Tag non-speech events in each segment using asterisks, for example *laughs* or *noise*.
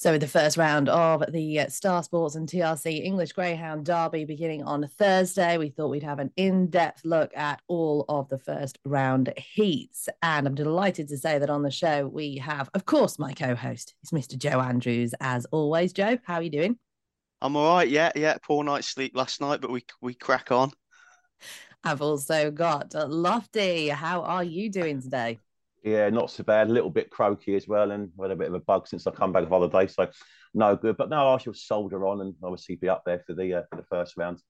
So, the first round of the uh, Star Sports and TRC English Greyhound Derby beginning on Thursday, we thought we'd have an in depth look at all of the first round heats. And I'm delighted to say that on the show, we have, of course, my co host is Mr. Joe Andrews, as always. Joe, how are you doing? I'm all right. Yeah, yeah. Poor night's sleep last night, but we we crack on. I've also got Lofty. How are you doing today? Yeah, not so bad. A little bit croaky as well, and had a bit of a bug since I come back of holiday, so no good. But no, I shall soldier on and obviously be up there for the uh, for the first round.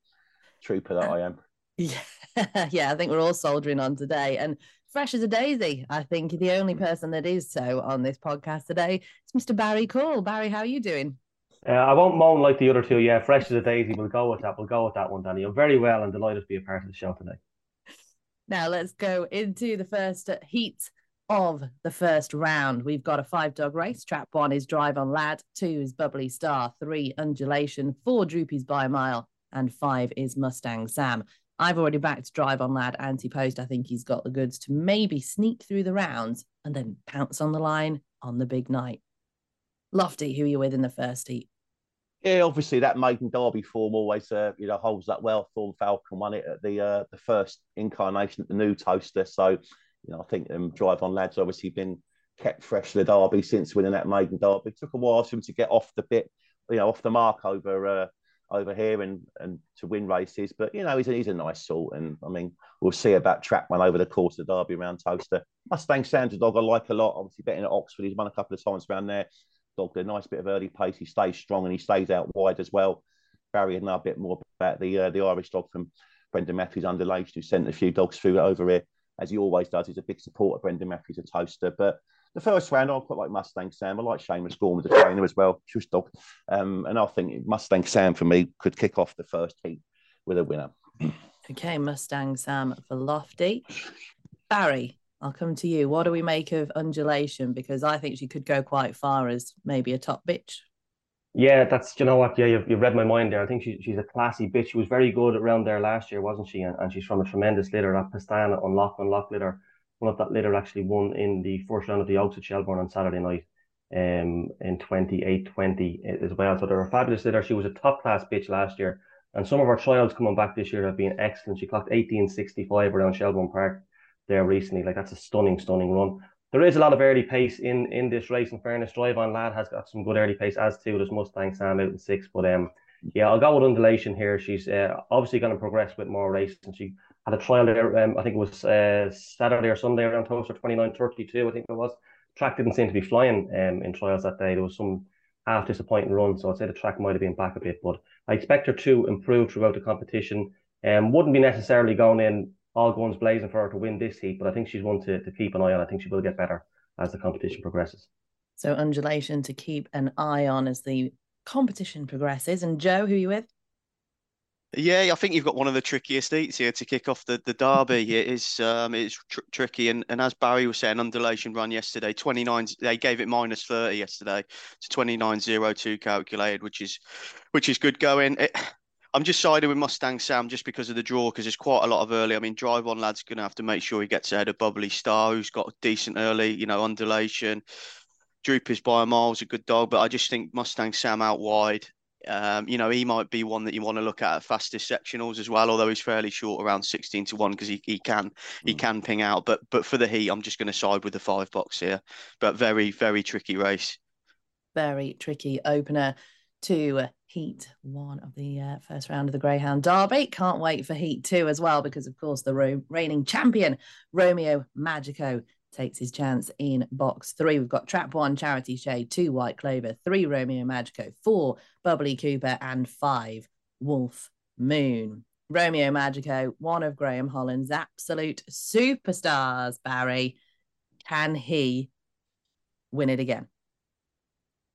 Trooper that I am. *laughs* Yeah, yeah. I think we're all soldiering on today, and fresh as a daisy. I think the only person that is so on this podcast today is Mr. Barry Caul. Barry, how are you doing? Uh, I won't moan like the other two. Yeah, fresh as a daisy. We'll go with that. We'll go with that one, Dani. I'm very well and delighted to be a part of the show today. *laughs* Now let's go into the first heat of the first round. We've got a five dog race. Trap one is Drive on Lad, two is Bubbly Star, three Undulation, four Droopys by a mile, and five is Mustang Sam. I've already backed Drive on Lad anti post. I think he's got the goods to maybe sneak through the rounds and then pounce on the line on the big night. Lofty, who are you with in the first heat? Yeah, obviously that maiden derby form always, uh, you know, holds that well. Thorn Falcon won it at the uh, the first incarnation at the new Towcester, so you know, I think um, Drive on Lads obviously been kept fresh the derby since winning that maiden derby. It took a while for him to get off the bit, you know, off the mark over uh, over here and and to win races. But you know, he's a, he's a nice sort, and I mean, we'll see about Trackman over the course of the derby around Towcester. Mustang Santa dog I like a lot. Obviously, betting at Oxford, he's won a couple of times around there. Dog a nice bit of early pace. He stays strong and he stays out wide as well. Barry had know a bit more about the uh, the Irish dog from Brendan Matthews Undulation, who sent a few dogs through over here as he always does. He's a big supporter of Brendan Matthews, a Towcester. But the first round, I quite like Mustang Sam. I like Seamus Gorman, the trainer as well, Shush dog. Um, and I think Mustang Sam for me could kick off the first heat with a winner. Okay, Mustang Sam for Lofty. Barry, I'll come to you. What do we make of Undulation? Because I think she could go quite far as maybe a top bitch. Yeah, that's you know what. Yeah, you've, you've read my mind there. I think she, she's a classy bitch. She was very good around there last year, wasn't she? And, and she's from a tremendous litter. That Pestana on Lock on Lock litter. One of that litter actually won in the first round of the Oaks at Shelbourne on Saturday night um, in 28-20 as well. So they're a fabulous litter. She was a top class bitch last year. And some of her trials coming back this year have been excellent. She clocked 18.65 around Shelbourne Park there recently. Like that's a stunning, stunning run there is a lot of early pace in in this race. In fairness, Drive on Lad has got some good early pace, as too does Mustang Sam out in six. But um, yeah, I'll go with Undulation here. She's uh, obviously going to progress with more races. And she had a trial there. Um, I think it was uh, Saturday or Sunday around Towcester twenty nine thirty two. I think it was. Track didn't seem to be flying um in trials that day. There was some half disappointing run, so I'd say the track might have been back a bit. But I expect her to improve throughout the competition. Um, wouldn't be necessarily going in all guns blazing for her to win this heat, but I think she's one to, to keep an eye on. I think she will get better as the competition progresses. So undulation to keep an eye on as the competition progresses. And Joe, who are you with? Yeah, I think you've got one of the trickiest heats here to kick off the, the derby. *laughs* it is um it's tr- tricky, and, and as Barry was saying, undulation run yesterday, twenty nine. They gave it minus thirty yesterday to twenty nine zero two calculated, which is which is good going. It, I'm just siding with Mustang Sam just because of the draw, because there's quite a lot of early. I mean, drive on lad's going to have to make sure he gets ahead of Bubbly Star, who's got a decent early, you know, undulation. Droopers by a mile's a good dog, but I just think Mustang Sam out wide. Um, you know, he might be one that you want to look at at fastest sectionals as well, although he's fairly short around 16 to 1 because he, he can he mm. can ping out. But but for the heat, I'm just going to side with the five box here. But very, very tricky race. Very tricky opener to Heat one of the uh, first round of the Greyhound Derby. Can't wait for Heat two as well, because of course the reigning champion Romeo Magico takes his chance in box three. We've got Trap One, Charity Shade, two White Clover, three Romeo Magico, four Bubbly Cooper, and five Wolf Moon. Romeo Magico, one of Graham Holland's absolute superstars, Barry. Can he win it again?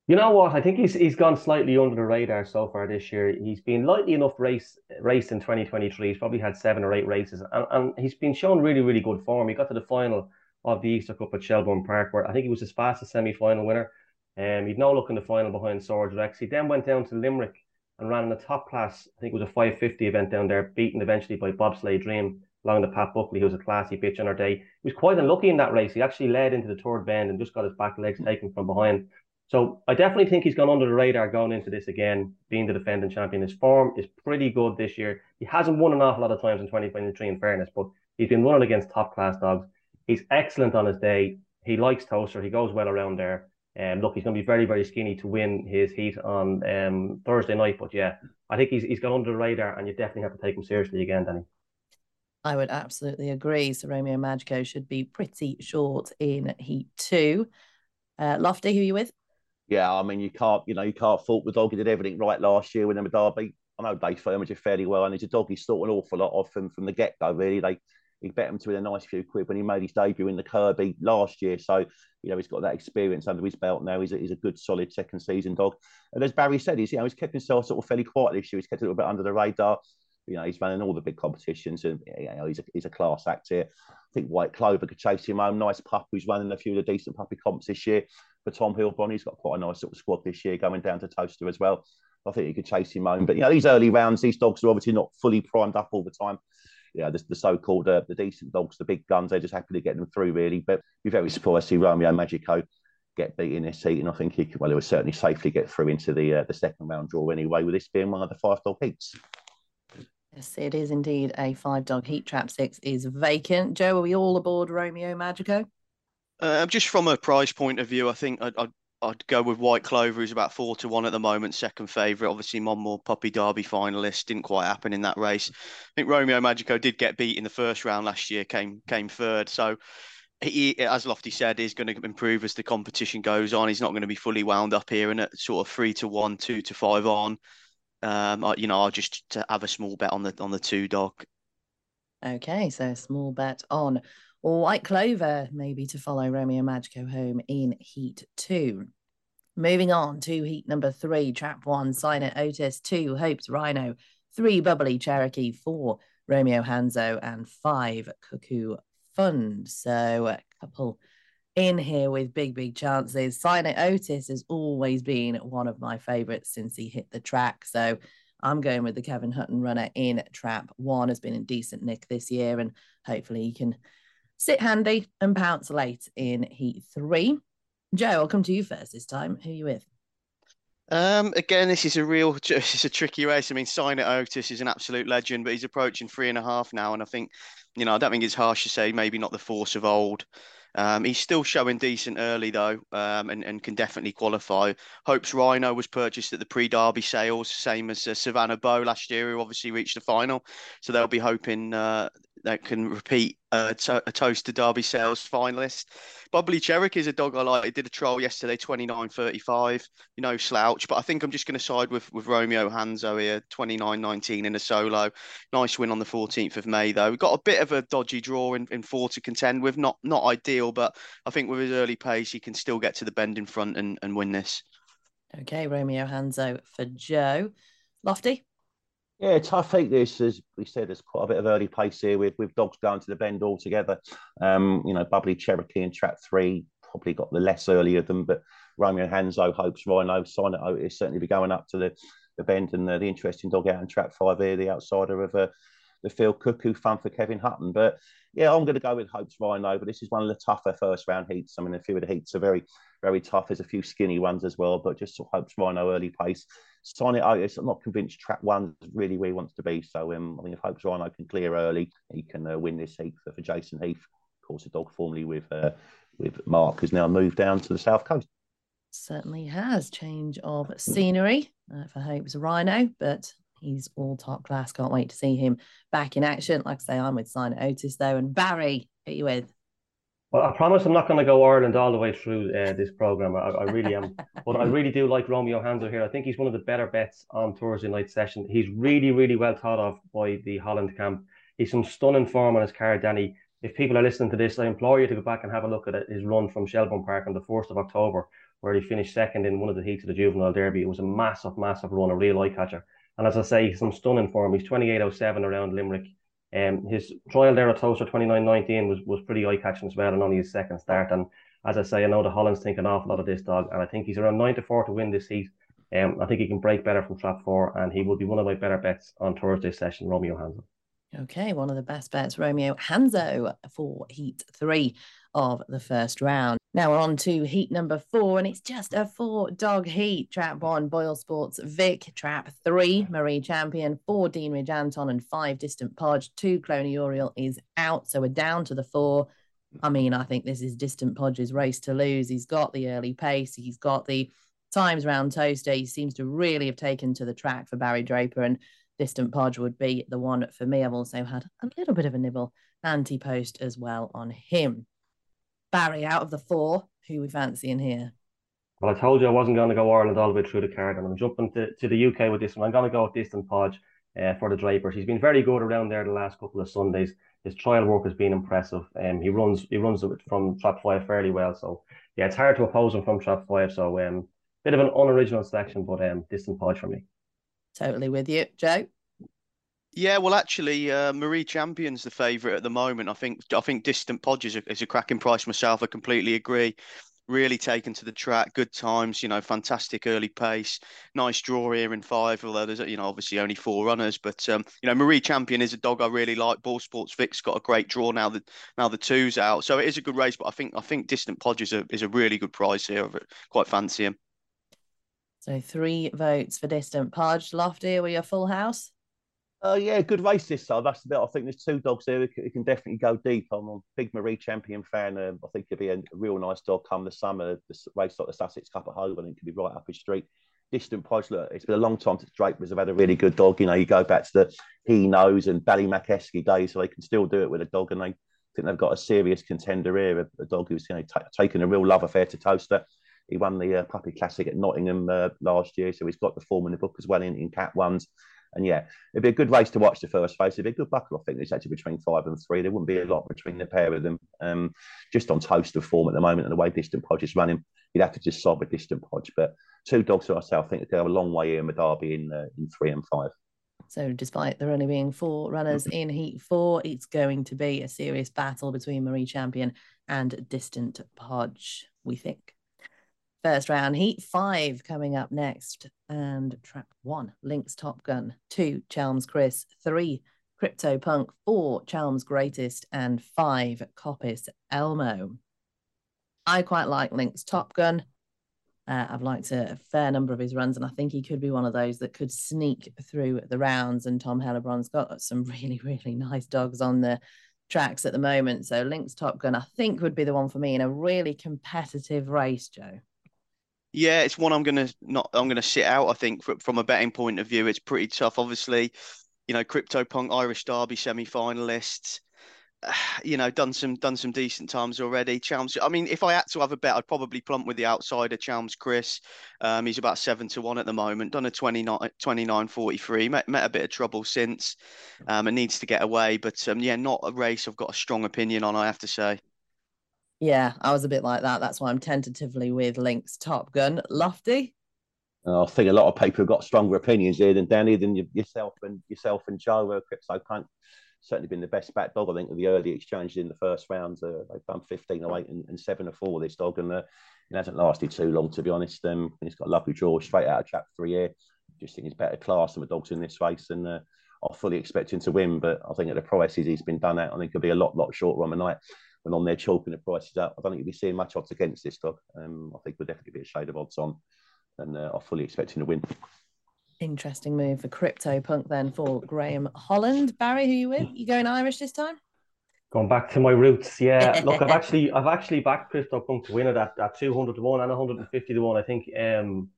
You know what? I think he's he's gone slightly under the radar so far this year. He's been lightly enough race race in 2023. He's probably had seven or eight races, and, and he's been showing really really good form. He got to the final of the Easter Cup at Shelbourne Park, where I think he was his fastest semi final winner. Um, he'd no look in the final behind Swords Rex. He then went down to Limerick and ran in the top class. I think it was a 550 event down there, beaten eventually by Bobsleigh Dream along the Pat Buckley, who was a classy bitch on her day. He was quite unlucky in that race. He actually led into the third bend and just got his back legs taken from behind So I definitely think he's gone under the radar going into this again, being the defending champion. His form is pretty good this year. He hasn't won an awful lot of times in 2023, in fairness, but he's been running against top class dogs. He's excellent on his day. He likes Towcester. He goes well around there. And um, look, he's going to be very, very skinny to win his heat on um, Thursday night. But yeah, I think he's he's gone under the radar, and you definitely have to take him seriously again, Dani. I would absolutely agree. So Romeo Magico should be pretty short in heat two. Uh, Lofty, who are you with? Yeah, I mean, you can't, you know, you can't fault the dog. He did everything right last year with him Derby. I know Dave did fairly well, and he's a dog he's thought an awful lot of from, from the get go. Really, they he bet him to win a nice few quid when he made his debut in the Kirby last year. So you know he's got that experience under his belt now. He's a, he's a good solid second season dog. And as Barry said, he's you know he's kept himself sort of fairly quiet this year. He's kept a little bit under the radar. You know he's running all the big competitions, and you know he's a, he's a class act here. I think White Clover could chase him home. Nice pup who's running a few of the decent puppy comps this year for Tom Heilbron. He's got quite a nice of squad this year going down to Towcester as well. I think he could chase him home. But you know, these early rounds, these dogs are obviously not fully primed up all the time. Yeah, the, the so-called uh, the decent dogs, the big guns, they're just happy to get them through really. But be very surprised to see Romeo Magico get beat in this heat, and I think he could, well, he would certainly safely get through into the uh, the second round draw anyway. With this being one of the five dog heats. Yes, it is indeed a five dog heat. Trap six is vacant. Joe, are we all aboard Romeo Magico? Uh, just from a price point of view, I think I'd, I'd, I'd, go with White Clover, who's about four to one at the moment, second favourite. Obviously, Monmore Puppy Derby finalist didn't quite happen in that race. I think Romeo Magico did get beat in the first round last year, came came third. So he, as Lofty said, is going to improve as the competition goes on. He's not going to be fully wound up here and at sort of three to one, two to five on. Um, you know, I'll just have a small bet on the on the two dog. Okay, so a small bet on White Clover, maybe to follow Romeo Magico home in Heat 2. Moving on to Heat number three, Trap 1, Signet Otis, 2, Hopes Rhino, 3, Bubbly Cherokee, 4, Romeo Hanzo, and 5, Cuckoo Fund. So a couple in here with big, big chances. Signet Otis has always been one of my favourites since he hit the track. So I'm going with the Kevin Hutton runner in Trap 1, has been in decent nick this year, and hopefully he can sit handy and pounce late in heat three. Joe, I'll come to you first this time. Who are you with? Um, again, this is a real, *laughs* this is a tricky race. I mean, Signet Otis is an absolute legend, but he's approaching three and a half now, and I think, you know, I don't think it's harsh to say maybe not the force of old. Um, he's still showing decent early though, um, and, and can definitely qualify. Hopes Rhino was purchased at the pre-Derby sales, same as uh, Savannah Bow last year, who obviously reached the final. So they'll be hoping uh, that can repeat uh, to- a toast to Derby sales finalist. Bubbly Cherokee is a dog I like. He did a trial yesterday, 29.35. You know, slouch, but I think I'm just going to side with with Romeo Hanzo here, 29.19 in a solo. Nice win on the 14th of May though. We've got a bit of a dodgy draw in, in four to contend with. Not not ideal, but I think with his early pace, he can still get to the bend in front and, and win this. Okay, Romeo Hanzo for Joe. Lofty. Yeah, I think this, as we said, there's quite a bit of early pace here with, with dogs going to the bend altogether. Um, you know, Bubbly Cherokee and Trap 3 probably got the less early of them, but Romeo Hanzo, Hopes, Rhino, Signet Otis certainly be going up to the, the bend and the, the interesting dog out in Trap 5 here, the outsider of uh, the field. Cuckoo, fun for Kevin Hutton. But yeah, I'm going to go with Hopes Rhino, but this is one of the tougher first round heats. I mean, a few of the heats are very, very tough. There's a few skinny ones as well, but just Hopes Rhino early pace. Sign it. I'm not convinced track one is really where he wants to be. So um, I think if Hopes Rhino can clear early, he can uh, win this heat for, for Jason Heath. Of course, a dog formerly with uh, with Mark has now moved down to the south coast. Certainly has change of scenery uh, for Hopes Rhino, but he's all top class. Can't wait to see him back in action. Like I say, I'm with Sign Otis though, and Barry, hit you with. Well, I promise I'm not going to go Ireland all the way through uh, this program. I, I, really am, *laughs* but I really do like Romeo Hanzo here. I think he's one of the better bets on Thursday night session. He's really, really well thought of by the Holland camp. He's some stunning form on his card, Dani. If people are listening to this, I implore you to go back and have a look at his run from Shelbourne Park on the 1st of October, where he finished second in one of the heats of the Juvenile Derby. It was a massive, massive run, a real eye catcher. And as I say, some stunning form. He's 28.07 around Limerick. Um, his trial there at Towcester 29.19 was, was pretty eye catching as well, and only his second start. And as I say, I know the Hollands think an awful lot of this dog, and I think he's around 9 to 4 to win this heat. Um, I think he can break better from trap four, and he will be one of my better bets on Thursday's session, Romeo Hanzo. Okay, one of the best bets, Romeo Hanzo, for heat three of the first round. Now we're on to heat number four, and it's just a four dog heat. Trap one, Boyle Sports Vic. Trap three, Marie Champion. Four, Deanridge Anton, and five, Distant Podge. Two, Cloney Oriel is out. So we're down to the four. I mean, I think this is Distant Podge's race to lose. He's got the early pace, he's got the times round Towcester. He seems to really have taken to the track for Barrie Draper, and Distant Podge would be the one for me. I've also had a little bit of a nibble anti post as well on him. Barry out of the four, who we fancy in here? Well, I told you I wasn't going to go Ireland all the way through the card, and I'm jumping to, to the UK with this one. I'm going to go with Distant Podge uh, for the Drapers. He's been very good around there the last couple of Sundays. His trial work has been impressive. Um, he runs he runs from trap five fairly well. So yeah, it's hard to oppose him from trap five. So um, bit of an unoriginal selection, but um, Distant Podge for me. Totally with you, Joe. Yeah, well, actually, uh, Marie Champion's the favourite at the moment. I think I think Distant Podge is a, is a cracking price myself. I completely agree. Really taken to the track, good times, you know, fantastic early pace, nice draw here in five. Although there's you know obviously only four runners, but um, you know Marie Champion is a dog I really like. Boyle Sports Vic's got a great draw now that now the two's out, so it is a good race. But I think I think Distant Podge is a is a really good price here. I quite fancy him. So three votes for Distant Podge. Lofty, are we a full house? Uh, yeah, good race this time. That's the bit. I think there's two dogs there who can, definitely go deep. I'm a big Marie Champion fan. Um, I think it'd be a, real nice dog come the summer. The race like the Sussex Cup at think it could be right up his street. Distant Podge, look, it's been a long time since Drapers have had a really good dog. You know, you go back to the He Knows and Ballymac days, so they can still do it with a dog. And they think they've got a serious contender here, a, a dog who's you know, t- taken a real love affair to Towcester. He won the uh, Puppy Classic at Nottingham uh, last year, so he's got the form in the book as well in, in Cat Ones. And yeah, it'd be a good race to watch the first race. It'd be a good buckle. I think it's actually between five and three. There wouldn't be a lot between the pair of them. Um, just on toast of form at the moment and the way Distant Podge is running, you'd have to just sob a Distant Podge. But two dogs to myself, I think they go a long way in the Derby in uh, in three and five. So, despite there only being four runners in Heat Four, it's going to be a serious battle between Marie Champion and Distant Podge, we think. First round, Heat 5 coming up next. And track one, Lynx Top Gun. Two, Chelm's Chris. Three, Crypto Punk. Four, Chelm's Greatest. And five, Coppice Elmo. I quite like Lynx Top Gun. Uh, I've liked a, fair number of his runs, and I think he could be one of those that could sneak through the rounds. And Tom Heilbron's got some *laughs* really, really nice dogs on the tracks at the moment. So Lynx Top Gun, I think, would be the one for me in a really competitive race, Joe. Yeah, it's one I'm gonna not. I'm gonna sit out. I think from, from a betting point of view, it's pretty tough. Obviously, you know, CryptoPunk Irish Derby semi-finalists. *sighs* You know, done some done some decent times already. Chelms. I mean, if I had to have a bet, I'd probably plump with the outsider Chelms Chris. Um, he's about seven to one at the moment. Done a 29, 29 43. Met, met a bit of trouble since. Um, and needs to get away. But um, yeah, not a race I've got a strong opinion on. I have to say. Yeah, I was a bit like that. That's why I'm tentatively with Link's Top Gun. Lofty. I think a lot of people have got stronger opinions here than Dani, than yourself and yourself and Joe. Uh, Punk certainly been the best back dog. I think of the early exchanges in the first round. Uh, they've done 15 or 8 and, and 7 or 4 with this dog, and uh, it hasn't lasted too long, to be honest. Um, he's got a lovely draw straight out of trap three here. Just think he's better class than the dogs in this race, and uh, I fully expect him to win. But I think at the prices he's been done at, I think he'll be a lot, lot shorter on the night when on there chalking the prices up. I don't think you'll be seeing much odds against this dog. Um, I think we'll definitely be a shade of odds on, and uh, I fully expecting him to win. Interesting move for Crypto Punk then for Graham Holland. Barry, who you with? You going Irish this time? Going back to my roots, yeah. *laughs* Look, I've actually I've actually backed Crypto Punk to win it at, at 200 to 1 and 150 to 1. I think um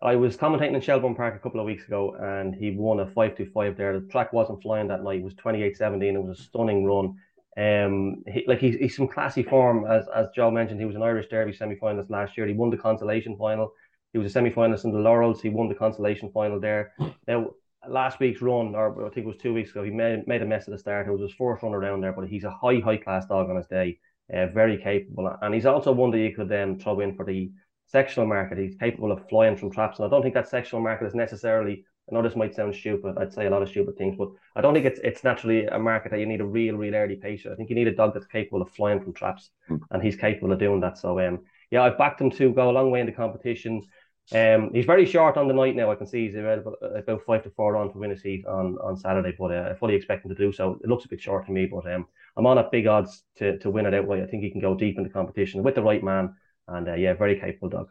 I was commentating in Shelbourne Park a couple of weeks ago and he won a 5 to 5 there. The track wasn't flying that night. It was 28 17. It was a stunning run. Um, he, like he's, he's some classy form, as as Joe mentioned. He was an Irish Derby semi-finalist last year. He won the consolation final. He was a semi-finalist in the Laurels. He won the consolation final there. Now, last week's run, or I think it was two weeks ago, he made made a mess at the start. It was his fourth run around there, but he's a high high class dog on his day. Uh, very capable, and he's also one that you could um, throw in for the sectional market. He's capable of flying from traps, and I don't think that sectional market is necessarily I know this might sound stupid. I'd say a lot of stupid things, but I don't think it's it's naturally a market that you need a real, real early patient. I think you need a dog that's capable of flying from traps, mm. and he's capable of doing that. So, um, yeah, I've backed him to go a long way in the competition. Um, he's very short on the night now. I can see he's available about five to four on to win a seat on, on Saturday, but uh, I fully expect him to do so. It looks a bit short to me, but um, I'm on at big odds to, to win it outright. I think he can go deep in the competition with the right man, and uh, yeah, very capable dog.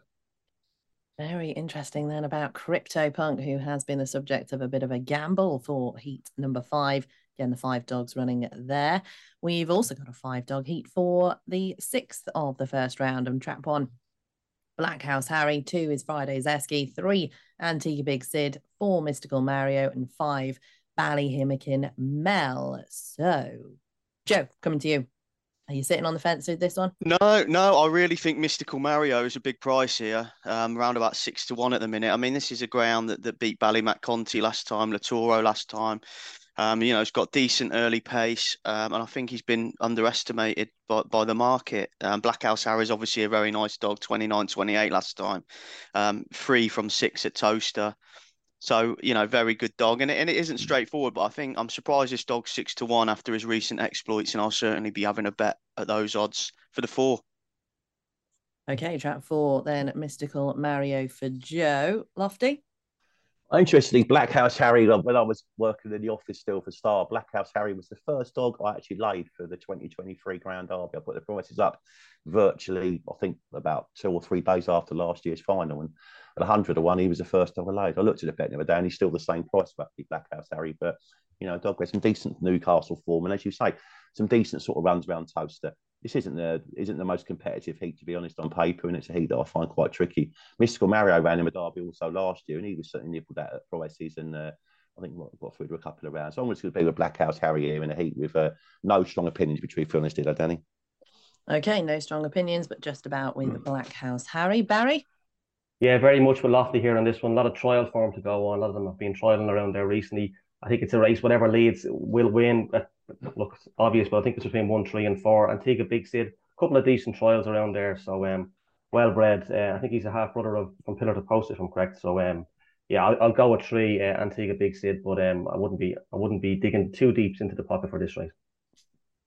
Very interesting then about CryptoPunk, who has been the subject of a bit of a gamble for heat number five. Again, the five dogs running there. We've also got a five dog heat for the sixth of the first round and trap one. Black House Harry, two is Friday Zeski, three Antigua Big Sid, four Mystical Mario, and five Ballyhimmakin Mel. So, Joe, coming to you. Are you sitting on the fence with this one? No, no. I really think Mystical Mario is a big price here, um, around about six to one at the minute. I mean, this is a ground that, that beat Ballymac Conti last time, Latoro last time. Um, you know, he's got decent early pace, um, and I think he's been underestimated by, by the market. Um, Blackhouse Harry is obviously a very nice dog, 29 28 last time, um, free from six at Towcester. So you know, very good dog, and it, and it isn't mm. straightforward. But I think I'm surprised this dog's six to one after his recent exploits, and I'll certainly be having a bet at those odds for the four. Okay, track four then. Mystical Mario for Joe Lofty. Interestingly, Black House Harry, when I was working in the office still for Star, Black House Harry was the first dog I actually laid for the 2023 Grand Derby. I put the prices up virtually, I think, about two or three days after last year's final. And at 100 to 1, he was the first dog I laid. I looked at the bet the other day and he's still the same price, roughly, Black House Harry. But, you know, dog with some decent Newcastle form. And as you say, some decent sort of runs around Towcester this isn't the isn't the most competitive heat to be honest on paper, and it's a heat that I find quite tricky. Mystical Mario ran in a derby also last year, and he was certainly nibbled at at prices, and uh, I think what got through to a couple of rounds. So I'm just going to be with Black House Harry here in a heat with uh, no strong opinions, between be honest, did I, Dani? Okay, no strong opinions, but just about with the Black House Harry Barry. Yeah, very much with Lofty here on this one. A lot of trial form to go on. A lot of them have been trialing around there recently. I think it's a race. Whatever leads will win. Look, obvious, but I think it's between one, three, and four. Antigua Big Sid a couple of decent trials around there. So um, well bred. Uh, I think he's a half brother of from Pillar to Post, if I'm correct. So um, yeah, I'll, I'll go with three uh, Antigua Big Sid, but um, I wouldn't be I wouldn't be digging too deep into the pocket for this race.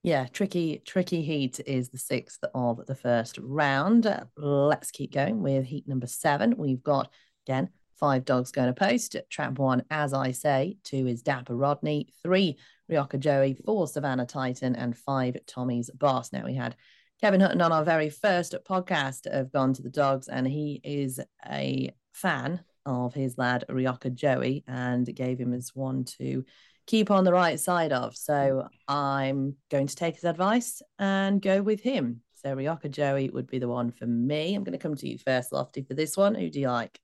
Yeah, tricky, tricky heat is the sixth of the first round. Let's keep going with heat number seven. We've got again five dogs going to post. Trap one, as I say, two is Dapper Rodney, three Rioja Joey, four Savannah Titan, and five Tommy's Boss. Now we had Kevin Hutton on our very first podcast of Gone to the Dogs, and he is a fan of his lad Rioja Joey and gave him as one to keep on the right side of. So I'm going to take his advice and go with him. So Rioja Joey would be the one for me. I'm going to come to you first, Lofty, for this one. Who do you like?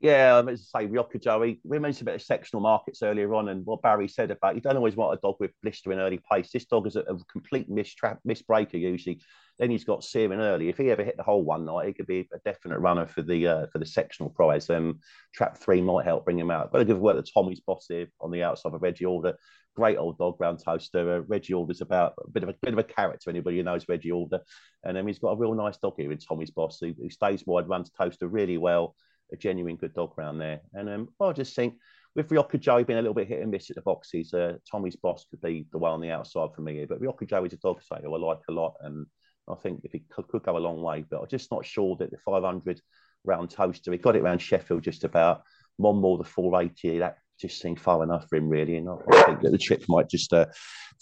Yeah, um, as I say, Joey. We mentioned a bit of sectional markets earlier on, and what Barry said about you don't always want a dog with blistering early pace. This dog is a, a complete mistrap, misbreaker usually. Then he's got searing early. If he ever hit the hole one night, he could be a definite runner for the uh, for the sectional prize. Um, trap three might help bring him out. Got to give a word to Tommy's boss here on the outside of Reggie Alder. Great old dog round Towcester. Uh, Reggie Alder's about a bit of a bit of a character. Anybody who knows Reggie Alder, and um, he's got a real nice dog here in Tommy's boss who, who stays wide, runs Towcester really well a genuine good dog round there. And um, I just think with Rioja Joe being a little bit hit and miss at the boxes, uh, Tommy's boss could be the one on the outside for me. But Rioja Joe is a dog I like a lot. And I think if he could, could, go a long way, but I'm just not sure that the 500 round Towcester, he got it around Sheffield just about. Monmore, the 480, that just seemed far enough for him, really. And I think that the trip might just uh,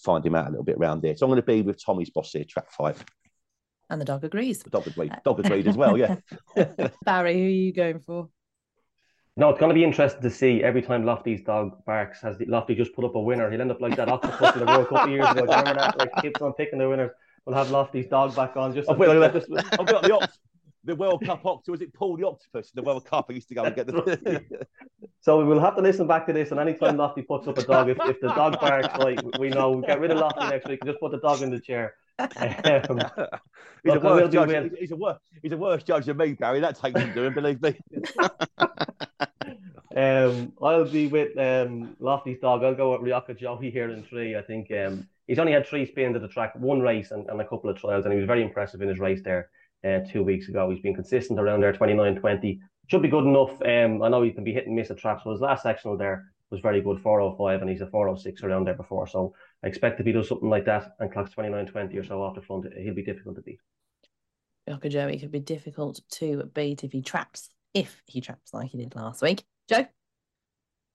find him out a little bit around there. So I'm going to be with Tommy's boss here, track five. And the dog agrees. The dog agreed. Uh, dog agreed as well, yeah. *laughs* Barry, who are you going for? No, it's going to be interesting to see every time Lofty's dog barks. Has Lofty just put up a winner? He'll end up like that octopus in the World Cup years ago. remember that? Like keeps on picking the winners. We'll have Lofty's dog back on. Just oh, I've got, just... Oh, I've got the opt- the World Cup octopus. Was it Paul the octopus? The World Cup. I used to go and get the. *laughs* so we will have to listen back to this. And anytime Lofty puts up a dog, if, if the dog barks, like we know, we get rid of Lofty next week and just put the dog in the chair. Um, *laughs* he's, a worse judge, he's, a worse, he's a worse judge than me, Gary. That takes him doing, believe me. *laughs* *laughs* um, I'll be with um, Lofty's dog. I'll go with Rioja Joey here in three. I think um, he's only had three spins at the track, one race and, and a couple of trials, and he was very impressive in his race there uh, two weeks ago. He's been consistent around there, 29 20. Should be good enough. Um, I know he can be hit and miss at traps, but his last sectional there was very good, 405, and he's a 406 around there before. So I expect if he does something like that and clocks 29 20 or so off the front, he'll be difficult to beat. Rioja Joey could be difficult to beat if he traps if he traps like he did last week. Joe?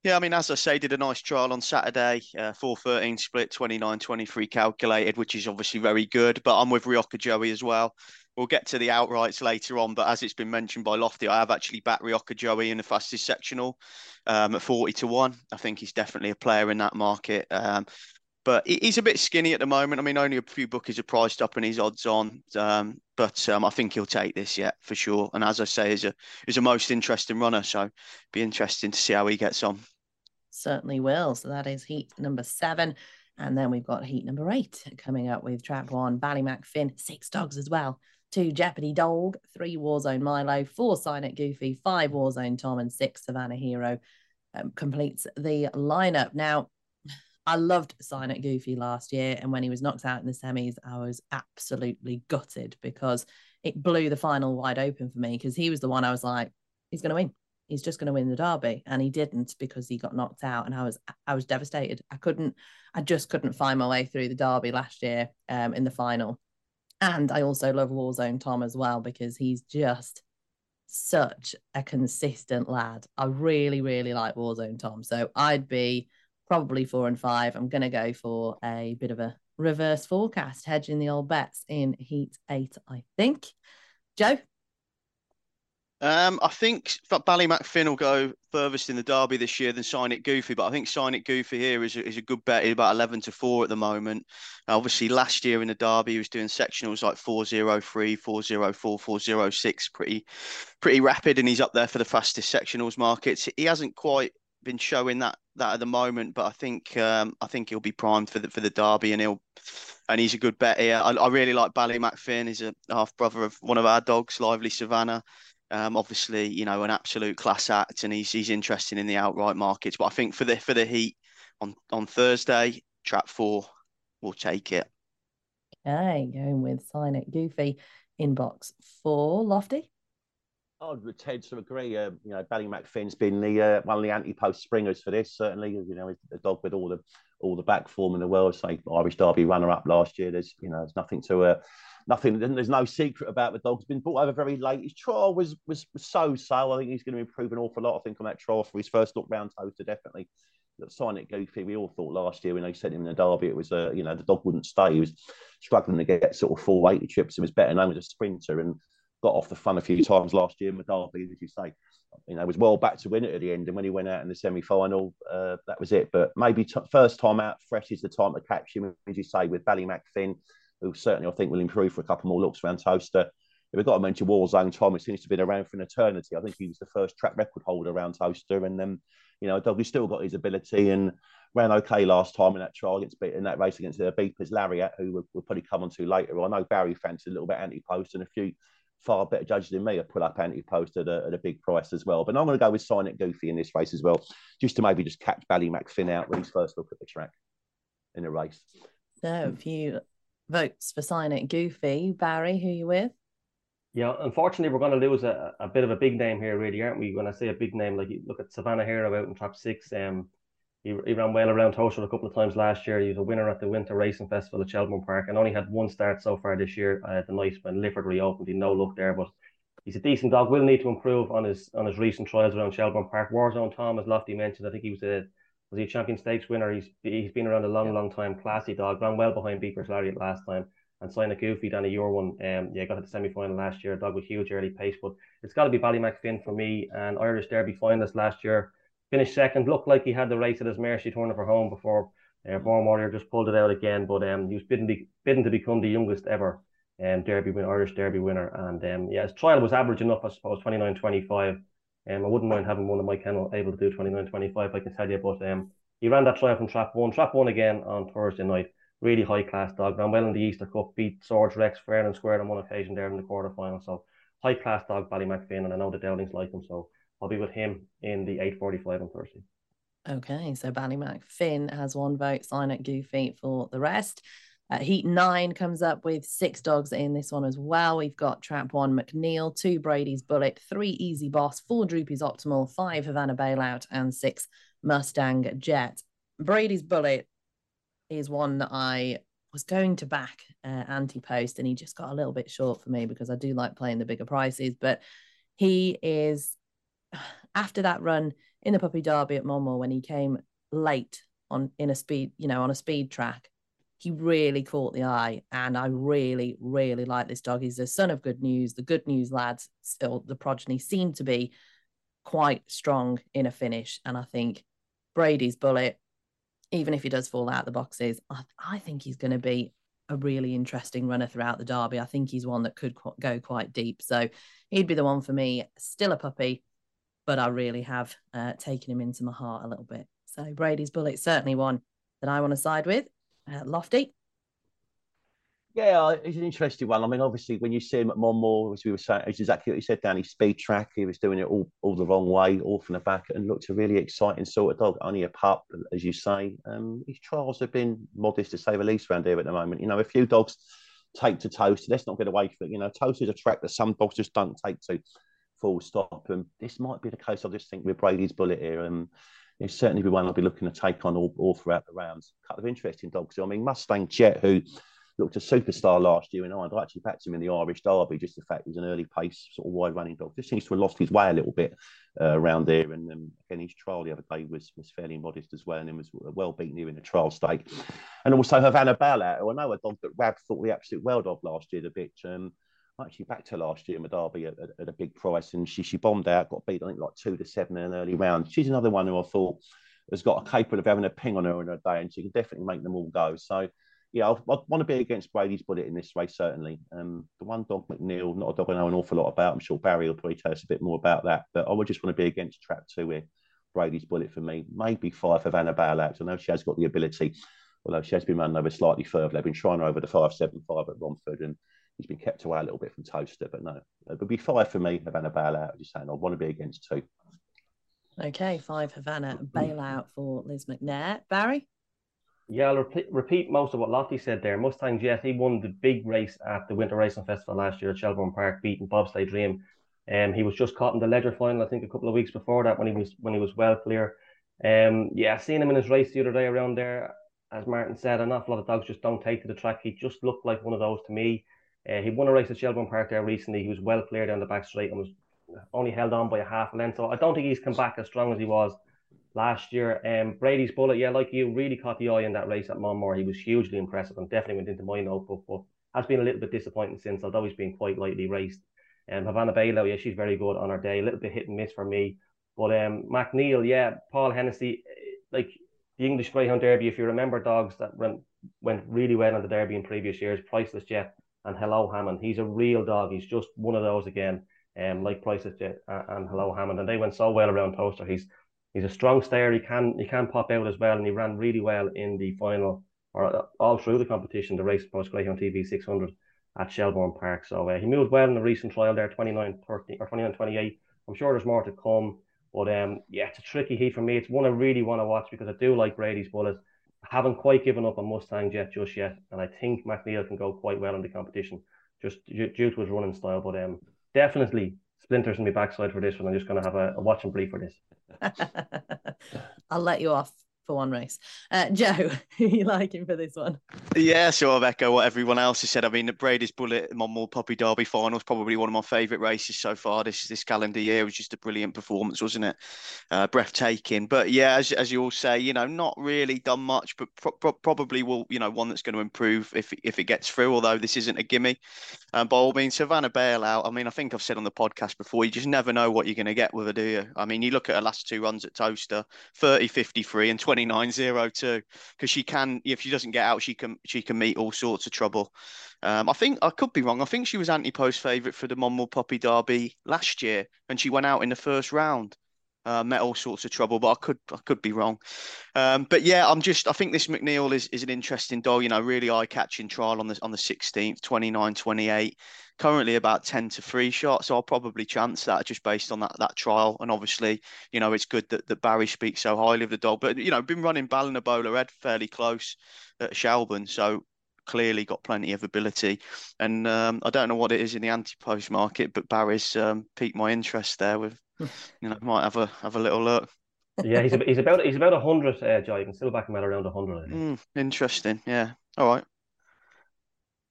Yeah, I mean, as I say, did a nice trial on Saturday, uh, 413 split, 29 23 calculated, which is obviously very good. But I'm with Rioja Joey as well. We'll get to the outrights later on, but as it's been mentioned by Lofty, I have actually backed Rioja Joey in the fastest sectional um, at 40 to 1. I think he's definitely a player in that market. Um, but he's a bit skinny at the moment. I mean, only a few bookies are priced up and his odds on. Um, but um, I think he'll take this yet for sure. And as I say, is a is a most interesting runner. So be interesting to see how he gets on. Certainly will. So that is heat number seven. And then we've got heat number eight coming up with trap one, Ballymac Finn, six dogs as well. Two Jeopardy Dog, three Warzone Milo, four Silent Goofy, five Warzone Tom, and six Savannah Hero um, completes the lineup. Now, I loved Silent Goofy last year, and when he was knocked out in the semis, I was absolutely gutted because it blew the final wide open for me because he was the one I was like, he's going to win. He's just going to win the derby, and he didn't because he got knocked out, and I was I was devastated. I couldn't, I just couldn't find my way through the derby last year um, in the final, and I also love Warzone Tom as well because he's just such a consistent lad. I really, really like Warzone Tom, so I'd be probably four and five. I'm going to go for a bit of a reverse forecast, hedging the old bets in Heat Eight, I think. Joe? Um, I think Ballymac Finn will go furthest in the derby this year than Signet Goofy, but I think Signet Goofy here is a, is a good bet. He's about 11 to 4 at the moment. obviously, last year in the derby, he was doing sectionals like 403, 404, 406, pretty, pretty rapid, and he's up there for the fastest sectionals markets. He hasn't quite been showing that that at the moment, but I think um, I think he'll be primed for the for the derby, and he'll and he's a good bet here. I, I really like Ballymac Finn. He's a half brother of one of our dogs, Lively Savannah. Um, obviously, you know, an absolute class act, and he's he's interesting in the outright markets. But I think for the for the heat on on Thursday, trap four will take it. Okay, going with signet goofy in box four, lofty. I would tend to agree. Uh, you know, Ballymac Finn's been the uh, one of the anti-post springers for this. Certainly, you know, a dog with all the all the back form in the world. Say Irish Derby runner-up last year. There's you know, there's nothing to uh, nothing. There's no secret about the dog. He's been brought over very late. His trial was was, so so. I think he's going to improve an awful lot. I think on that trial for his first look round Towcester, definitely. Signet goofy. We all thought last year when they sent him in the derby, it was a uh, you know the dog wouldn't stay. He was struggling to get sort of 480 trips. He was better known as a sprinter and got off the fun a few times last year derby, as you say. You know, was well back to win it at the end. And when he went out in the semi final, uh, that was it. But maybe t- first time out, fresh is the time to catch him, as you say, with Ballymac Finn, who certainly I think will improve for a couple more looks around Towcester. If we've got to mention Warzone Tom, it seems to have been around for an eternity. I think he was the first track record holder around Towcester. And then, you know, Doug's still got his ability and ran okay last time in that trial against in that race against the Beepers Lariat, who we'll, we'll, probably come on to later. I know Barry fancied a little bit anti post and a few far better judges than me have put up anti-post at a, at a big price as well. But I'm going to go with Signet Goofy in this race as well, just to maybe just catch Ballymac Finn out with his first look at the track in the race. So a few votes for Signet Goofy. Barry, who are you with? Yeah, unfortunately, we're going to lose a, a bit of a big name here, really, aren't we? When I say a big name, like you look at Savannah Hero out in trap six. Um, he, he ran well around Towcester a couple of times last year. He was a winner at the Winter Racing Festival at Shelbourne Park and only had one start so far this year uh, the night when Lifford reopened. He no luck there, but he's a decent dog. Will need to improve on his on his recent trials around Shelbourne Park. Warzone Tom, as Lofty mentioned, I think he was a was he a champion stakes winner. He's he's been around a long, yeah. long time. Classy dog, ran well behind Beepers Lariat last time. And sign a goofy down a year one. Um, yeah, got to the semi final last year. Dog with huge early pace, but it's got to be Ballymac Finn for me. And Irish Derby finalist last year finished second. Looked like he had the race at his mercy turning for home before uh, Born Warrior just pulled it out again. But um, he was bidden, be, bidden to become the youngest ever um, Derby win, Irish Derby winner. And um, yeah, his trial was average enough, I suppose, 29 25. Um, I wouldn't mind having one of my kennel able to do 29 25, I can tell you. But um, he ran that trial from trap one, trap one again on Thursday night. Really high class dog. Ran well in the Easter Cup, beat Swords Rex fair and square on one occasion there in the quarter final. So high class dog, Ballymac Finn, and I know the Dowlings like him. So I'll be with him in the 8.45 on Thursday. Okay, so Ballymac Finn has one vote, signet Goofy for the rest. Uh, Heat nine comes up with six dogs in this one as well. We've got Trap One McNeil, two Brady's Bullet, three Easy Boss, four Droopy's Optimal, five Havana Bailout, and six Mustang Jet. Brady's Bullet is one that I was going to back uh, anti post, and he just got a little bit short for me because I do like playing the bigger prices, but he is after that run in the Puppy Derby at Monmore when he came late on in a speed, you know, on a speed track, he really caught the eye. And I really, really like this dog. He's the son of good news. The good news lads, still the progeny, seem to be quite strong in a finish. And I think Brady's bullet, even if he does fall out the boxes, I, I think he's going to be a really interesting runner throughout the derby. I think he's one that could qu- go quite deep. So he'd be the one for me. Still a puppy, but I really have uh, taken him into my heart a little bit. So Brady's bullet certainly one that I want to side with uh, Lofty. Yeah, it's an interesting one. I mean, obviously, when you see him at Monmore, as we were saying, it's exactly what you said, Dani. Speed track, he was doing it all, all the wrong way, off in the back, and looked a really exciting sort of dog. Only a pup, as you say. Um, his trials have been modest to say the least around here at the moment. You know, a few dogs take to Towcester. Let's not get away from it. You know, Toast is a track that some dogs just don't take to. Full stop. And this might be the case. I just think with Brady's bullet here, and um, it's certainly be one I'll be looking to take on all, all throughout the rounds. A couple of interesting dogs. I mean, Mustang Jet, who looked a superstar last year Ireland. I actually backed him in the Irish Derby, just the fact he was an early pace, sort of wide running dog. Just seems to have lost his way a little bit uh, around there. And um, again, his trial the other day was was fairly modest as well, and was well beaten here in the trial stake. And also Havana Bella, who I know a dog that Rab thought the absolute world of last year, a bitch. Um, actually backed her last year in the Derby at, at, at, a big price, and she she bombed out, got beat I think like two to seven in an early round. She's another one who I thought has got a capable of having a ping on her in a day, and she can definitely make them all go. So, yeah, I, want to be against Brady's bullet in this race, certainly. Um, the one dog, McNeil, not a dog I know an awful lot about. I'm sure Barry will probably tell us a bit more about that, but I would just want to be against trap two here. Brady's bullet for me, maybe five for Vanna Bailout. I know she has got the ability, although she has been running over slightly further. They've been trying her over the 575 at Romford, and he's been kept away a little bit from Towcester, but no, it would be five for me, Havana Bailout. I'm just saying, I want to be against two. Okay, five Havana bailout for Liz McNair. Barry? Yeah, I'll repeat, repeat most of what Lofty said there. Mustang Jet, he won the big race at the Winter Racing Festival last year at Shelbourne Park, beating Bobsleigh Dream. Um, he was just caught in the Leger final, I think, a couple of weeks before that when he was when he was well clear. Um, yeah, seeing him in his race the other day around there, as Martin said, an awful lot of dogs just don't take to the track. He just looked like one of those to me. Uh, he won a race at Shelbourne Park there recently. He was well clear down the back straight and was only held on by a half length. So I don't think he's come back as strong as he was last year. Um, Brady's bullet, yeah, like you, really caught the eye in that race at Monmore. He was hugely impressive and definitely went into my notebook, but has been a little bit disappointing since, although he's been quite lightly raced. Um, Havana Bailout, yeah, she's very good on her day. A little bit hit and miss for me. But um, McNeil, yeah, Paul Hennessy, like the English Greyhound Derby, if you remember dogs that went, went really well on the Derby in previous years, Priceless Jet and Hello Hammond. He's a real dog. He's just one of those again um, like Prices and Hello Hammond, and they went so well around Towcester. He's he's a strong stayer. He can he can pop out as well, and he ran really well in the final or all through the competition, the race post Greyhound TV 600 at Shelbourne Park. So uh, he moved well in the recent trial there, 29 30 or 29 28. I'm sure there's more to come, but um, yeah, it's a tricky heat for me. It's one I really want to watch because I do like Brady's bullet. Haven't quite given up on Mustang yet, just yet, and I think McNeil can go quite well in the competition, just due to his running style. But um, definitely splinters in my backside for this one. I'm just going to have a, a watch and brief for this. *laughs* I'll let you off for one race. Uh, Joe, *laughs* who you liking for this one? Yeah, sure. I've echo what everyone else has said. I mean, the Brady's Bullet Monmore Puppy Derby final is probably one of my favourite races so far this this calendar year. It was just a brilliant performance, wasn't it? Uh, breathtaking. But yeah, as, as you all say, you know, not really done much, but pro- pro- probably will, you know, one that's going to improve if if it gets through. Although this isn't a gimme. Um, by all means, Savannah Bailout. I mean, I think I've said on the podcast before, you just never know what you're going to get with her, do you? I mean, you look at her last two runs at Towcester, 30, 53 and 29 0 2 because she can if she doesn't get out she can she can meet all sorts of trouble um, i think i could be wrong i think she was anti-post favorite for the monmore poppy derby last year and she went out in the first round uh, met all sorts of trouble, but I could I could be wrong. Um, but yeah, I'm just I think this McNeil is, is an interesting dog. You know, really eye catching trial on the on the 16th, 29, 28 currently about 10 to 3 shots. So I'll probably chance that just based on that that trial. And obviously, you know, it's good that, that Barry speaks so highly of the dog. But, you know, been running Ballinabola Red fairly close at Shelbourne. So clearly got plenty of ability. And um, I don't know what it is in the anti-post market, but Barry's um, piqued my interest there with, *laughs* you know, might have a have a little look. yeah, he's *laughs* he's about he's about hundred, uh, Joe. You can still back him at around hundred. Mm, interesting. Yeah. All right.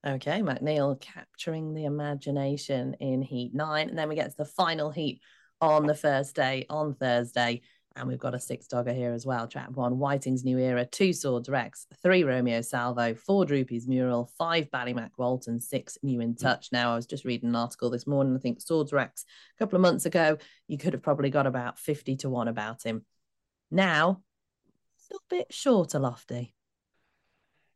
Okay, McNeil capturing the imagination in Heat 9. And then we get to the final heat on the first day on Thursday. And we've got a six dogger here as well. Trap one, Whiting's New Era, two Swords Rex, three Romeo Salvo, four Droopy's Mural, five Ballymac Walton, six New in mm. Touch. Now, I was just reading an article this morning. I think Swords Rex a couple of months ago, you could have probably got about 50 to one about him. Now, a little bit shorter, Lofty.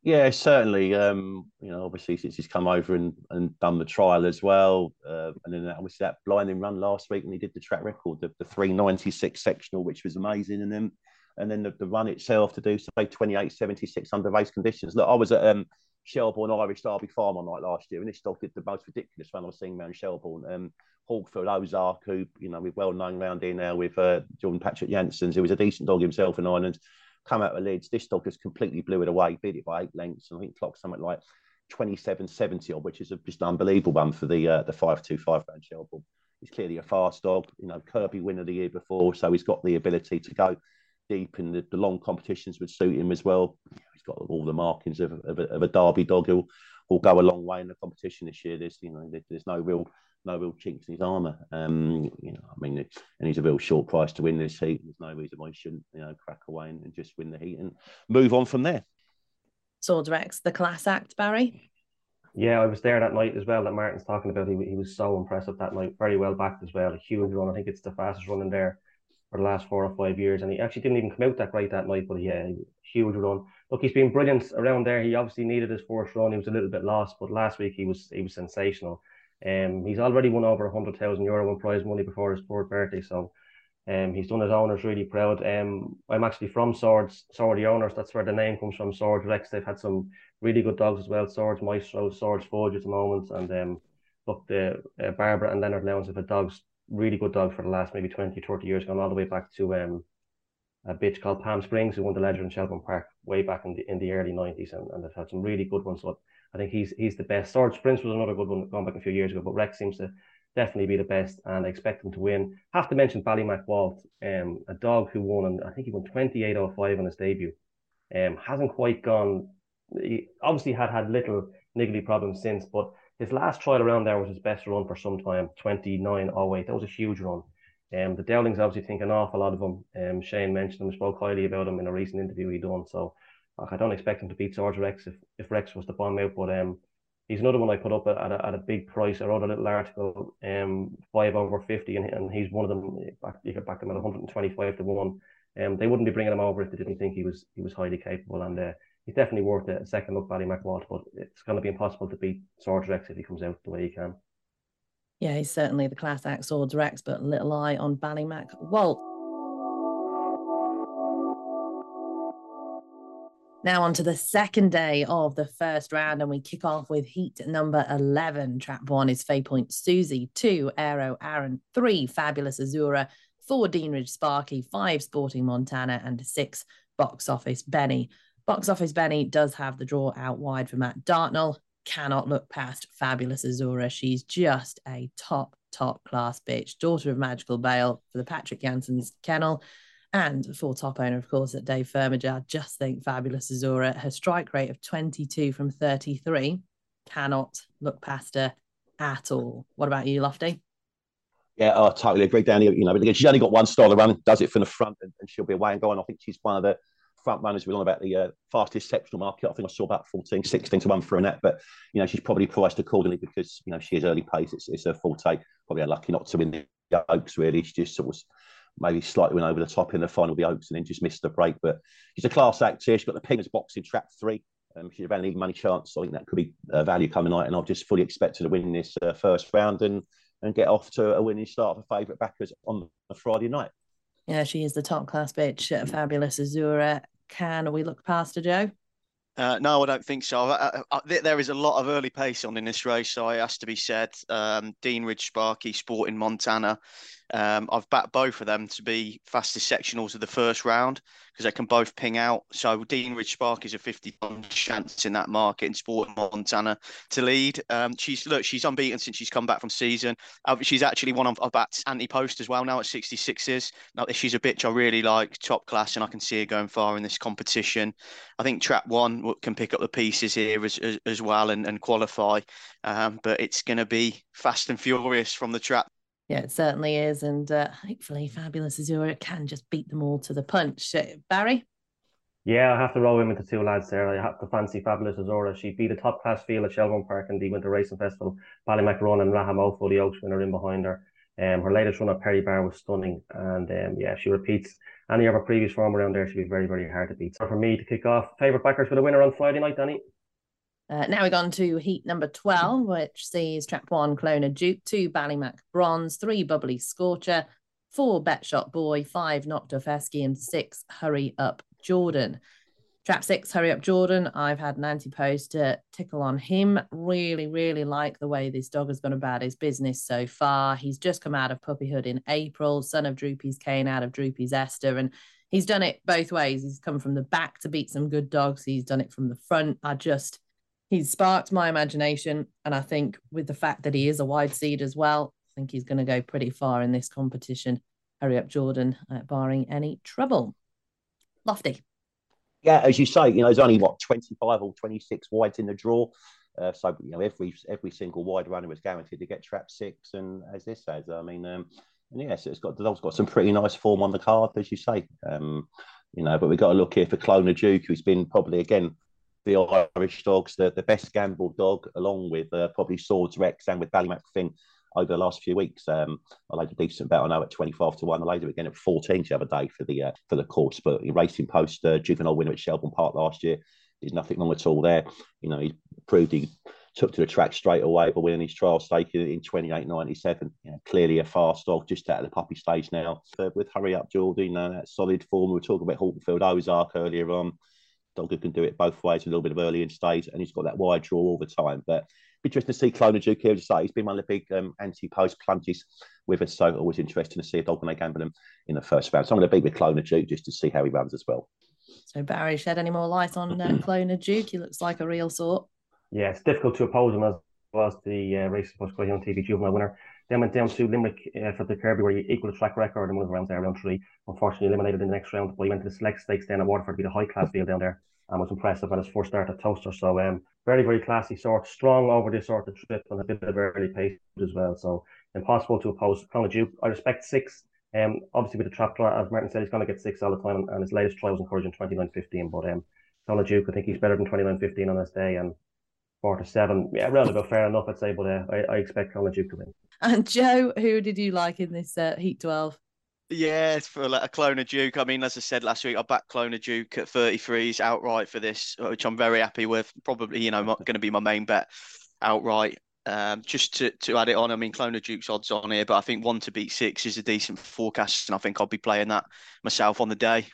Yeah, certainly. Um, you know, obviously since he's come over and, and done the trial as well, uh, and then obviously that blinding run last week, and he did the track record, the, the three ninety six sectional, which was amazing, and then and then the, the run itself to do say twenty eight seventy six under race conditions. Look, I was at um, Shelbourne Irish Derby Farm on night last year, and this dog did the most ridiculous run I've seen around Shelbourne. Um, Hawkfield Ozark, who you know we're well known around here now with uh, Jordan Patrick Janssens, who was a decent dog himself in Ireland come out of Leeds. This dog just completely blew it away, beat it by eight lengths, and I think clocked something like 27.70 which is a, just an unbelievable one for the uh, the 525 round Shelbourne. He's clearly a fast dog, you know, Kirby winner the year before, so he's got the ability to go deep in the, the long competitions would suit him as well. He's got all the markings of, of, a, of a Derby dog. He'll, will go a long way in the competition this year. There's you know there's no real no real chinks in his armour. Um, you know, I mean, and he's a real short price to win this heat. There's no reason why he shouldn't, you know, crack away and, and just win the heat and move on from there. Swords Rex, the class act, Barry. Yeah, I was there that night as well. That Martin's talking about. He, he was so impressive that night. Very well backed as well. A huge run. I think it's the fastest run in there for the last four or five years. And he actually didn't even come out that great that night. But yeah, huge run. Look, he's been brilliant around there. He obviously needed his fourth run. He was a little bit lost, but last week he was he was sensational. Um, he's already won over 100,000 euro in prize money before his fourth birthday. So um, he's done his owners really proud. Um, I'm actually from Swords, Swords owners. That's where the name comes from, Swords Rex. They've had some really good dogs as well, Swords Maestro, Swords Forge at the moment. And um, look, the uh, Barbara and Leonard Lewis have had dogs, really good dogs for the last maybe 20, 30 years, going all the way back to um, a bitch called Palm Springs, who won the Leger in Shelbourne Park way back in the in the early 90s. And, and they've had some really good ones. So I think he's he's the best. Swords Prince was another good one gone back a few years ago, but Rex seems to definitely be the best, and I expect him to win. Have to mention Ballymac Walt, um, a dog who won, and I think he won twenty eight oh five on his debut. Um, hasn't quite gone. He obviously had had little niggly problems since, but his last trial around there was his best run for some time, twenty nine oh eight. That was a huge run. Um, the Dowlings obviously think an awful lot of him. Um, Shane mentioned him, spoke highly about him in a recent interview he done. So like, I don't expect him to beat Swords Rex if, if Rex was to bomb out, but um, he's another one I put up at, at, a, at a big price. I wrote a little article, um, five over fifty, and, and he's one of them. Back, You could back him at one hundred and twenty-five to one. Um, they wouldn't be bringing him over if they didn't think he was he was highly capable, and uh, he's definitely worth a second look, Ballymac Walt. But it's going to be impossible to beat Swords Rex if he comes out the way he can. Yeah, he's certainly the class act Swords Rex, but little eye on Ballymac Walt. Now, on to the second day of the first round, and we kick off with heat number 11. Trap one is Fay Point Susie, two, Aero Aaron, three, Fabulous Azura, four, Deanridge Sparky, five, Sporting Montana, and six, Box Office Benny. Box Office Benny does have the draw out wide for Matt Dartnell. Cannot look past Fabulous Azura. She's just a top, top class bitch, daughter of Magical Bale for the Patrick Janssens kennel and for top owner, of course, at Dave Firmager. Just think fabulous Azura. Her strike rate of 22 from 33 cannot look past her at all. What about you, Lofty? Yeah, I totally agree, Dani. You know, but again, she's only got one style to run, does it from the front, and, and she'll be away and going. I think she's one of the front runners. We're on about the uh, fastest sectional market. I think I saw about 14, 16 to one for a net, But, you know, she's probably priced accordingly because, you know, she is early pace. It's, it's her forte. Probably unlucky not to win the Oaks, really. She just sort of maybe slightly went over the top in the final of the Oaks and then just missed the break. But she's a class act here. She's got the Pingers box in trap three. Um, she's about an even money chance. So I think that could be uh, value coming night. And I've just fully expected to win this uh, first round and and get off to a winning start for favourite backers on a Friday night. Yeah, she is the top class bitch. Uh, fabulous Azura. Can we look past her, Joe? Uh, no, I don't think so. I, I, I, there is a lot of early pace on in this race, so it has to be said. Um, Deanridge Sparky, Sporting Montana. Um, I've backed both of them to be fastest sectionals of the first round because they can both ping out. So Deanridge Spark is a 50 chance in that market and Sporting Montana to lead. Um, she's look, she's unbeaten since she's come back from season. Uh, she's actually one of I've backed anti-post as well now at 66s. Now she's a bitch I really like, top class, and I can see her going far in this competition. I think Trap One can pick up the pieces here as as, as well and, and qualify. Um, but it's going to be fast and furious from the trap Yeah, it certainly is. And uh, hopefully, Fabulous Azura can just beat them all to the punch. Uh, Barry? Yeah, I have to roll in with the two lads there. I have to fancy Fabulous Azura. She beat a top class field at Shelbourne Park in the Winter Racing Festival. Ballymac Run and Rahamofo, the Oaks winner, in behind her. Um, her latest run at Perry Barr was stunning. And um, yeah, she repeats any of her previous form around there, she'll be very, very hard to beat. So for me to kick off, favourite backers for the winner on Friday night, Dani? Uh, now we're on to heat number 12, which sees trap one, Clonard Duke, two, Ballymac Bronze, three, Bubbly Scorcher, four, Bet Betshot Boy, five, Knocked Off Esky, and six, Hurry Up Jordan. Trap six, Hurry Up Jordan. I've had an anti post to tickle on him. Really, really like the way this dog has gone about his business so far. He's just come out of puppyhood in April, son of Droopy's Kane out of Droopy's Esther. And he's done it both ways. He's come from the back to beat some good dogs, he's done it from the front. I just he's sparked my imagination. And I think with the fact that he is a wide seed as well, I think he's going to go pretty far in this competition. Hurry up, Jordan, uh, barring any trouble. Lofty. Yeah, as you say, you know, there's only what 25 or 26 wides in the draw. Uh, so you know, every every single wide runner was guaranteed to get trap six, and as this says, I mean, um, and yes, it's got dog's got some pretty nice form on the card, as you say. Um, you know, but we've got to look here for Clonard Duke, who's been probably again the Irish dogs, the, the best gamble dog, along with uh, probably Swords Rex and with Ballymac over the last few weeks. Um, I laid a decent bet I know at 25 to 1. I laid it again at 14 the other day for the uh, for the course. But Racing Post, uh, juvenile winner at Shelbourne Park last year, there's nothing wrong at all there. You know, he proved he took to the track straight away by winning his trial stake in, in 28.97. You know, clearly a fast dog, just out of the puppy stage now. With Hurry Up Jordan, uh, that solid form. We were talking about Haltonfield Ozark earlier on. Dogger can do it both ways, a little bit of early in stage, and he's got that wide draw all the time. But interesting to see Clonard Duke here. To say he's been one of the big um, anti-post plunges with us, so always interesting to see a dog when they gamble him in the first round. So I'm going to be with Clonard Duke just to see how he runs as well. So Barry, shed any more light on uh, *clears throat* Clonard Duke? He looks like a real sort. Yeah, it's difficult to oppose him as well as the uh, race post on TV juvenile winner. Then went down to Limerick uh, for the Kirby, where he equalled the track record and one of the rounds there, round three. Unfortunately, eliminated in the next round, but he went to the select stakes down at Waterford to be the high class field down there and was impressive on his first start at Towcester. So um, very, very classy sort, strong over this sort of trip and a bit of early pace as well. So impossible to oppose. Clonard Duke, I respect six. Um, obviously with the trap trial, as Martin said, he's going to get six all the time, and his latest trial was encouraging 29.15. But um, Clonard Duke, I think he's better than 29.15 on this day, and four to seven, yeah, round about fair enough, I'd say. But uh, I, I expect Clonard Duke to win. And Joe, who did you like in this uh, Heat 12? Yeah, for like a Clonard Duke. I mean, as I said last week, I backed Clonard Duke at 33s outright for this, which I'm very happy with. Probably, you know, going to be my main bet outright. Um, just to, to add it on, I mean, Clonard Duke's odds on here, but I think one to beat six is a decent forecast, and I think I'll be playing that myself on the day.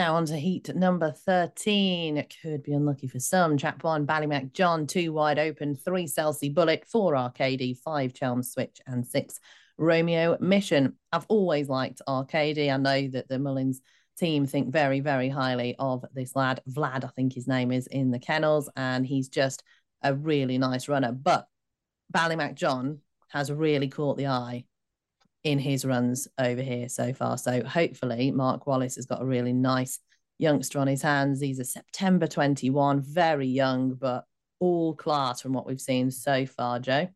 Now on to heat number 13. It could be unlucky for some. Trap one, Ballymac John, two wide open, three Celsi Bullet, four Arcady, five Chelm Switch, and six Romeo Mission. I've always liked Arcady. I know that the Mullins team think very, very highly of this lad. Vlad, I think his name is in the kennels, and he's just a really nice runner. But Ballymac John has really caught the eye in his runs over here so far. So hopefully, Mark Wallace has got a really nice youngster on his hands. He's a September 21, very young, but all class from what we've seen so far, Joe.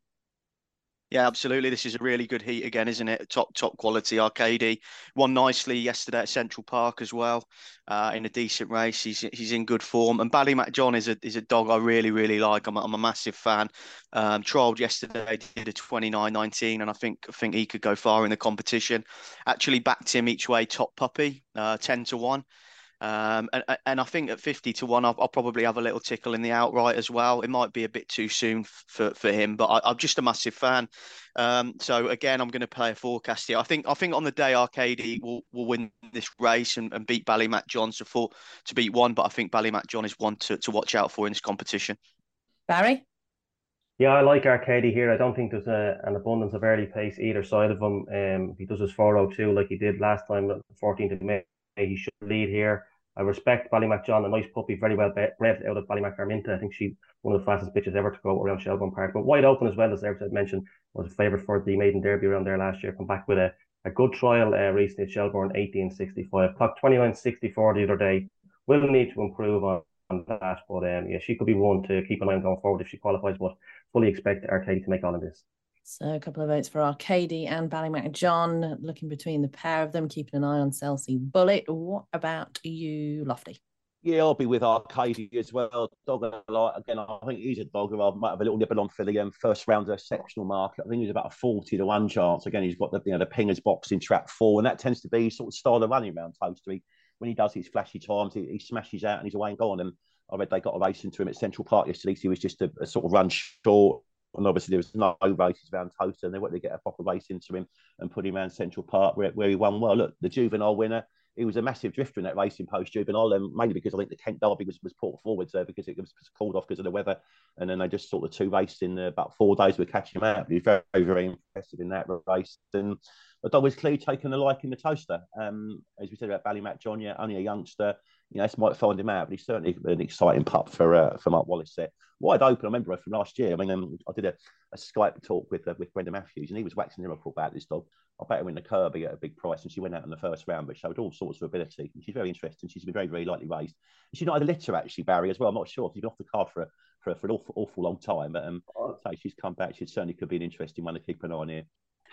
Yeah, absolutely. This is a really good heat again, isn't it? Top top quality. Arcady won nicely yesterday at Central Park as well, uh, in a decent race. He's he's in good form. And Ballymac John is a is a dog I really really like. I'm a, I'm a massive fan. Um, trialed yesterday, did a 29.19, and I think I think he could go far in the competition. Actually backed him each way top puppy, uh, 10 to one. Um, and, and I think at 50 to 1, I'll, I'll, probably have a little tickle in the outright as well. It might be a bit too soon for, for him, but I, am just a massive fan. Um, so again, I'm going to play a forecast here. I think I think on the day Arcady will, will win this race and, and beat Ballymac John to, four, to beat one, but I think Ballymac John is one to, to watch out for in this competition. Barry? Yeah, I like Arcady here. I don't think there's a, an abundance of early pace either side of him. Um, he does his 402 like he did last time, 14th of May. He should lead here. I respect Ballymac John, a nice puppy, very well bred out of Ballymac Arminta. I think she one of the fastest bitches ever to go around Shelbourne Park, but wide open as well as I mentioned was a favourite for the maiden derby around there last year. Come back with a, a good trial uh, recently at Shelbourne, 1865. Clock 29.64 the other day. Will need to improve on, on that, but um, yeah, she could be one to keep an eye on going forward if she qualifies. But fully expect Arcady to make all of this. So a couple of votes for Arcady and Ballymac John. Looking between the pair of them, keeping an eye on Chelsea Bullet. What about you, Lofty? Yeah, I'll be with Arcady as well. Dog lot again. I think he's a dogger. I might have a little nibble on for the um, first round of sectional market. I think he's about a forty to one chance. Again, he's got the you know the pingers box in trap four, and that tends to be sort of style of running around Towcester. He, when he does his flashy times, he, he, smashes out and he's away and gone. And I read they got a race into him at Central Park yesterday. So he was just a, a sort of run short. And obviously there was no races around Towcester, and they wanted to get a proper race into him and put him around Central Park where, where he won well. Look, the juvenile winner he was a massive drifter in that racing post juvenile, and mainly because I think the Kent Derby was, was put forward there because it was called off because of the weather, and then they just sort of two races in uh, about four days. We're catching him out. He was very, very impressive in that race, and the dog was clearly taking a liking the Towcester. Um, as we said about Ballymac John, yeah, only a youngster. You know, this might find him out, but he's certainly an exciting pup for uh, for Mark Wallace there. Wide open, I remember from last year. I mean, um, I did a, a Skype talk with uh, with Brendan Matthews, and he was waxing lyrical about this dog. I bet her in the Kirby at a big price, and she went out in the first round, but showed all sorts of ability. And she's very interesting. She's been very, very lightly raised. She's not had a litter actually, Barry, as well. I'm not sure. She's been off the card for a, for, for an awful, awful long time, but um, I'd say she's come back. She certainly could be an interesting one to keep an eye on here.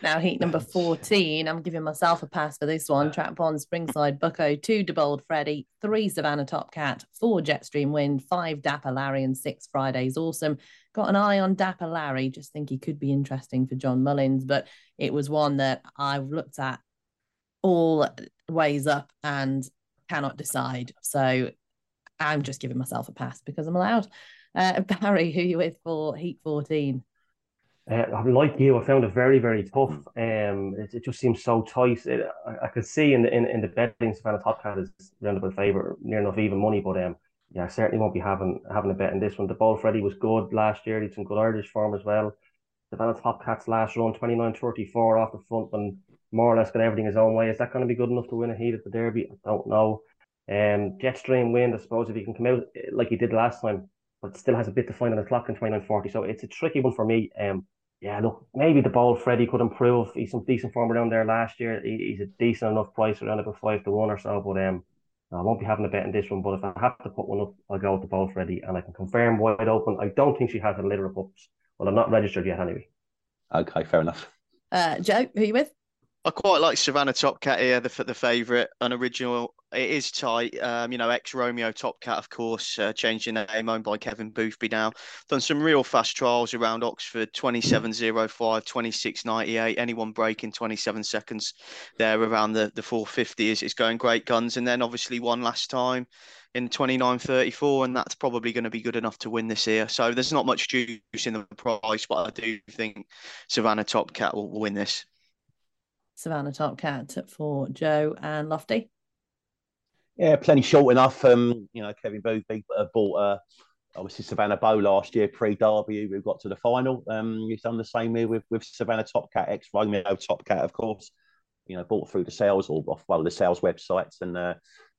Now, heat number 14. I'm giving myself a pass for this one. Trap One, Springside Bucko, two DeBold Freddy, three Savannah Top Cat, four Jetstream Wind, five Dapper Larry, and six Fridays Awesome. Got an eye on Dapper Larry. Just think he could be interesting for John Mullins, but it was one that I've looked at all ways up and cannot decide. So I'm just giving myself a pass because I'm allowed. Uh, *laughs* Barry, who you with for Heat 14? Uh, like you, I found it very, very tough. Um, it, it just seems so tight. It, I, I could see in the in, in the betting Savannah Top Cat is round about favour, near enough even money. But um, yeah, I certainly won't be having having a bet in this one. The ball Freddy was good last year. He had some good Irish form as well. Savannah Top Cat's last run, 29-34 off the front and more or less got everything his own way. Is that going to be good enough to win a heat at the Derby? I don't know. Um, Jetstream Wind, I suppose, if he can come out eh, like he did last time, but still has a bit to find on the clock in 29.40. So it's a tricky one for me. Um, yeah, look, maybe the ball Freddy could improve. He's some decent form around there last year. He, he's a decent enough price around about five to one or so. But um, I won't be having a bet in this one. But if I have to put one up, I'll go with the ball Freddy, and I can confirm wide open. I don't think she has a litter of pups. Well, I'm not registered yet anyway. Okay, fair enough. Uh, Joe, who are you with? I quite like Savannah Top Cat here, the the favourite, an original. It is tight. Um, you know, ex Romeo Top Cat, of course, uh, changing the name, owned by Kevin Boothby now. Done some real fast trials around Oxford, 27.05, 26.98. Anyone breaking 27 seconds there around the, the 450 is, is going great guns. And then obviously one last time in 29.34, and that's probably going to be good enough to win this year. So there's not much juice in the price, but I do think Savannah Top Cat will, will win this. Savannah Top Cat for Joe and Lofty. Yeah, plenty short enough. Um, you know, Kevin Boothby uh, bought uh, obviously Savannah Bow last year pre Derby. We got to the final. Um, he's done the same here with with Savannah Top Cat, ex Romeo Top Cat, of course. You know, bought through the sales or off one of the sales websites, and uh,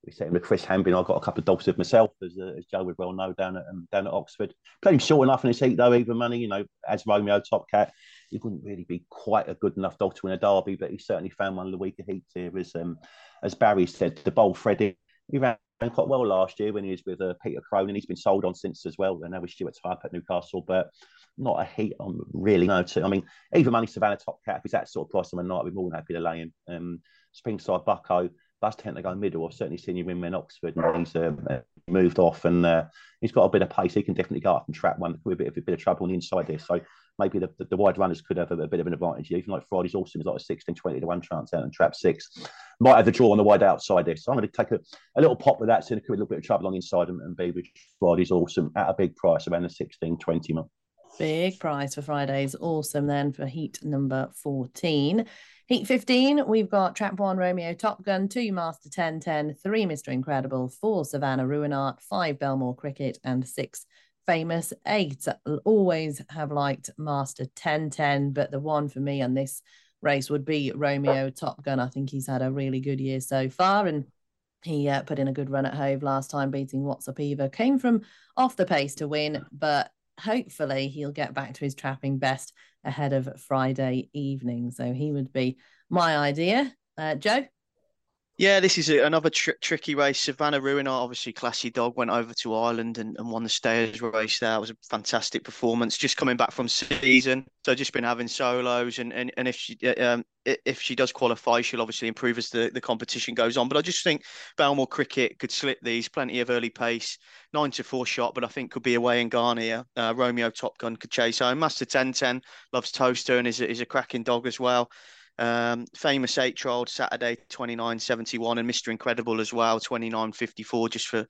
we set him with Chris Hambin. I got a couple of dogs with myself, as, uh, as Joe would well know, down at um, down at Oxford. Playing short enough in his heat though, even money. You know, as Romeo Top Cat, he wouldn't really be quite a good enough dog to win a derby, but he certainly found one of the weaker heats here. As um, as Barry said, DeBold Freddy, he ran quite well last year when he was with uh, Peter Cronin. He's been sold on since as well. And now with Stuart Type at Newcastle, but not a heat on really. No, I mean, even money Savannah Top Cat, if he's that sort of price on a night, we're more than happy to lay him. Um, Springside Bucko, that's tend to go middle. I've certainly seen him in Oxford, and he's uh, moved off, and uh, he's got a bit of pace. He can definitely go up and trap one with a bit, a bit of trouble on the inside there. So maybe the, the, the, wide runners could have a, a, bit of an advantage. Even like Friday's awesome is like a 16, 20 to one chance out and trap six. Might have the draw on the wide outside there. So I'm going to take a, a little pop with that. So there could be a little bit of trouble on inside and, and be with Friday's awesome at a big price around the 16, 20 month. Big price for Friday's awesome then for heat number 14. Heat 15, we've got Trap 1 Romeo Top Gun, 2 Master 10 10, 3 Mr. Incredible, 4 Savannah Ruinart, 5 Belmore Cricket, and 6 Famous 8. Always have liked Master 10 10, but the one for me on this race would be Romeo Top Gun. I think he's had a really good year so far and he uh, put in a good run at Hove last time, beating What's Up Eva. Came from off the pace to win, but hopefully he'll get back to his trapping best ahead of Friday evening. So he would be my idea. Uh, Joe? Yeah, this is a, another tr tricky race. Savannah Ruinart, obviously classy dog, went over to Ireland and, and won the stayers race there. It was a fantastic performance. Just coming back from season, so just been having solos, and and, and if she um if she does qualify, she'll obviously improve as the, the competition goes on. But I just think Belmore Cricket could slip these. Plenty of early pace, nine to four shot, but I think could be away in Ghana. Uh, Romeo Top Gun could chase home. Master Ten Ten loves Towcester and is is a cracking dog as well. Um, famous eight year old Saturday 29.71 and Mr. Incredible as well 29.54 just for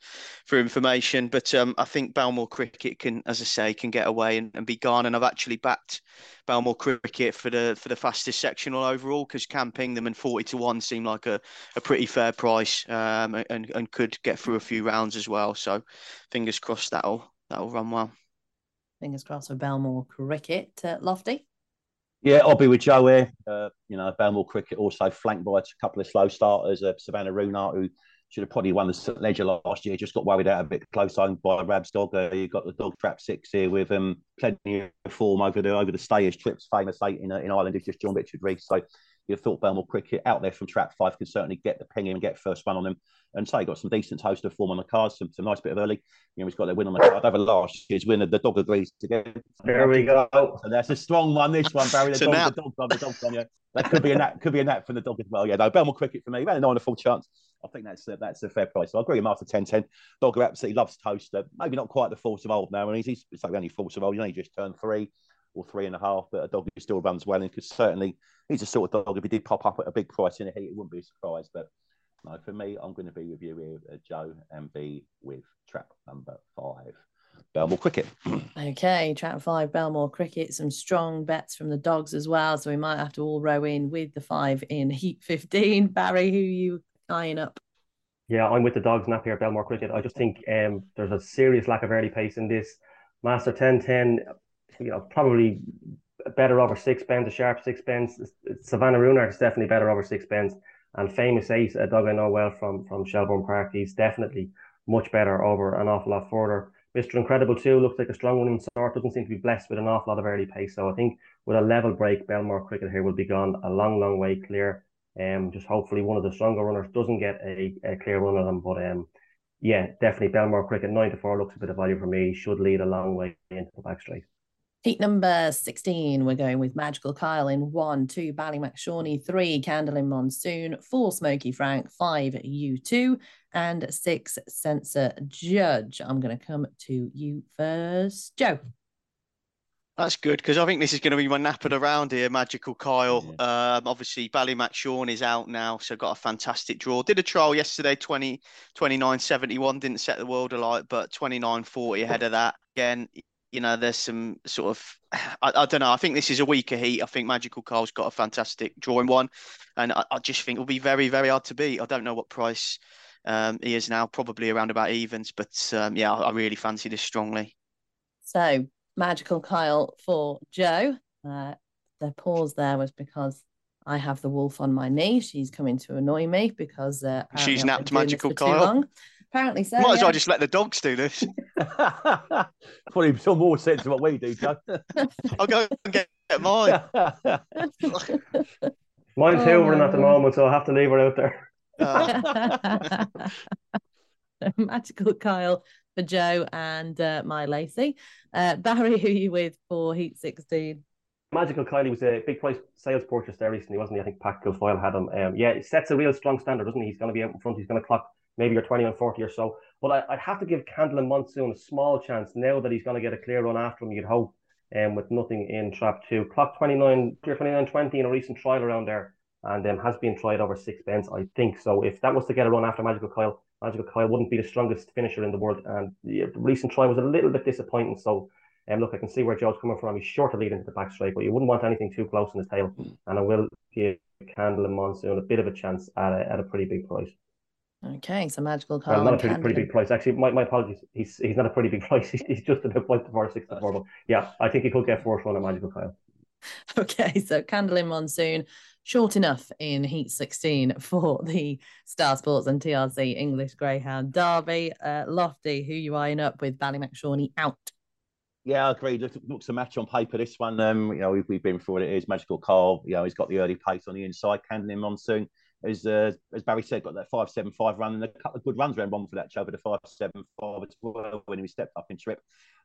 for information. But um, I think Belmore Cricket can, as I say, can get away and, and be gone. And I've actually backed Belmore Cricket for the for the fastest sectional overall because camping them and 40 to one seemed like a, a pretty fair price um, and and could get through a few rounds as well. So fingers crossed that'll that'll run well. Fingers crossed for Belmore Cricket. Uh, Lofty. Yeah, I'll be with Joe here. Uh, you know, Belmore Cricket also flanked by a couple of slow starters. Uh, Savannah Ruinart, who should have probably won the St. Leger last year, just got worried out a bit close home by Rab's dog. Uh, you got the dog trap six here with um, plenty of form over the over the stayers trips, famous eight in, uh, in Ireland is just John Richard Rees. So you thought Belmore Cricket out there from trap five can certainly get the ping in and get first run on them. And so he got some decent Towcester form on the cards, some, some nice bit of early. You know, he's got their win on the card over last year's winner. The dog agrees to get. There we go. So that's a strong one. This one, Barry. The, dog, the dog's on. The dog's on. Yeah, that could be a nap. Could be a nap from the dog as well. Yeah, no, Belmore Cricket for me. About a nine a full chance. I think that's a, that's a fair price. So I agree with him after 10 10. Dogger absolutely loves Towcester. Maybe not quite the force of old now. And he's, he's it's like the only force of old. You know, he just turned three or three and a half, but a dog who still runs well and could certainly he's a sort of dog. If he did pop up at a big price in a heat, it wouldn't be a surprise. But no, for me, I'm going to be with you here, uh, Joe, and be with trap number five. Belmore Cricket. *clears throat* okay, trap five, Belmore Cricket. Some strong bets from the dogs as well. So we might have to all row in with the five in Heat 15. Barry, who you eyeing up? Yeah, I'm with the dogs nap here, at Belmore Cricket. I just think um, there's a serious lack of early pace in this. Master 10 10, you know, probably better over six pence, a sharp six pence. Savannah Ruinart is definitely better over six pence. And famous ace, a dog I know well from from Shelbourne Park, he's definitely much better over an awful lot further. Mr. Incredible too looks like a strong one in sort, doesn't seem to be blessed with an awful lot of early pace. So I think with a level break, Belmore Cricket here will be gone a long, long way clear. Um, just hopefully one of the stronger runners doesn't get a, a clear run of them. But um, yeah, definitely Belmore Cricket nine to four looks a bit of value for me. Should lead a long way into the back straight. Heat number 16, we're going with Magical Kyle in one, two, Ballymacshawny, three, Candle in Monsoon, four, Smoky Frank, five, U2, and six, Censor Judge. I'm going to come to you first. Joe. That's good because I think this is going to be my napping around here, Magical Kyle. Yeah. Um, obviously, Ballymacshawny is out now, so got a fantastic draw. Did a trial yesterday, 20, 29.71, didn't set the world alight, but 29.40 ahead of that. Again, you know, there's some sort of, *sighs* I, I, don't know. I think this is a weaker heat. I think Magical Kyle's got a fantastic drawing one, and I, I just think it'll be very, very hard to beat. I don't know what price um, he is now, probably around about evens, but um, yeah, I, I, really fancy this strongly. So Magical Kyle for Joe. Uh, the pause there was because I have the wolf on my knee. She's coming to annoy me because uh, she's napped Magical Kyle. Apparently so. Might yeah. as well just let the dogs do this. *laughs* *laughs* Probably some more sense of what we do, Joe. *laughs* I'll go and get mine. Mine's oh, hoovering at the moment, so I'll have to leave her out there. Uh. Magical Kyle for Joe and uh, my Lacey. Uh, Barry, who are you with for Heat 16? Magical Kylie was a big price sales purchase there recently, wasn't he? I think Pat Guilfoyle had him. Um, yeah, it sets a real strong standard, doesn't he? He's going to be out in front. He's going to clock maybe you're 20 and 40 or so. But I, would have to give Candle in Monsoon a small chance now that he's going to get a clear run after him, you'd hope, um, with nothing in trap two. Clock 29, clear 29 20 in a recent trial around there and um, has been tried over six bends, I think. So if that was to get a run after Magical Kyle, Magical Kyle wouldn't be the strongest finisher in the world. And the recent try was a little bit disappointing. So um, look, I can see where Joe's coming from. He's sure to lead into the back straight, but you wouldn't want anything too close in his tail. And I will give Candle in Monsoon a bit of a chance at a, at a pretty big price. Okay, so magical card. Well, not a pretty, pretty, big price. Actually, my, my apologies. He's he's not a pretty big *laughs* price. He's, he's just about point to four six to four. But yeah, I think he could get fourth one a magical Kyle. *laughs* Okay, so Candle in Monsoon, short enough in Heat 16 for *laughs* the Star Sports and TRC English Greyhound Derby. Uh, Lofty, who you eyeing up with Ballymacshawny out? Yeah, I agree. Look, looks a match on paper. This one, um, you know, we've, we've been through what it is. Magical Carl, you know, he's got the early pace on the inside. Candle in Monsoon, as uh, as Barry said, got that five seven five run and a couple of good runs around for that over the five seven five as well when he stepped up in trip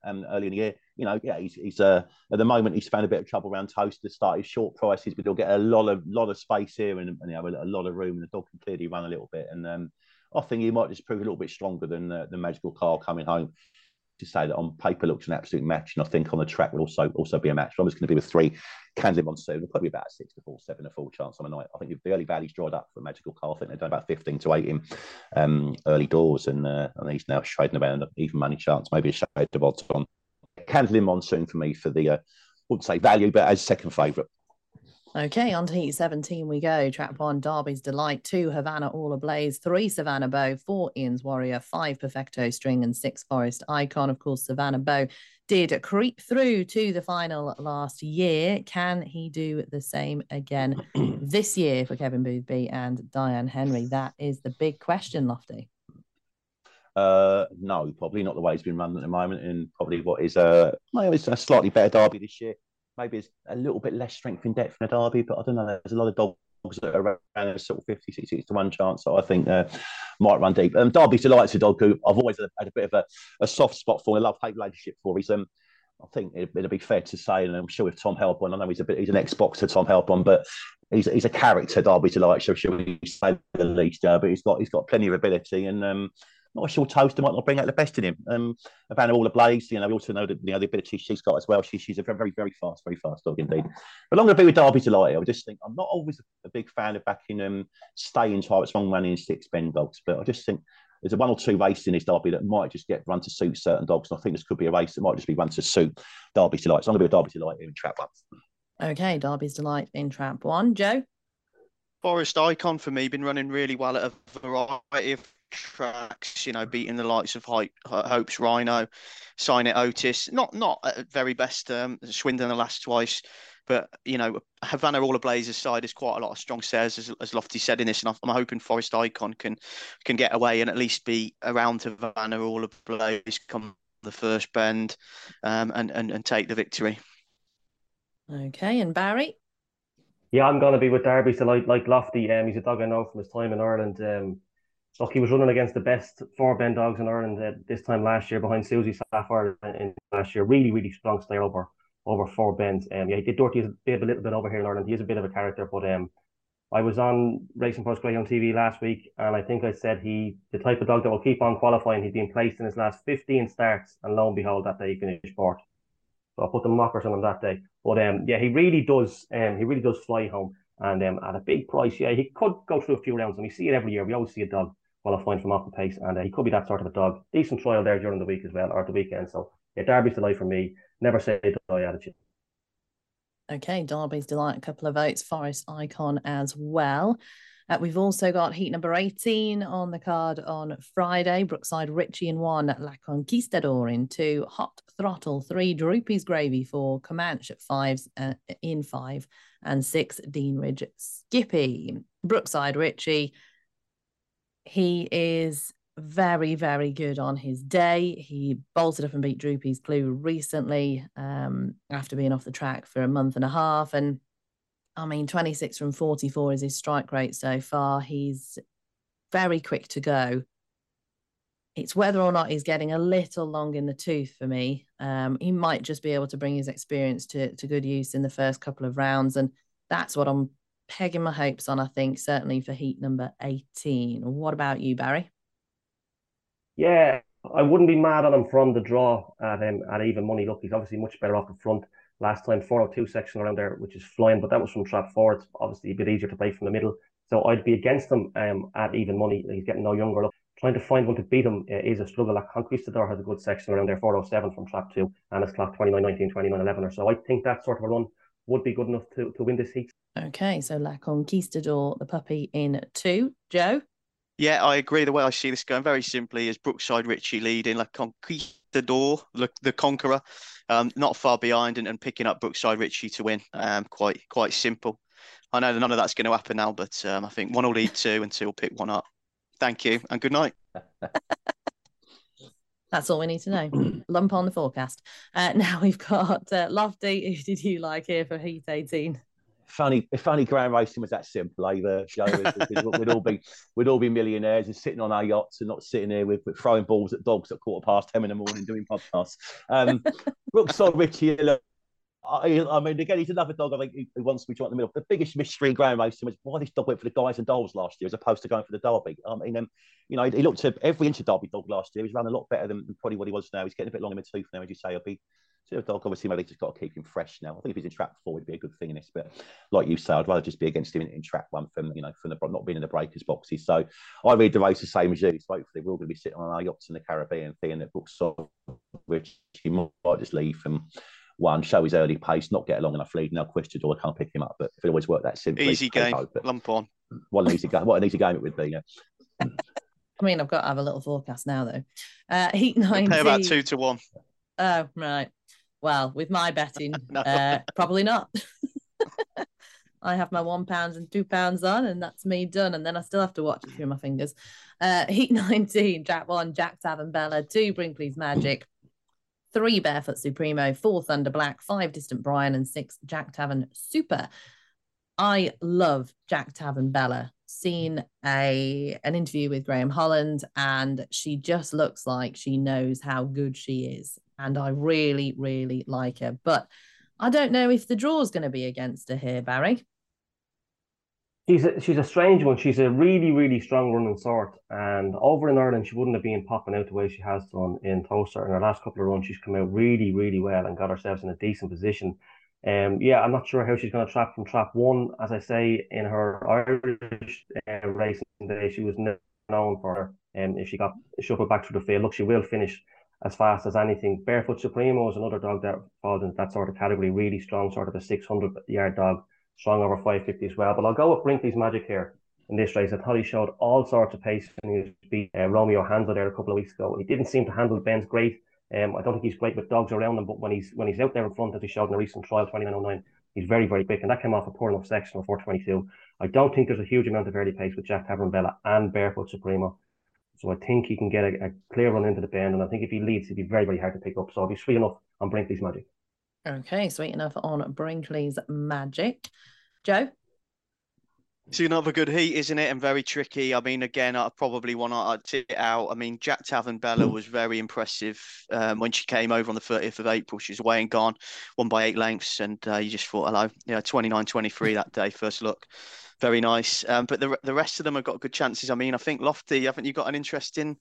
um, early in the year. You know, yeah, he's he's uh, at the moment he's found a bit of trouble around toast to start his short prices, but he'll get a lot of lot of space here and, and you know, a, a, lot of room, and the dog can clearly run a little bit. And um, I think he might just prove a little bit stronger than uh, the Magical Carl coming home to say that on paper looks an absolute match, and I think on the track will also also be a match. But I'm just going to be with three. Candid Monsoon, probably be about a six to four, seven to four chance on the night. I think the early value's dried up for Magical Carl. I think they've done about 15 to 18 um, early doors, and, uh, and he's now trading about an even money chance, maybe a shade of odds on. Candid Monsoon for me for the, uh, wouldn't say value, but as second favourite. Okay, on to Heat 17 we go. Trap one, Derby's Delight, two, Havana All Ablaze, three, Savannah Bow, four, Ian's Warrior, five, Perfecto String, and six, Forest Icon. Of course, Savannah Bow did creep through to the final last year. Can he do the same again *clears throat* this year for Kevin Boothby and Diane Henry? That is the big question, Lofty. Uh, no, probably not the way he's been run at the moment, and probably what is a, maybe it's a slightly better derby this year maybe it's a little bit less strength in depth in a derby, but I don't know. There's a lot of dogs that are around a sort of 50, 60 to one chance that I think uh, might run deep. Um, Derby's Delight's a dog who I've always had a, bit of a, a, soft spot for. I love hate relationship for. He's um, I think it, would be fair to say, and I'm sure with Tom Heilbron, I know he's a bit, he's an ex-boxer, Tom Heilbron, but he's he's a character, Derby Delight, so should we say the least. Uh, but he's got he's got plenty of ability, and um, not a sure Toaster might not bring out the best in him. Um, Havana All Ablaze, you know, we also know that you know the ability she's got as well. She, she's a very, very, very fast, very fast dog indeed. But I'm going to be with Derby Delight. I just think I'm not always a big fan of backing um staying types, long running six bend dogs, but I just think there's a one or two races in this derby that might just get run to suit certain dogs. And I think this could be a race that might just be run to suit Derby Delight. So I'm going to be a Derby Delight in trap one. Okay, Derby's Delight in trap one. Joe? Forest Icon for me, been running really well at a variety of tracks, you know, beating the likes of Hype, Hopes Rhino, Signet Otis. Not not at very best, um, Swindon the last twice, but you know, Havana All Ablaze's side is quite a lot of strong stairs, as, as Lofty said in this, and I'm hoping Forest Icon can can get away and at least be around Havana All Ablaze come the first bend, um, and and and take the victory. Okay, and Barry. Yeah, I'm going to be with Derby. So like like Lofty, um, he's a dog I know from his time in Ireland. Um, Look, he was running against the best four bend dogs in Ireland uh, this time last year behind Susie Sapphire in last year. Really, really strong style over over four bends. Um, yeah, he did Dirty a, bit, a little bit over here in Ireland. He is a bit of a character, but um, I was on Racing Post Grey on TV last week, and I think I said he the type of dog that will keep on qualifying. He's been placed in his last 15 starts, and lo and behold, that day he finished fourth. So I put the mockers on him that day. But um, yeah, he really does. Um, he really does fly home, and um, at a big price. Yeah, he could go through a few rounds, and we see it every year. We always see a dog qualifying from off the pace, and uh, he could be that sort of a dog. Decent trial there during the week as well, or the weekend. So yeah, Derby's delight for me. Never say die attitude. Okay, Derby's delight. A couple of votes. Forest Icon as well. Uh, we've also got heat number 18 on the card on Friday. Brookside Richie in one, La Conquistador in two, Hot Throttle three, Droopy's Gravy four, Comanche at fives uh, in five, and six, Dean Ridge Skippy. Brookside Richie he is very, very good on his day. He bolted up and beat Droopy's Clue recently um, after being off the track for a month and a half. And I mean, 26 from 44 is his strike rate so far. He's very quick to go. It's whether or not he's getting a little long in the tooth for me. Um, he might just be able to bring his experience to, to good use in the first couple of rounds. And that's what I'm pegging my hopes on, I think, certainly for heat number 18. What about you, Barry? Yeah, I wouldn't be mad at him from the draw at him at even money. Look, he's obviously much better off the front. Last time, 402 section around there, which is flying, but that was from trap forward. Obviously, a bit easier to play from the middle. So I'd be against him um, at even money. He's getting no younger. Look, trying to find one to beat him uh, is a struggle. Like Conquistador has a good section around there, 407 from trap two, and it's clock 29 19, 29 11 or so. I think that sort of a run would be good enough to, to win this heat. Okay, so La Conquistador, the puppy in two. Joe? Yeah, I agree. The way I see this going very simply is Brookside Richie leading La Conquistador, the, the conqueror, um, not far behind and, and picking up Brookside Richie to win. Um, quite quite simple. I know none of that's going to happen now, but um, I think one will lead two and two will pick one up. Thank you and good night. *laughs* That's all we need to know. *clears throat* Lump on the forecast. Uh, *laughs* now we've got uh, Lofty. Who did you like here for Heat 18? If only if only ground racing was that simple, either Joe, we'd, we'd, all be we'd all be millionaires and sitting on our yachts and not sitting here with, with throwing balls at dogs at quarter past ten in the morning doing podcasts. Um, *laughs* Brookside Richie. I, I, mean, again, he's another dog. I think he wants to be joined in the middle. The biggest mystery in grand racing was why this dog went for the guys and dolls last year as opposed to going for the Derby. I mean, um, you know, he, he looked at every inch of Derby dog last year. He's run a lot better than, than probably what he was now. He's getting a bit long in the tooth now, as you say. He'll be so dog, obviously, maybe just got to keep him fresh now. I think if he's in trap four, it'd be a good thing in this. But like you say, I'd rather just be against him in, in trap one from you know from the not being in the breakers boxes. So I read the race the same as you. So hopefully, we're all going to be sitting on our yachts in the Caribbean, thinking that Brooks which he might just leave from one, show his early pace, not get a long enough lead. Now question or I can't pick him up. But if it always worked that simply, easy game, lump on. What an easy game! What an easy game it would be. Yeah. I mean, I've got to have a little forecast now, though. Uh, heat nine. Pay about two to one. Oh, right. Well, with my betting, *laughs* no. uh, probably not. *laughs* I have my one pounds and two pounds on, and that's me done. And then I still have to watch it through my fingers. Uh, *laughs* Heat 19, Jack one, Jack Tavern Bella, two Brinkley's Magic, three Barefoot Supremo, four Thunder Black, five Distant Brian, and six Jack Tavern Super. I love Jack Tavern Bella. Seen a an interview with Graham Holland, and she just looks like she knows how good she is and I really, really like her. But I don't know if the draw is going to be against her here, Barry. She's a, she's a strange one. She's a really, really strong running sort. And over in Ireland, she wouldn't have been popping out the way she has done in Towcester. In her last couple of runs, she's come out really, really well and got herself in a decent position. Um, yeah, I'm not sure how she's going to trap from trap one. As I say, in her Irish uh, racing day, she was known for um, if she got shuffled back through the field, look, she will finish as fast as anything. Barefoot Supremo is another dog that falls into that sort of category, really strong, sort of a 600 yard dog, strong over 550 as well. But I'll go with Brinkley's Magic here in this race. I thought he showed all sorts of pace when he was beat uh, Romeo Handler there a couple of weeks ago. He didn't seem to handle Ben's great. Um, I don't think he's great with dogs around him, but when he's when he's out there in front, as he showed in a recent trial, 2909, he's very, very quick. And that came off a poor enough section of 422. I don't think there's a huge amount of early pace with Jack Tavern Bella and Barefoot Supremo. So I think he can get a, a, clear run into the bend, and I think if he leads, he'd be very, very hard to pick up. So I'll be sweet enough on Brinkley's Magic. Okay, sweet enough on Brinkley's Magic. Joe? It's another good heat, isn't it? And very tricky. I mean, again, I probably want to tip it out. I mean, Jack Tavern Bella was very impressive um, when she came over on the 30th of April. She was away and gone, won by eight lengths. And uh, you just thought, hello, yeah, 29 23 that day, first look very nice. Um, but the the rest of them have got good chances. I mean, I think Lofty, haven't you got an interesting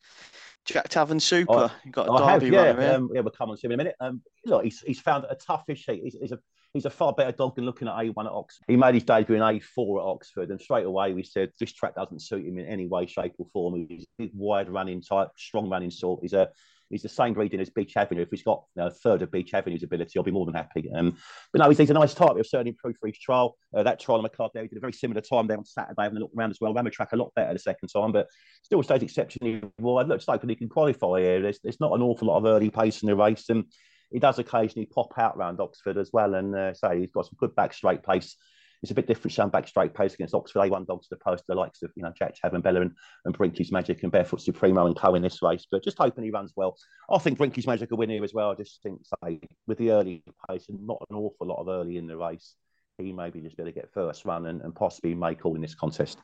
Jack Tavern Super? Oh, you got a I Derby have, yeah. Um, yeah, we'll come on to him in a minute. Um, look, he's, he's found a toughish heat. He's, he's a he's a far better dog than looking at A1 at Oxford. He made his debut in A4 at Oxford, and straight away we said this track doesn't suit him in any way, shape, or form. He's a big, wide running type, strong running sort. He's a he's the same breeding as Beach Avenue. If he's got you know, a third of Beach Avenue's ability, I'll be more than happy. Um, but no, he's, he's a nice type. He'll certainly improved for each trial. Uh, that trial on McCloud there, he did a very similar time there on Saturday, having a look around as well. Ran the track a lot better the second time, but still stays exceptionally wide. Looks like he can qualify here. There's, there's not an awful lot of early pace in the race, and he does occasionally pop out around Oxford as well. And uh, say he's got some good back straight pace it's a bit different showing back straight pace against Oxford A1 dogs to the post the likes of you know Jack Tavern Bella and, and Brinkley's Magic and Barefoot Supremo and Co in this race. But just hoping he runs well. I think Brinkley's Magic will win here as well. I just think say with the early pace and not an awful lot of early in the race, he maybe just better get first run and, and possibly make all in this contest.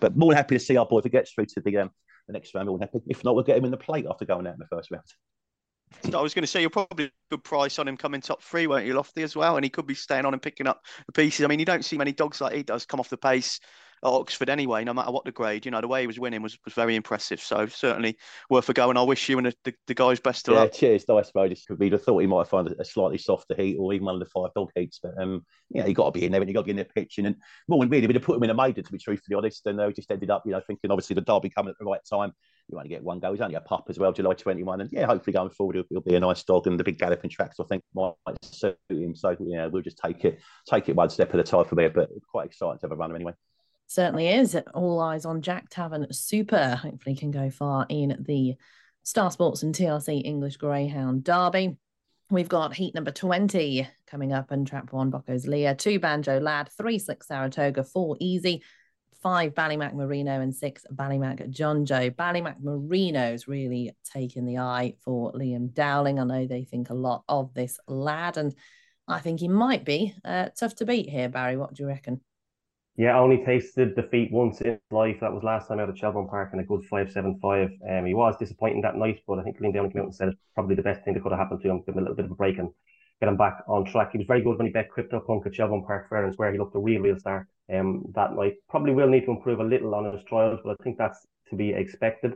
But more than happy to see our boy if he gets through to the um, the next round. Than happy. If not, we'll get him in the plate after going out in the first round. I was going to say you're probably a good price on him coming top three, weren't you, Lofty, as well? And he could be staying on and picking up the pieces. I mean, you don't see many dogs like he does come off the pace at Oxford anyway, no matter what the grade. You know, the way he was winning was, was very impressive. So certainly worth a go. And I wish you and the, the, the guys best of luck. yeah, luck. cheers. Nice. Just we'd have thought he might find a, a, slightly softer heat or even one of the five dog heats. But um, yeah, you got to be in there and you got to be in there pitching. And more than really, we'd have put him in a maiden, to be truthfully honest. And they just ended up, you know, thinking obviously the derby coming at the right time. You want to get one go. He's only a pup as well, July 21. And yeah, hopefully going forward, he'll, he'll be a nice dog. And the big galloping tracks, I think, might suit him. So yeah, we'll just take it, take it one step at a time from there. But quite excited to have a runner anyway certainly is. All eyes on Jack Tavern Super. Hopefully, can go far in the Star Sports and TRC English Greyhound Derby. We've got heat number 20 coming up and trap one Bocco's Leah, two Banjo Lad, three Slick Saratoga, four Easy, five Ballymac Merino, and six Ballymac John Joe. Ballymac Merino's really taken the eye for Liam Dowling. I know they think a lot of this lad, and I think he might be uh, tough to beat here, Barry. What do you reckon? Yeah, only tasted defeat once in life. That was last time out at Shelbourne Park in a good five seven five. Um, he was disappointing that night, but I think Liam Dowling came out and said it's probably the best thing that could have happened to him. Give him a little bit of a break and get him back on track. He was very good when he bet Crypto Punk at Shelbourne Park Fair and Square. He looked a real, real star um, that night. Probably will need to improve a little on his trials, but I think that's to be expected.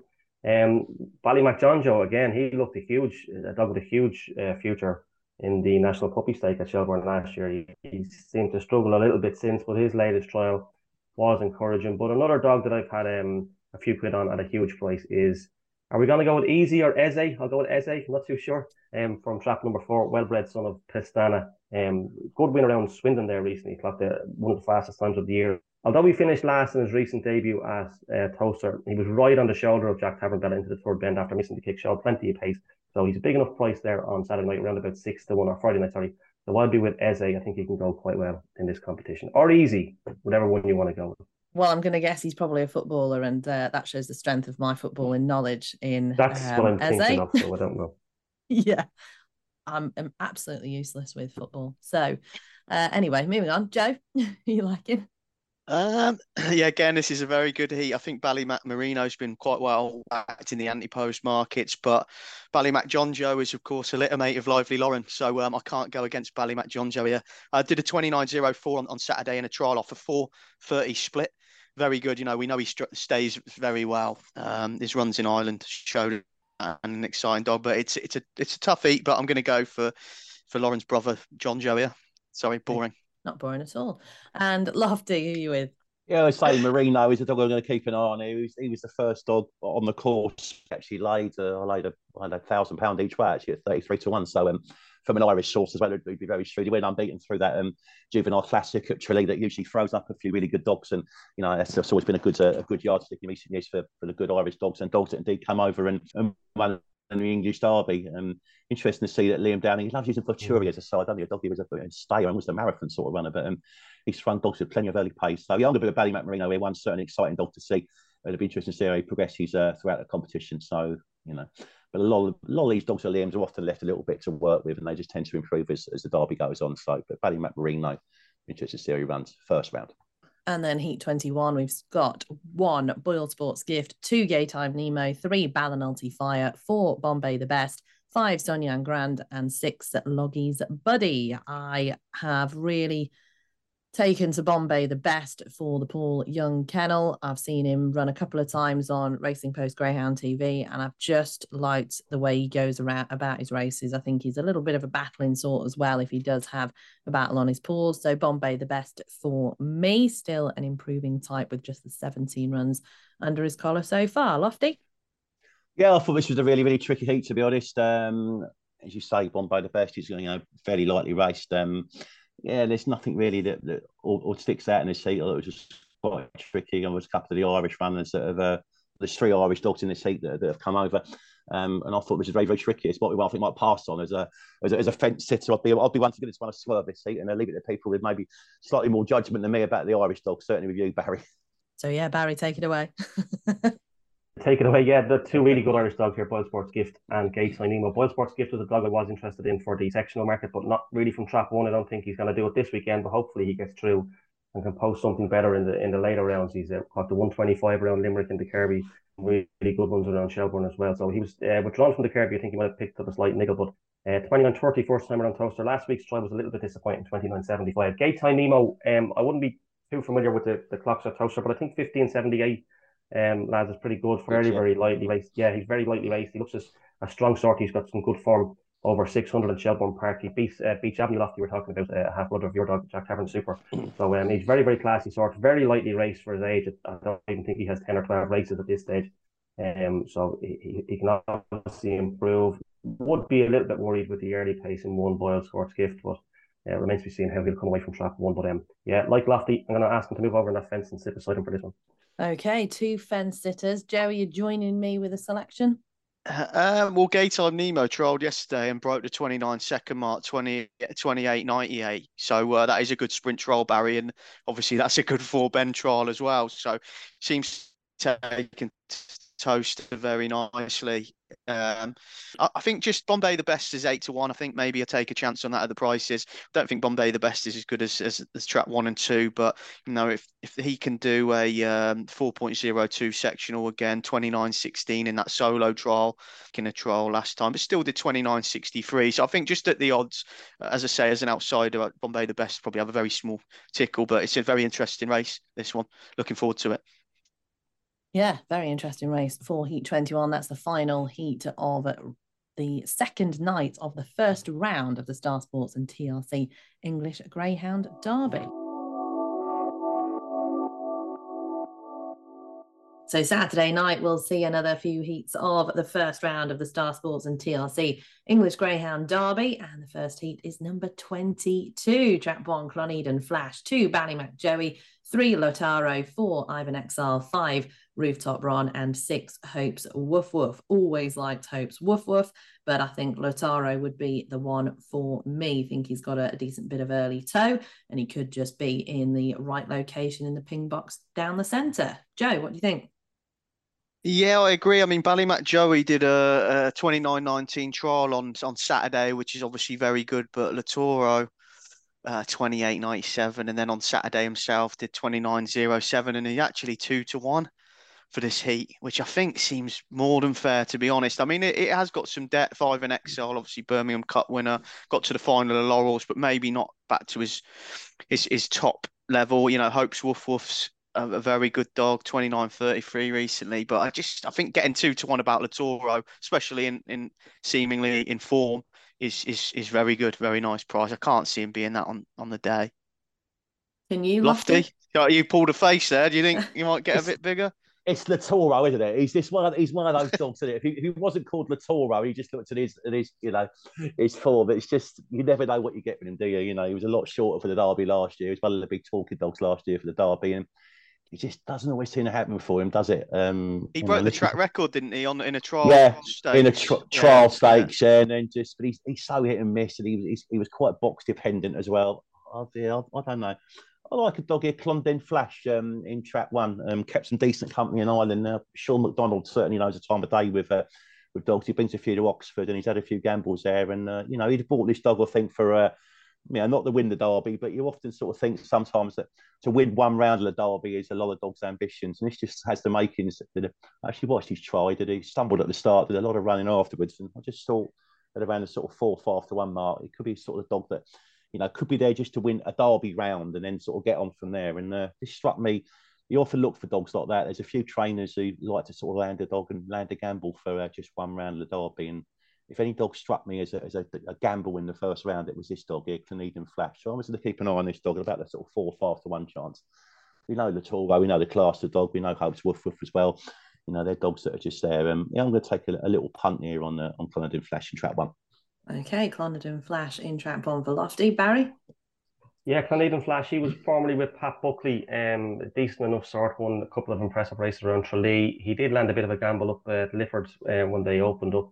Um, Ballymac again, he looked a huge, a dog with a huge uh, future in the National Puppy Stake at Shelbourne last year. He, he seemed to struggle a little bit since, but his latest trial was encouraging. But another dog that I've had um, a few quid on at a huge price is are we going to go with Easy or Eze? I'll go with Eze. I'm not too sure. Um, from trap number four, well-bred son of Pestana. Um, good win around Swindon there recently. Clocked the, one of the fastest times of the year. Although he finished last in his recent debut as uh, Towcester, he was right on the shoulder of Jack Tavernbella into the third bend after missing the kick. Showed plenty of pace. So he's a big enough price there on Saturday night, around about six to one or Friday night. Sorry. So I'll be with Eze. I think he can go quite well in this competition, or easy, whatever one you want to go with. Well, I'm going to guess he's probably a footballer, and uh, that shows the strength of my footballing knowledge. In that's um, what I'm Eze. thinking of, so I don't know. *laughs* yeah, I'm, I'm, absolutely useless with football. So, uh, anyway, moving on. Joe, *laughs* you liking? Um, *clears throat* yeah, again, this is a very good heat. I think Ballymac Marino's been quite well backed in the anti-post markets, but Ballymac John Joe is, of course, a little mate of Lively Lauren, so um, I can't go against Ballymac John Joe here. I did a 29.04 on, on Saturday in a trial off a 4.30 split very good. You know, we know he st- stays very well. Um, his runs in Ireland showed an exciting dog, but it's it's a it's a tough eat. But I'm going to go for for Lauren's brother John Joe here. Sorry, boring. Not boring at all. And Lofty, who are you with? Yeah, I say Marino is a dog I'm going to keep an eye on. He was, he was the first dog on the course. Actually, laid uh, I laid a, I laid a thousand pound each way actually at thirty three to one. So um, from an Irish source as well, it'd be very shrewd. He went unbeaten through that um, juvenile classic at Tralee that usually throws up a few really good dogs, and you know that's, always been a good uh, a good yardstick in recent years for, for the good Irish dogs and dogs that indeed come over and, and won the English Derby. Um, interesting to see that Liam Dowling he loves using Futuri as a side. I don't a dog he was a, stayer and was a marathon sort of runner, but um, he's sprung dogs with plenty of early pace. So yeah, I'm going to be a Ballymac Merino here. One certainly exciting dog to see. It'll be interesting to see how he progresses uh, throughout the competition. So you know, but a lot of, a lot of these dogs Liam's are often left a little bit to work with, and they just tend to improve as, as the derby goes on. So, but Ballymac Merino, interesting to see how he runs first round. And then Heat 21, we've got one Boyle Sports Gift, two Gaytime Nemo, three Ballinalty Fire, four Bombay the Best, five Sonia Grand, and six Loggies Buddy. I have really taken to Bombay the best for the Paul Young kennel. I've seen him run a couple of times on Racing Post Greyhound TV, and I've just liked the way he goes around about his races. I think he's a little bit of a battling sort as well if he does have a battle on his paws. So Bombay the best for me, still an improving type with just the 17 runs under his collar so far. Lofty. Yeah, I thought this was a really, really tricky heat to be honest. Um, as you say, Bombay the best is you know fairly lightly raced. Um, yeah, there's nothing really that, that all, all sticks out in this heat. It was just quite tricky. And there's a couple of the Irish runners that have, uh, there's three Irish dogs in this heat that, that have come over. Um, and I thought this is very, very tricky. It's what we I think might pass on as a as a, as a fence sitter. I'd be I'd be one to give this one swerve this heat and I leave it to people with maybe slightly more judgment than me about the Irish dog. Certainly with you, Barry. So yeah, Barry, take it away. *laughs* take it away. Yeah, the two really good *laughs* Irish dogs here, Boyle Sports Gift and Gaytime Nemo. Boyle Sports Gift was a dog I was interested in for the sectional market, but not really from trap one. I don't think he's going to do it this weekend, but hopefully he gets through and can post something better in the in the later rounds. He's uh, got the 125 around Limerick and the Kirby, really good ones around Shelbourne as well. So he was uh, withdrawn from the Kirby. I think he might have picked up a slight niggle, but uh, 29 30 first time around Towcester. Last week's try was a little bit disappointing, 29 75. Gaytime Nemo, um, I wouldn't be too familiar with the, the clocks at Towcester, but I think 15 78 um, lads is pretty good, very, very lightly raced. Yeah, he's very lightly raced. He looks as a strong sort. He's got some good form over 600 in Shelbourne Park. He beats uh, Beach Avenue Lofty. We were talking about uh, half brother of your dog, Jack Tavern Super. *clears throat* So um, he's very, very classy sort, very lightly raced for his age. I don't even think he has 10 or 12 races at this stage. Um, so he, he can obviously improve. Would be a little bit worried with the early pace in one Boyle Sports gift, but uh, remains to be seen how he'll come away from track one. But um, yeah, like Lofty, I'm going to ask him to move over in that fence and sit beside him for this one. Okay, two fence sitters. Joey, you're joining me with a selection? Uh, um, well, Gaytime Nemo trialled yesterday and broke the 29 second mark, 20, 98. So uh, that is a good sprint trial, Barry. And obviously, *laughs* that's a good four bend trial as well. So seems taken Towcester very nicely. Um, I, I, think just Bombay the best is eight to one. I think maybe I take a chance on that at the prices. Don't think Bombay the best is as good as, as, as track one and two, but you know if if he can do a um, 4.02 sectional again, 29.16 in that solo trial, in a trial last time, but still did 29.63. So I think just at the odds, as I say, as an outsider, Bombay the best probably have a very small tickle, but it's a very interesting race. This one, looking forward to it. Yeah, very interesting race for Heat 21. That's the final heat of the second night of the first round of the Star Sports and TRC English Greyhound Derby. So Saturday night, we'll see another few heats of the first round of the Star Sports and TRC English Greyhound Derby. And the first heat is number 22, Trap 1, Cloneden Flash, 2, Ballymac Joey, 3, Lotaro, 4, Ivan Exile, 5, Rooftop Ron, and 6, Hopes Woof Woof. Always liked Hopes Woof Woof, but I think Lotaro would be the one for me. I think he's got a, a decent bit of early toe and he could just be in the right location in the ping box down the centre. Joe, what do you think? Yeah, I agree. I mean, Ballymac Joey did a, a 29.19 trial on on Saturday, which is obviously very good, but Latoro uh, 28.97, and then on Saturday himself did 29.07, and he actually two to one for this heat, which I think seems more than fair, to be honest. I mean, it, it has got some depth. Ivan Exile, obviously Birmingham Cup winner, got to the final of Laurels, but maybe not back to his his his top level. You know, Hopes Woof Woof's a, a very good dog, 29.33 recently. But I just I think getting two to one about Latoro, especially in, in seemingly in form, is is is very good, very nice price. I can't see him being that on, on the day. Can you Lofty? Lofty? You pulled a face there. Do you think *laughs* you might get a bit bigger? It's Latoro, isn't it? He's this one. Of, he's one of those dogs. Isn't it? If he, if he wasn't called Latoro, he just looked at his, at his, you know, his form. It's just you never know what you get with him, do you? You know, he was a lot shorter for the Derby last year. He was one of the big talking dogs last year for the Derby, and it just doesn't always seem to happen for him, does it? Um, he broke know, the track record, didn't he, on in a trial? Yeah, stakes. in a yeah. trial stakes, yeah. and then just, but he's, he's so hit and miss, and he was he was quite box dependent as well. Oh dear, I, I don't know. I like a dog here, Cloneden Flash, um, in track one. Um, kept some decent company in Ireland. Uh, Sean McDonald certainly knows the time of day with uh, with dogs. He's been to a few to Oxford and he's had a few gambles there. And uh, you know, he'd bought this dog, I think, for uh, you know, not to win the derby, but you often sort of think sometimes that to win one round of the derby is a lot of dogs' ambitions, and this just has the makings. That actually watched he's tried, that he stumbled at the start, did a lot of running afterwards, and I just thought that around the sort of four, five to one mark, it could be sort of a dog that you know could be there just to win a derby round and then sort of get on from there. And uh, this struck me. You often look for dogs like that. There's a few trainers who like to sort of land a dog and land a gamble for uh, just one round of the derby, and if any dog struck me as a, as a, a, gamble in the first round, it was this dog here, Cloneden Flash. So I was going to keep an eye on this dog at about the sort of four, five to one chance. We know the Toro, we know the class of dog, we know Hopes Woof Woof as well. You know, they're dogs that are just there. Um, yeah, I'm going to take a, a little punt here on the on Cloneden Flash in trap one. Okay, Cloneden Flash in trap one for Lofty. Barry? Yeah, Cloneden Flash, he was formerly with Pat Buckley, um, decent enough sort, won a couple of impressive races around Tralee. He did land a bit of a gamble up at Lifford uh, when they opened up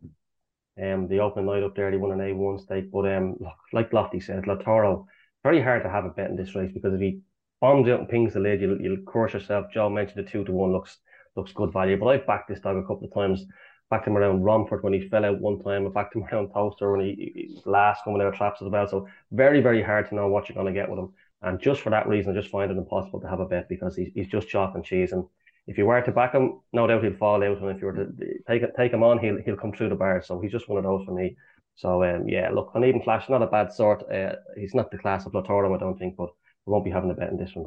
um, the opening night up there, they won an A1 stake. But um, like Lofty said, Latoro, very hard to have a bet in this race because if he bombs out and pings the lid, you'll, you'll crush yourself. Joe mentioned the two to one looks looks good value. But I've backed this dog a couple of times. Backed him around Romford when he fell out one time. I backed him *laughs* around Towcester when he, he last coming out of traps as well. So very, very hard to know what you're going to get with him. And just for that reason, I just find it impossible to have a bet because he's, he's just chalk and cheese. And if you were to back him, no doubt he'll fall out, and if you were to take take him on, he'll he'll come through the bars. So he's just one of those for me. So um, yeah, look, an even Flash, not a bad sort. Uh, he's not the class of Latoro, I don't think, but we won't be having a bet in this one,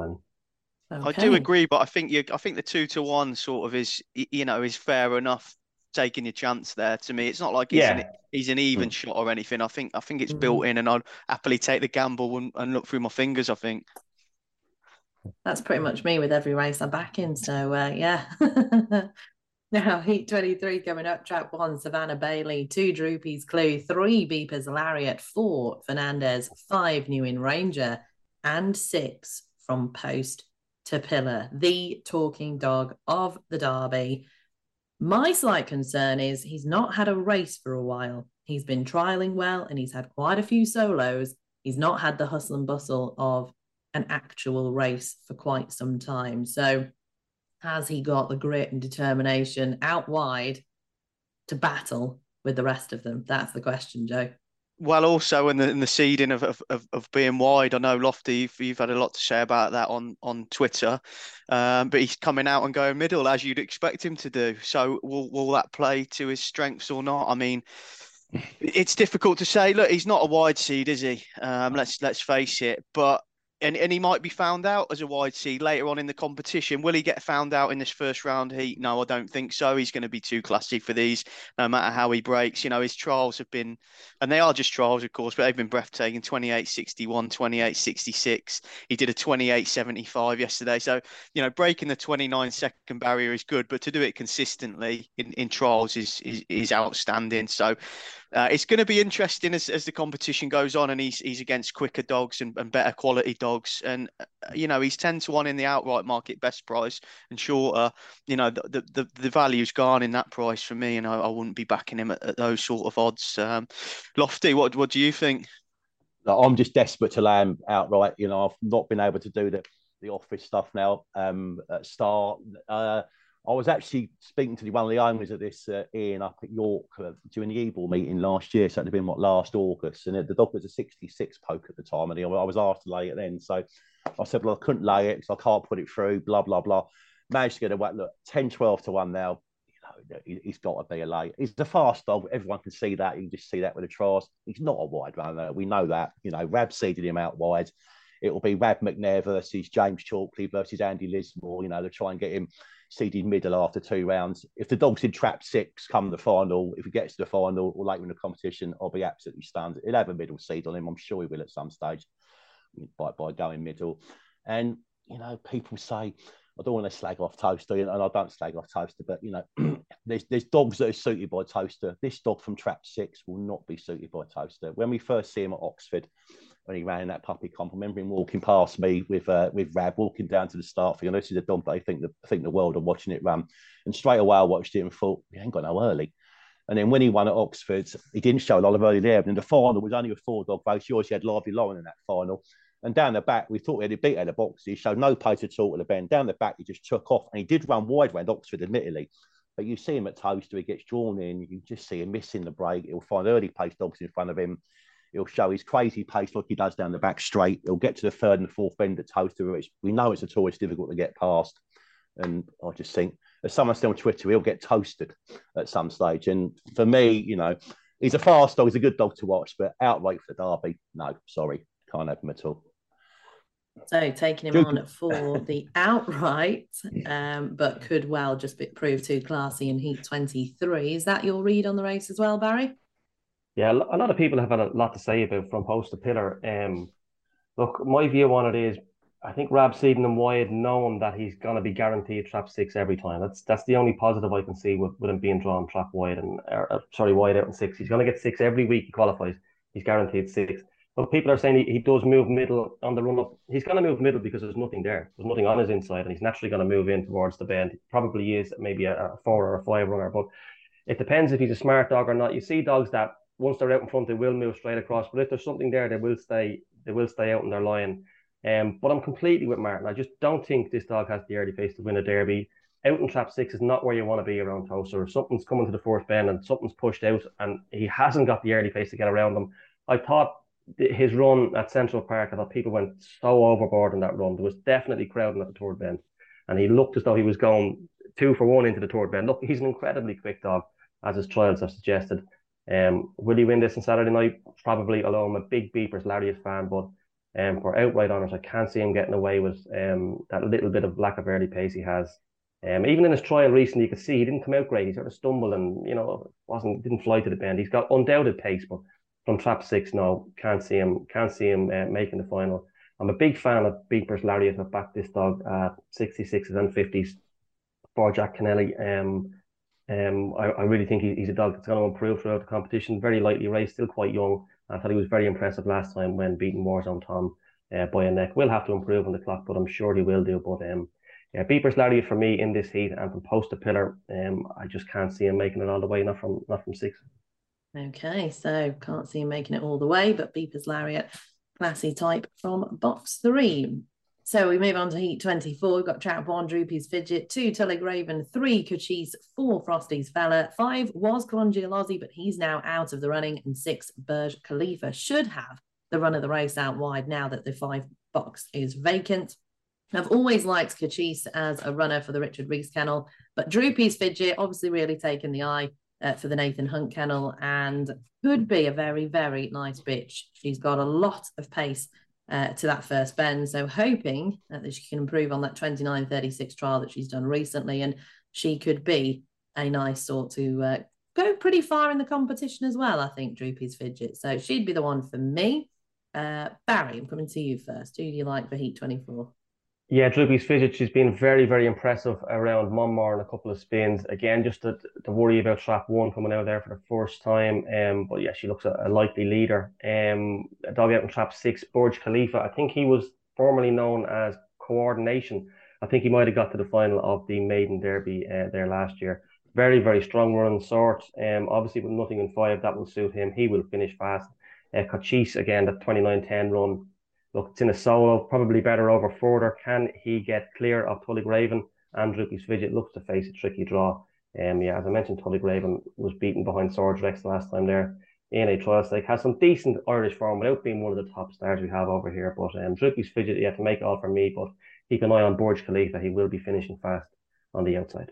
Danny. Okay. I do agree, but I think you, I think the two to one sort of is, you know, is fair enough. Taking your chance there to me, it's not like he's, yeah. an, he's an even mm. shot or anything. I think, I think it's mm. built in, and I'd happily take the gamble and, and look through my fingers. I think. That's pretty much me with every race I'm back in. So uh, yeah. *laughs* now Heat 23 coming up. Trap one, Savannah Bailey, two Droopys Clue, three Beepers Lariat, four Fernandez, five New In Ranger, and six from Post to Pillar, the talking dog of the Derby. My slight concern is he's not had a race for a while. He's been trialing well and he's had quite a few solos. He's not had the hustle and bustle of an actual race for quite some time. So has he got the grit and determination out wide to battle with the rest of them? That's the question, Joe. Well, also in the in the seeding of of, of being wide, I know Lofty, you've, had a lot to say about that on on Twitter, um, but he's coming out and going middle as you'd expect him to do. So will will that play to his strengths or not? I mean, it's difficult to say. Look, he's not a wide seed, is he? Um, let's let's face it. But and, and he might be found out as a wide seed later on in the competition. Will he get found out in this first round heat? No, I don't think so. He's going to be too classy for these, no matter how he breaks. You know, his trials have been, and they are just trials, of course, but they've been breathtaking 28 61, 28 66. He did a 28 75 yesterday. So, you know, breaking the 29 second barrier is good, but to do it consistently in, in trials is, is, is outstanding. So, uh, it's going to be interesting as, as the competition goes on and he's he's against quicker dogs and, and better quality dogs. And uh, you know he's 10 to 1 in the outright market best price and shorter. You know the the, the value's gone in that price for me and I, I wouldn't be backing him at, at those sort of odds. Um, lofty what what do you think? I'm just desperate to land outright. You know I've not been able to do the the office stuff now um, at start uh, I was actually speaking to one of the owners of this uh, up at York uh, during the Ebor meeting last year. So it had been what last August, and the dog was a 66 poke at the time, and I was asked to lay it then. So I said, well, I couldn't lay it because I can't put it through. Blah blah blah. Managed to get a. Look, 10, 12 to one now. You know, he's got to be a lay. He's the fast dog. Everyone can see that. You can just see that with the trials. He's not a wide runner. We know that. You know, Rab seeded him out wide. It will be Rab McNair versus James Chalkley versus Andy Lismore. You know, to try and get him seeded middle after two rounds. If the dog's in trap six, come the final, if he gets to the final or later in the competition, I'll be absolutely stunned. He'll have a middle seed on him. I'm sure he will at some stage by, by going middle. And, you know, people say, I don't want to slag off Towcester, and I don't slag off Towcester, but you know, *clears throat* there's there's dogs that are suited by Towcester. This dog from Trap Six will not be suited by Towcester. When we first see him at Oxford, when he ran in that puppy comp. I remember him walking past me with uh, with Rab, walking down to the start field. I noticed the dog, but I think the I think the world of watching it run. And straight away I watched it and thought, he ain't got no early. And then when he won at Oxford, he didn't show a lot of early there. And the final was only a four dog race. He had Lively Lauren in that final. And down the back, we thought he had a beat out the box. He showed no pace at all at the bend. Down the back, he just took off. And he did run wide around Oxford, admittedly. But you see him at Towcester, he gets drawn in. You just see him missing the break. He'll find early pace dogs in front of him. He'll show his crazy pace like he does down the back straight. He'll get to the third and fourth bend at Towcester, which we know it's a always difficult to get past. And I just think, as someone still on Twitter, he'll get toasted at some stage. And for me, you know, he's a fast dog, he's a good dog to watch, but outright for the Derby, no, sorry, can't have him at all. So taking him on for *laughs* the outright, um, but could well just be, prove too classy in Heat 23. Is that your read on the race as well, Barry? Yeah, a lot of people have had a lot to say about from post to pillar. Um, look, my view on it is, I think Rab seeding and wide, knowing that he's going to be guaranteed trap six every time. That's that's the only positive I can see with, with him being drawn trap wide and uh, sorry wide out in six. He's going to get six every week he qualifies. He's guaranteed six. But people are saying he, he does move middle on the run up. He's going to move middle because there's nothing there. There's nothing on his inside, and he's naturally going to move in towards the bend. He probably is maybe a, a four or a five runner, but it depends if he's a smart dog or not. You see dogs that once they're out in front, they will move straight across. But if there's something there, they will stay. They will stay out in their line. Um, but I'm completely with Martin. I just don't think this dog has the early pace to win a derby. Out in trap six is not where you want to be around Towcester. If something's coming to the fourth bend and something's pushed out and he hasn't got the early pace to get around them, I thought his run at Central Park, I thought people went so overboard in that run. There was definitely crowding at the third bend, and he looked as though he was going two for one into the third bend. Look, he's an incredibly quick dog, as his trials have suggested. Um, will he win this on Saturday night? Probably, although I'm a big Beepers Lariat fan, but um, for outright honours, I can't see him getting away with um, that little bit of lack of early pace he has. Um, even in his trial recently, you could see he didn't come out great. He sort of stumbled and you know wasn't didn't fly to the bend. He's got undoubted pace, but from trap six, no, can't see him can't see him uh, making the final. I'm a big fan of Beepers Lariat. I've backed this dog at 66s and 50s for Jack Kennelly. Um, um, I, I really think he, he's a dog that's going to improve throughout the competition. Very lightly raced, still quite young. I thought he was very impressive last time when beating Warzone Tom uh, by a neck. Will have to improve on the clock, but I'm sure he will do. But um, yeah, Beepers Lariat for me in this heat and from post to pillar, um, I just can't see him making it all the way. Not from not from six. Okay, so can't see him making it all the way, but Beepers Lariat, classy type from box three. So we move on to Heat 24. We've got Trap One, Droopys Fidget, two Tullig Raven, three Cochise, four Frosty's Fella, five was Colongialozzi, but he's now out of the running, and six Burj Khalifa should have the run of the race out wide now that the five box is vacant. I've always liked Cochise as a runner for the Richard Reese kennel, but Droopys Fidget obviously really taken the eye uh, for the Nathan Hunt kennel and could be a very, very nice bitch. She's got a lot of pace uh, to that first bend. So hoping that she can improve on that 29.36 trial that she's done recently. And she could be a nice sort to uh, go pretty far in the competition as well, I think, Droopys Fidget. So she'd be the one for me. Uh, Barry, I'm coming to you first. Who do you like for Heat 24? Yeah, Droopys Fidget, she's been very, very impressive around Monmore and a couple of spins. Again, just to, the worry about trap one coming out there for the first time. Um, but yeah, she looks a, a likely leader. Um, a dog out in trap six, Burj Khalifa. I think he was formerly known as Coordination. I think he might have got to the final of the Maiden Derby uh, there last year. Very, very strong run sort. Um, obviously with nothing in five, that will suit him. He will finish fast. Uh, Cochise again, that 29-10 run Look, it's in a solo, probably better over further. Can he get clear of Tullig Raven? and Droopys Fidget looks to face a tricky draw. Um, yeah, as I mentioned, Tullig Raven was beaten behind Swords Rex the last time there in a trial stake. Has some decent Irish form without being one of the top stars we have over here. But um, Droopys Fidget, yeah, to make it all for me. But keep an eye on Burj Khalifa. He will be finishing fast on the outside.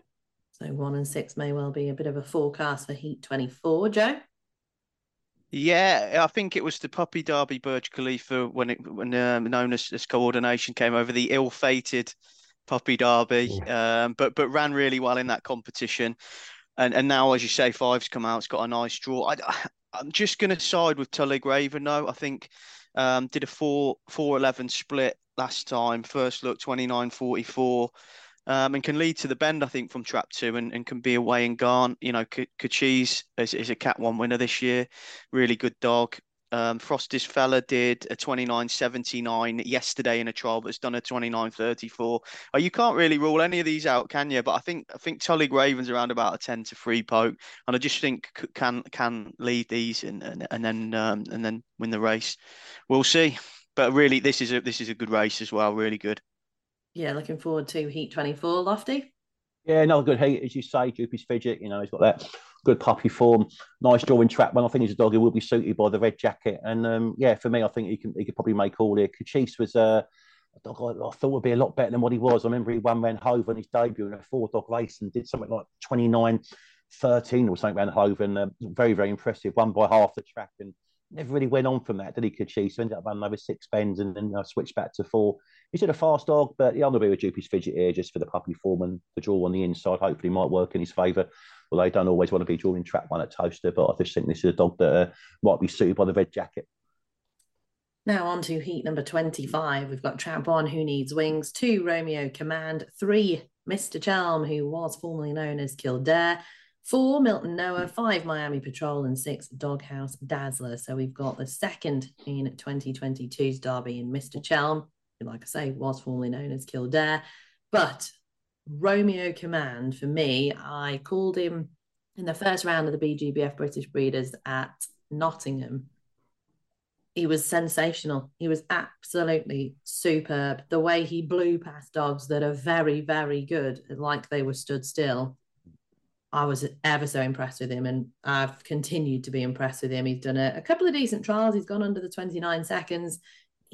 So one and six may well be a bit of a forecast for Heat 24. Joe? Yeah, I think it was the Puppy Derby Burj Khalifa when it when um, known as, as coordination came over the ill-fated Puppy Derby, um, but but ran really well in that competition, and and now as you say, five's come out. It's got a nice draw. I, *sighs* I'm just going to side with Tullig Raven though. I think um, did a four four eleven split last time. First look twenty nine forty four um, and can lead to the bend, I think, from trap two and, and can be away and gone. You know, Cochise is, is a cat one winner this year. Really good dog. Um, Frosty's fella did a 29.79 yesterday in a trial, but it's done a 29.34. Oh, you can't really rule any of these out, can you? But I think I think Tullig Ravens around about a 10 to 3 poke, and I just think can can lead these and and, and then um, and then win the race. We'll see. But really, this is a this is a good race as well. Really good yeah, looking forward to Heat 24. Lofty? Yeah, another good heat, as you say. Droopys Fidget, you know, he's got that good puppy form, nice drawing trap. When I think he's a dog who will be suited by the red jacket. And um, yeah, for me, I think he can he could probably make all here. Cochise was uh, a dog I, I, thought would be a lot better than what he was. I remember he won Van Hove on his debut in a four dog race and did something like 29 13 or something Van Hove. And uh, very, very impressive. Won by half the track and never really went on from that, did he, Cochise? So ended up running over six bends and then uh, switched back to four. He's had a fast dog, but yeah, I'm going to be with Droopys Fidget here just for the puppy form and the draw on the inside. Hopefully, might work in his favour. Well, they don't always want to be drawing track one at Towcester, but I just think this is a dog that uh, might be suited by the red jacket. Now on to heat number 25. We've got Trap One, who needs wings, two Romeo Command, three Mr. Chelm, who was formerly known as Kildare, four Milton Noah, five Miami Patrol, and six Doghouse Dazzler. So we've got the second in 2022's Derby in Mr. Chelm, like I say, was formerly known as Kildare. But Romeo Command, for me, I called him in the first round of the BGBF British Breeders at Nottingham. He was sensational. He was absolutely superb. The way he blew past dogs that are very, very good, like they were stood still I was ever so impressed with him, and I've continued to be impressed with him. He's done a, a couple of decent trials. He's gone under the 29 seconds.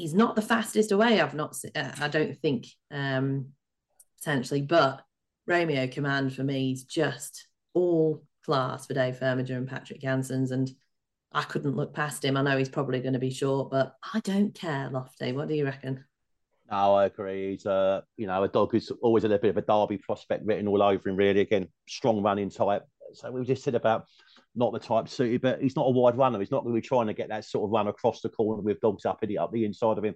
He's not the fastest away. I've not, uh, I don't think, um, potentially, but Romeo Command for me is just all class for Dave Firminger and Patrick Janssens, and I couldn't look past him. I know he's probably going to be short, but I don't care, Lofty. What do you reckon? No, I agree. He's a you know a dog who's always had a bit of a derby prospect written all over him. Really, again, strong running type. So we just said about not the type suited, but he's not a wide runner. He's not going to be trying to get that sort of run across the corner with dogs up the up the inside of him.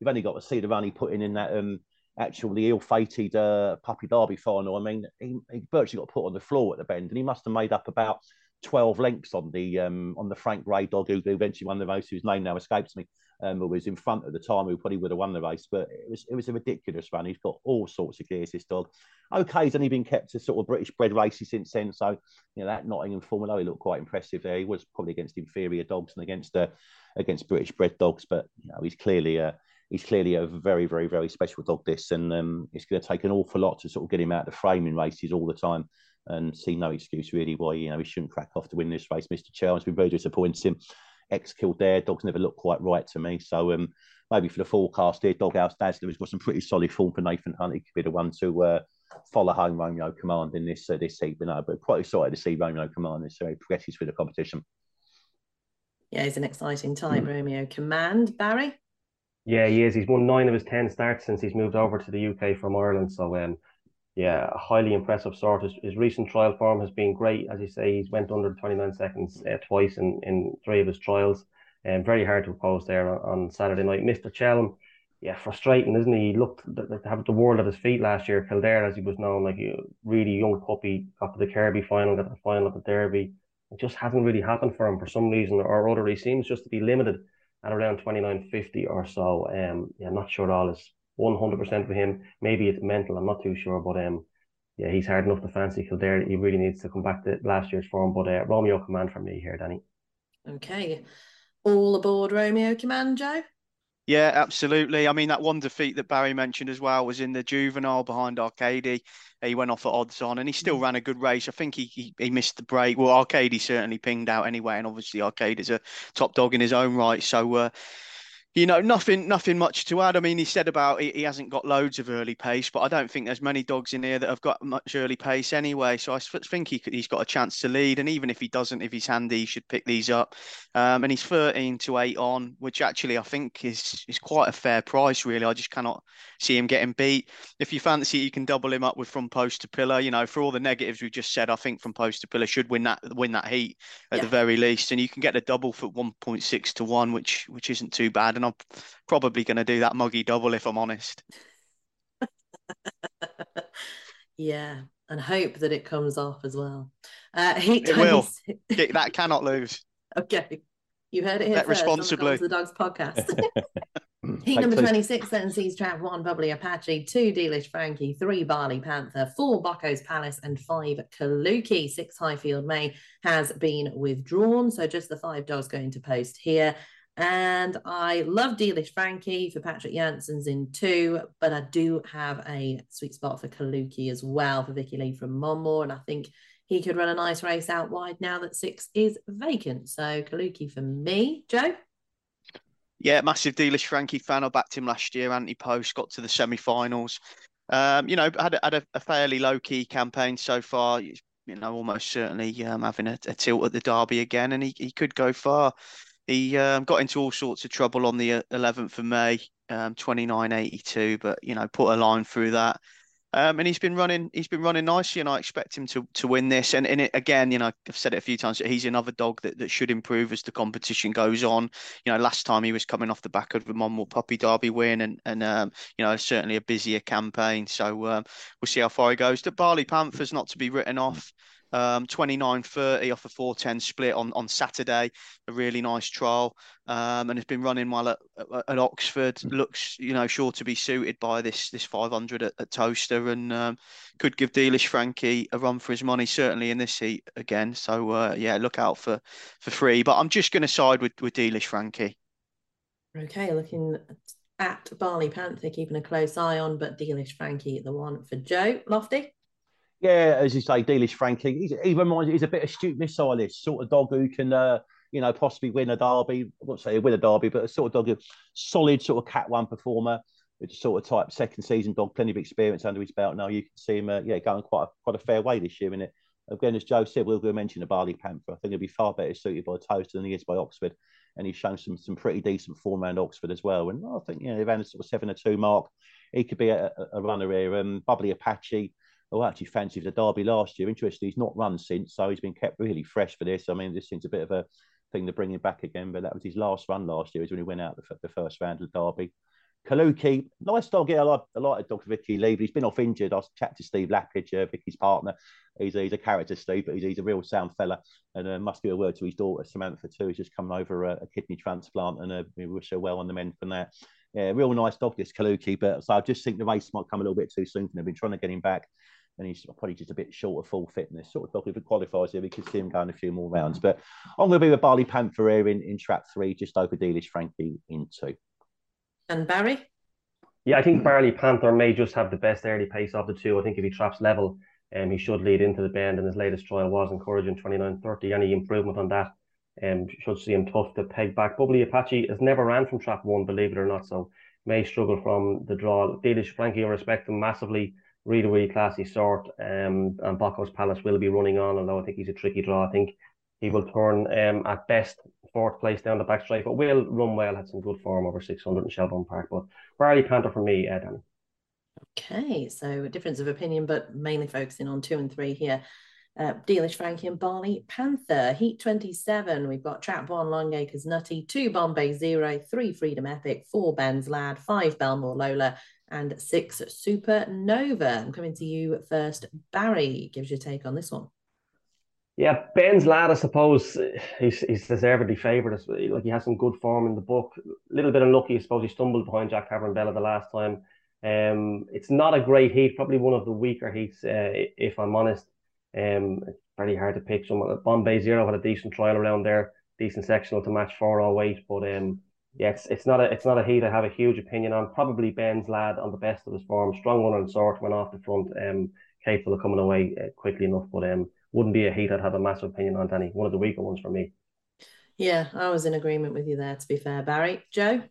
You've only got to see the run he put in in that um actually ill-fated uh, puppy derby final. I mean, he, he virtually got put on the floor at the bend, and he must have made up about 12 lengths on the um, on the Frank Gray dog who eventually won the race, whose name now escapes me, um, who was in front at the time, who probably would have won the race. But it was it was a ridiculous run. He's got all sorts of gears, this dog. Okay, he's only been kept to sort of British bred races since then. So, you know, that Nottingham Formula, he looked quite impressive there. He was probably against inferior dogs and against uh, against British bred dogs, but you know, he's clearly uh, he's clearly a very, very, very special dog. This, and um, it's going to take an awful lot to sort of get him out of the frame in races all the time, and see no excuse really why you know he shouldn't crack off to win this race. Mr. Charles been very disappointing. Ex Kildare dogs never look quite right to me, so um, maybe for the forecast here, Doghouse Dazzler has got some pretty solid form for Nathan Hunt. He could be the one to uh, follow home Romeo Command in this uh, this heat. But no, but quite excited to see Romeo Command this very progresses through the competition. Yeah, it's an exciting time, mm. Romeo Command. Barry? Yeah, he is. He's won nine of his 10 starts since he's moved over to the UK from Ireland. So, um, yeah, a highly impressive sort. His, his recent trial form has been great. As you say, he's went under 29 seconds uh, twice in, in three of his trials. And um, very hard to oppose there on, on Saturday night. Mr. Chelm, yeah, frustrating, isn't he? He looked to have the world at his feet last year. Kildare, as he was known, like a really young puppy, got to the Kirby final, got the final of the Derby. It just hasn't really happened for him for some reason or other. He seems just to be limited at around 29.50 or so. Um, yeah, not sure all is 100% for him. Maybe it's mental. I'm not too sure, but um, yeah, he's hard enough to fancy Kildare. He really needs to come back to last year's form. But uh, Romeo Command for me here, Danny. Okay, all aboard Romeo Command, Joe. Yeah, absolutely. I mean, that one defeat that Barry mentioned as well was in the juvenile behind Arcady. He went off at odds on and he still mm. ran a good race. I think he, he, he missed the break. Well, Arcady certainly pinged out anyway. And obviously, Arcady is a top dog in his own right. So, uh, you know, nothing, nothing much to add. I mean, he said about he, he, hasn't got loads of early pace, but I don't think there's many dogs in here that have got much early pace anyway. So I think he could, he's got a chance to lead. And even if he doesn't, if he's handy, he should pick these up. Um, and he's 13 to eight on, which actually I think is is quite a fair price. Really, I just cannot see him getting beat. If you fancy, you can double him up with from post to pillar. You know, for all the negatives we've just said, I think from post to pillar should win that win that heat at yeah. the very least. And you can get a double for 1.6 to one, which which isn't too bad. And I'm probably going to do that muggy double if I'm honest. *laughs* yeah, and hope that it comes off as well. Uh, *laughs* heat it will. *laughs* that cannot lose. Okay. You heard it here Bet first responsibly. on the, the Dogs podcast. Heat number 26 then sees track one Bubbly Apache, two Dealish Frankie, three Barley Panther, four Bocco's Palace, and five Kaluki. Six Highfield May has been withdrawn. So just the five dogs going to post here. And I love Dealish Frankie for Patrick Janssens in two, but I do have a sweet spot for Kaluki as well for Vicky Lee from Monmore. And I think he could run a nice race out wide now that six is vacant. So Kaluki for me. Joe? Yeah, massive Dealish Frankie fan. I backed him last year, anti post, got to the semi finals. Um, you know, had, had a, a fairly low key campaign so far. You know, almost certainly um, having a, a, tilt at the Derby again, and he, he could go far. He um, got into all sorts of trouble on the 11th uh, of May, um, 29.82, but you know, put a line through that. Um, and he's been running. He's been running nicely, and I expect him to to win this. And it again, you know, I've said it a few times. He's another dog that, that should improve as the competition goes on. You know, last time he was coming off the back of the Monmore Puppy Derby win, and and um, you know, certainly a busier campaign. So um, we'll see how far he goes. The Barley Panthers not to be written off um, 29.30 off a 410 split on, on Saturday. A really nice trial. Um, and has been running well at, at, Oxford. Looks, you know, sure to be suited by this this 500 at, at Towcester and um, could give Dealish Frankie a run for his money, certainly in this heat again. So, uh, yeah, look out for, for free. But I'm just going to side with, with Dealish Frankie. Okay, looking at Barley Panther, keeping a close eye on, but Dealish Frankie, the one for Joe Lofty. Yeah, as you say, Dealish Frankie. He's, he reminds he's a bit astute missilist, sort of dog who can, uh, you know, possibly win a derby. I won't say win a derby, but a sort of dog, a solid sort of cat one performer. It's sort of type second season dog, plenty of experience under his belt. Now you can see him, uh, yeah, going quite a, quite a fair way this year in it. Again, as Joe said, we'll go mention the Barley Panther. I think he'll be far better suited by Toast than he is by Oxford, and he's shown some some pretty decent form around Oxford as well. And I think you know around a sort of seven or two mark, he could be a, a runner here. Um, Bubbly Apache Oh, actually fancied the Derby last year. Interesting, he's not run since, so he's been kept really fresh for this. I mean, this seems a bit of a thing to bring him back again, but that was his last run last year, is when he went out the, the first round of the Derby. Kaluki, nice dog. Yeah, I like, I like Vicky Lee. He's been off injured. I chatted to Steve Lappage, uh, Vicky's partner. He's, he's a character, Steve, but he's, he's a real sound fella. And uh, must give a word to his daughter, Samantha, too. He's just coming over a, a kidney transplant, and uh, we wish her well on the mend from that. Yeah, real nice dog, this Kaluki. But so I just think the race might come a little bit too soon. I've been trying to get him back and he's probably just a bit short of full fitness. Sort of dog if it qualifies here, we could see him going a few more rounds. But I'm going to be with Barley Panther here in, in track three, just over Dealish Frankie in two. And Barry? Yeah, I think Barley Panther may just have the best early pace of the two. I think if he traps level, um, he should lead into the bend, and his latest trial was encouraging 29.30. Any improvement on that um, should see him tough to peg back. Bubbly Apache has never ran from trap one, believe it or not, so may struggle from the draw. Delish Frankie, I respect him massively. Really, really classy sort. Um, and Bacchus Palace will be running on, although I think he's a tricky draw. I think he will turn um, at best fourth place down the back straight, but will run well, had some good form over 600 in Shelbourne Park. But Barley Panther for me, uh, Danny. Okay, so a difference of opinion, but mainly focusing on two and three here. Uh, Dealish Frankie and Barley Panther. Heat 27, we've got Trap 1, Longacres Nutty, 2 Bombay Zero, three Freedom Epic, 4 Ben's Lad, 5 Belmore Lola, and 6 Supernova. I'm coming to you first. Barry, gives your take on this one. Yeah, Ben's lad, I suppose he's he's deservedly favoured. Like he has some good form in the book. A little bit unlucky, I suppose. He stumbled behind Jack Bella the last time. Um, it's not a great heat, probably one of the weaker heats, uh, if I'm honest. Um, it's very hard to pick. Some Bombay Zero had a decent trial around there, decent sectional to match four all weight, but um, yeah, it's it's not a it's not a heat I have a huge opinion on. Probably Ben's lad on the best of his form, strong one and sort, went off the front, um, capable of coming away uh, quickly enough, but um wouldn't be a heat I'd have a massive opinion on, Danny. One of the weaker ones for me. Yeah, I was in agreement with you there, to be fair, Barry. Joe?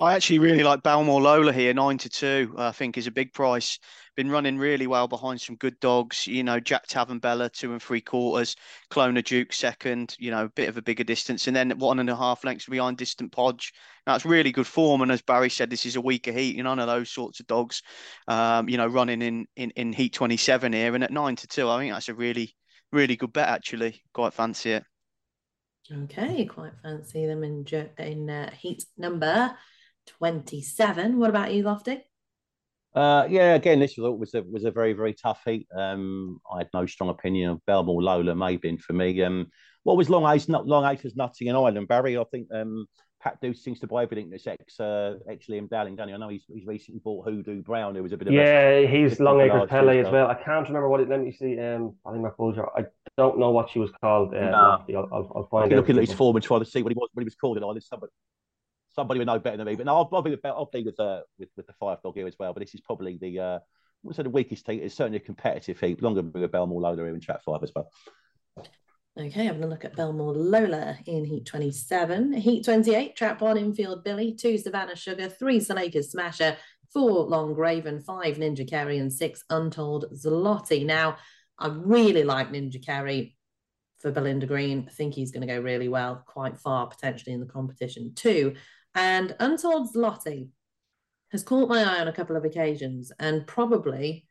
I actually really like Belmore Lola here, nine to two. I think is a big price. Been running really well behind some good dogs. You know, Jack Bella two and three quarters, Clona Duke second. You know, a bit of a bigger distance, and then one and a half lengths behind Distant Podge. That's really good form. And as Barry said, this is a weaker heat. You know, none of those sorts of dogs. Um, you know, running in in in heat twenty seven here, and at nine to two, I think that's a really really good bet. Actually, quite fancy it. Okay, quite fancy them in in uh, heat number twenty seven. What about you, Lofty? Uh, yeah, again, this was, was a was a very very tough heat. Um, I had no strong opinion of Belmore Lola. May have been for me. Um, what was Long Ace? Not Long Ace was Nutty and Ireland. Barry, I think um, Pat Deuce seems to buy everything that's ex uh, ex Liam Dowling. Danny, I know he's, he's recently bought Hoodoo Brown. Who was a bit of yeah, a, he's Long Acres Pele as well. I can't remember what it. Let me see. Um, I think my Bulger. I don't know what she was called. Uh, nah. I'll, I'll, I'll find. Look at his form and try to see what he was what he was called. And all this, somebody somebody would know better than me. But no, I'll, I'll be I'll with uh, with with the five dog here as well. But this is probably the uh, what's the weakest team. It's certainly a competitive heat. Longer with Belmore Lola here in track five as well. Okay, having a look at Belmore Lola in Heat 27. Heat 28, Trap 1 Infield Billy, 2 Savannah Sugar, 3 Salakers Smasher, 4 Long Graven, 5 Ninja Kerry, and 6 Untold Zloty. Now, I really like Ninja Kerry for Belinda Green. I think he's going to go really well, quite far potentially in the competition too. And Untold Zloty has caught my eye on a couple of occasions and probably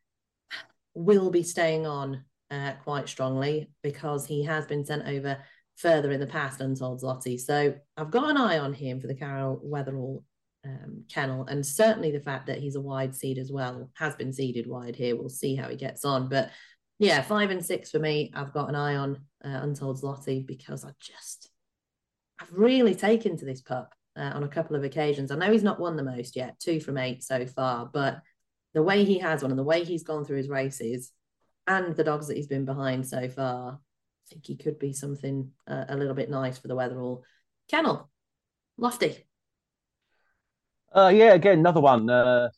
will be staying on uh, quite strongly because he has been sent over further in the past, Untold Zloty. So I've got an eye on him for the Carol Weatherall um, kennel, and certainly the fact that he's a wide seed as well has been seeded wide here. We'll see how he gets on, but yeah, five and six for me. I've got an eye on uh, Untold Zloty because I just I've really taken to this pup uh, on a couple of occasions. I know he's not won the most yet, two from eight so far, but the way he has one and the way he's gone through his races and the dogs that he's been behind so far, I think he could be something uh, a little bit nice for the Weatherall kennel. Lofty. Uh, yeah, again, another one. Uh,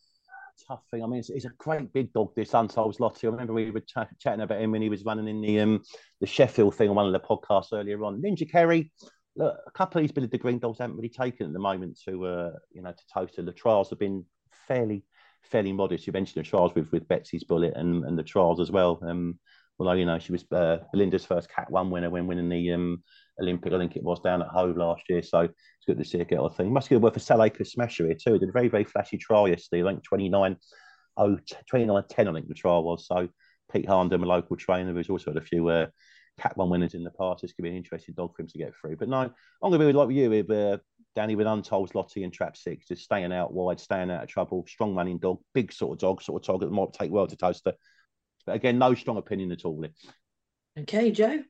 tough thing. I mean, it's, it's, a great big dog, this Untold Zloty. I remember we were ch- chatting about him when he was running in the um, the Sheffield thing on one of the podcasts earlier on. Ninja Kerry, look, a couple of these of the green dogs haven't really taken at the moment to uh, you know to toast. The trials have been fairly fairly modest. You mentioned the trials with with Betsy's Bullet and, and the trials as well. Um, although you know she was uh, Belinda's first Cat One winner when winning the um, Olympic, I think it was down at Hove last year. So it's good to see get off thing. Must get worth a Salacre smasher here too. He Did a very very flashy trial yesterday. I think 29, oh, 29 10, I think the trial was. So Pete Harndon, a local trainer, who's also had a few uh, Cat One winners in the past. This could be an interesting dog for him to get through. But no, I'm going to be with, like you with uh, Danny with Untold Zloty and Trap Six, just staying out wide, staying out of trouble. Strong running dog, big sort of dog, sort of target that might take well to Towcester. But again, no strong opinion at all. Okay, Joe.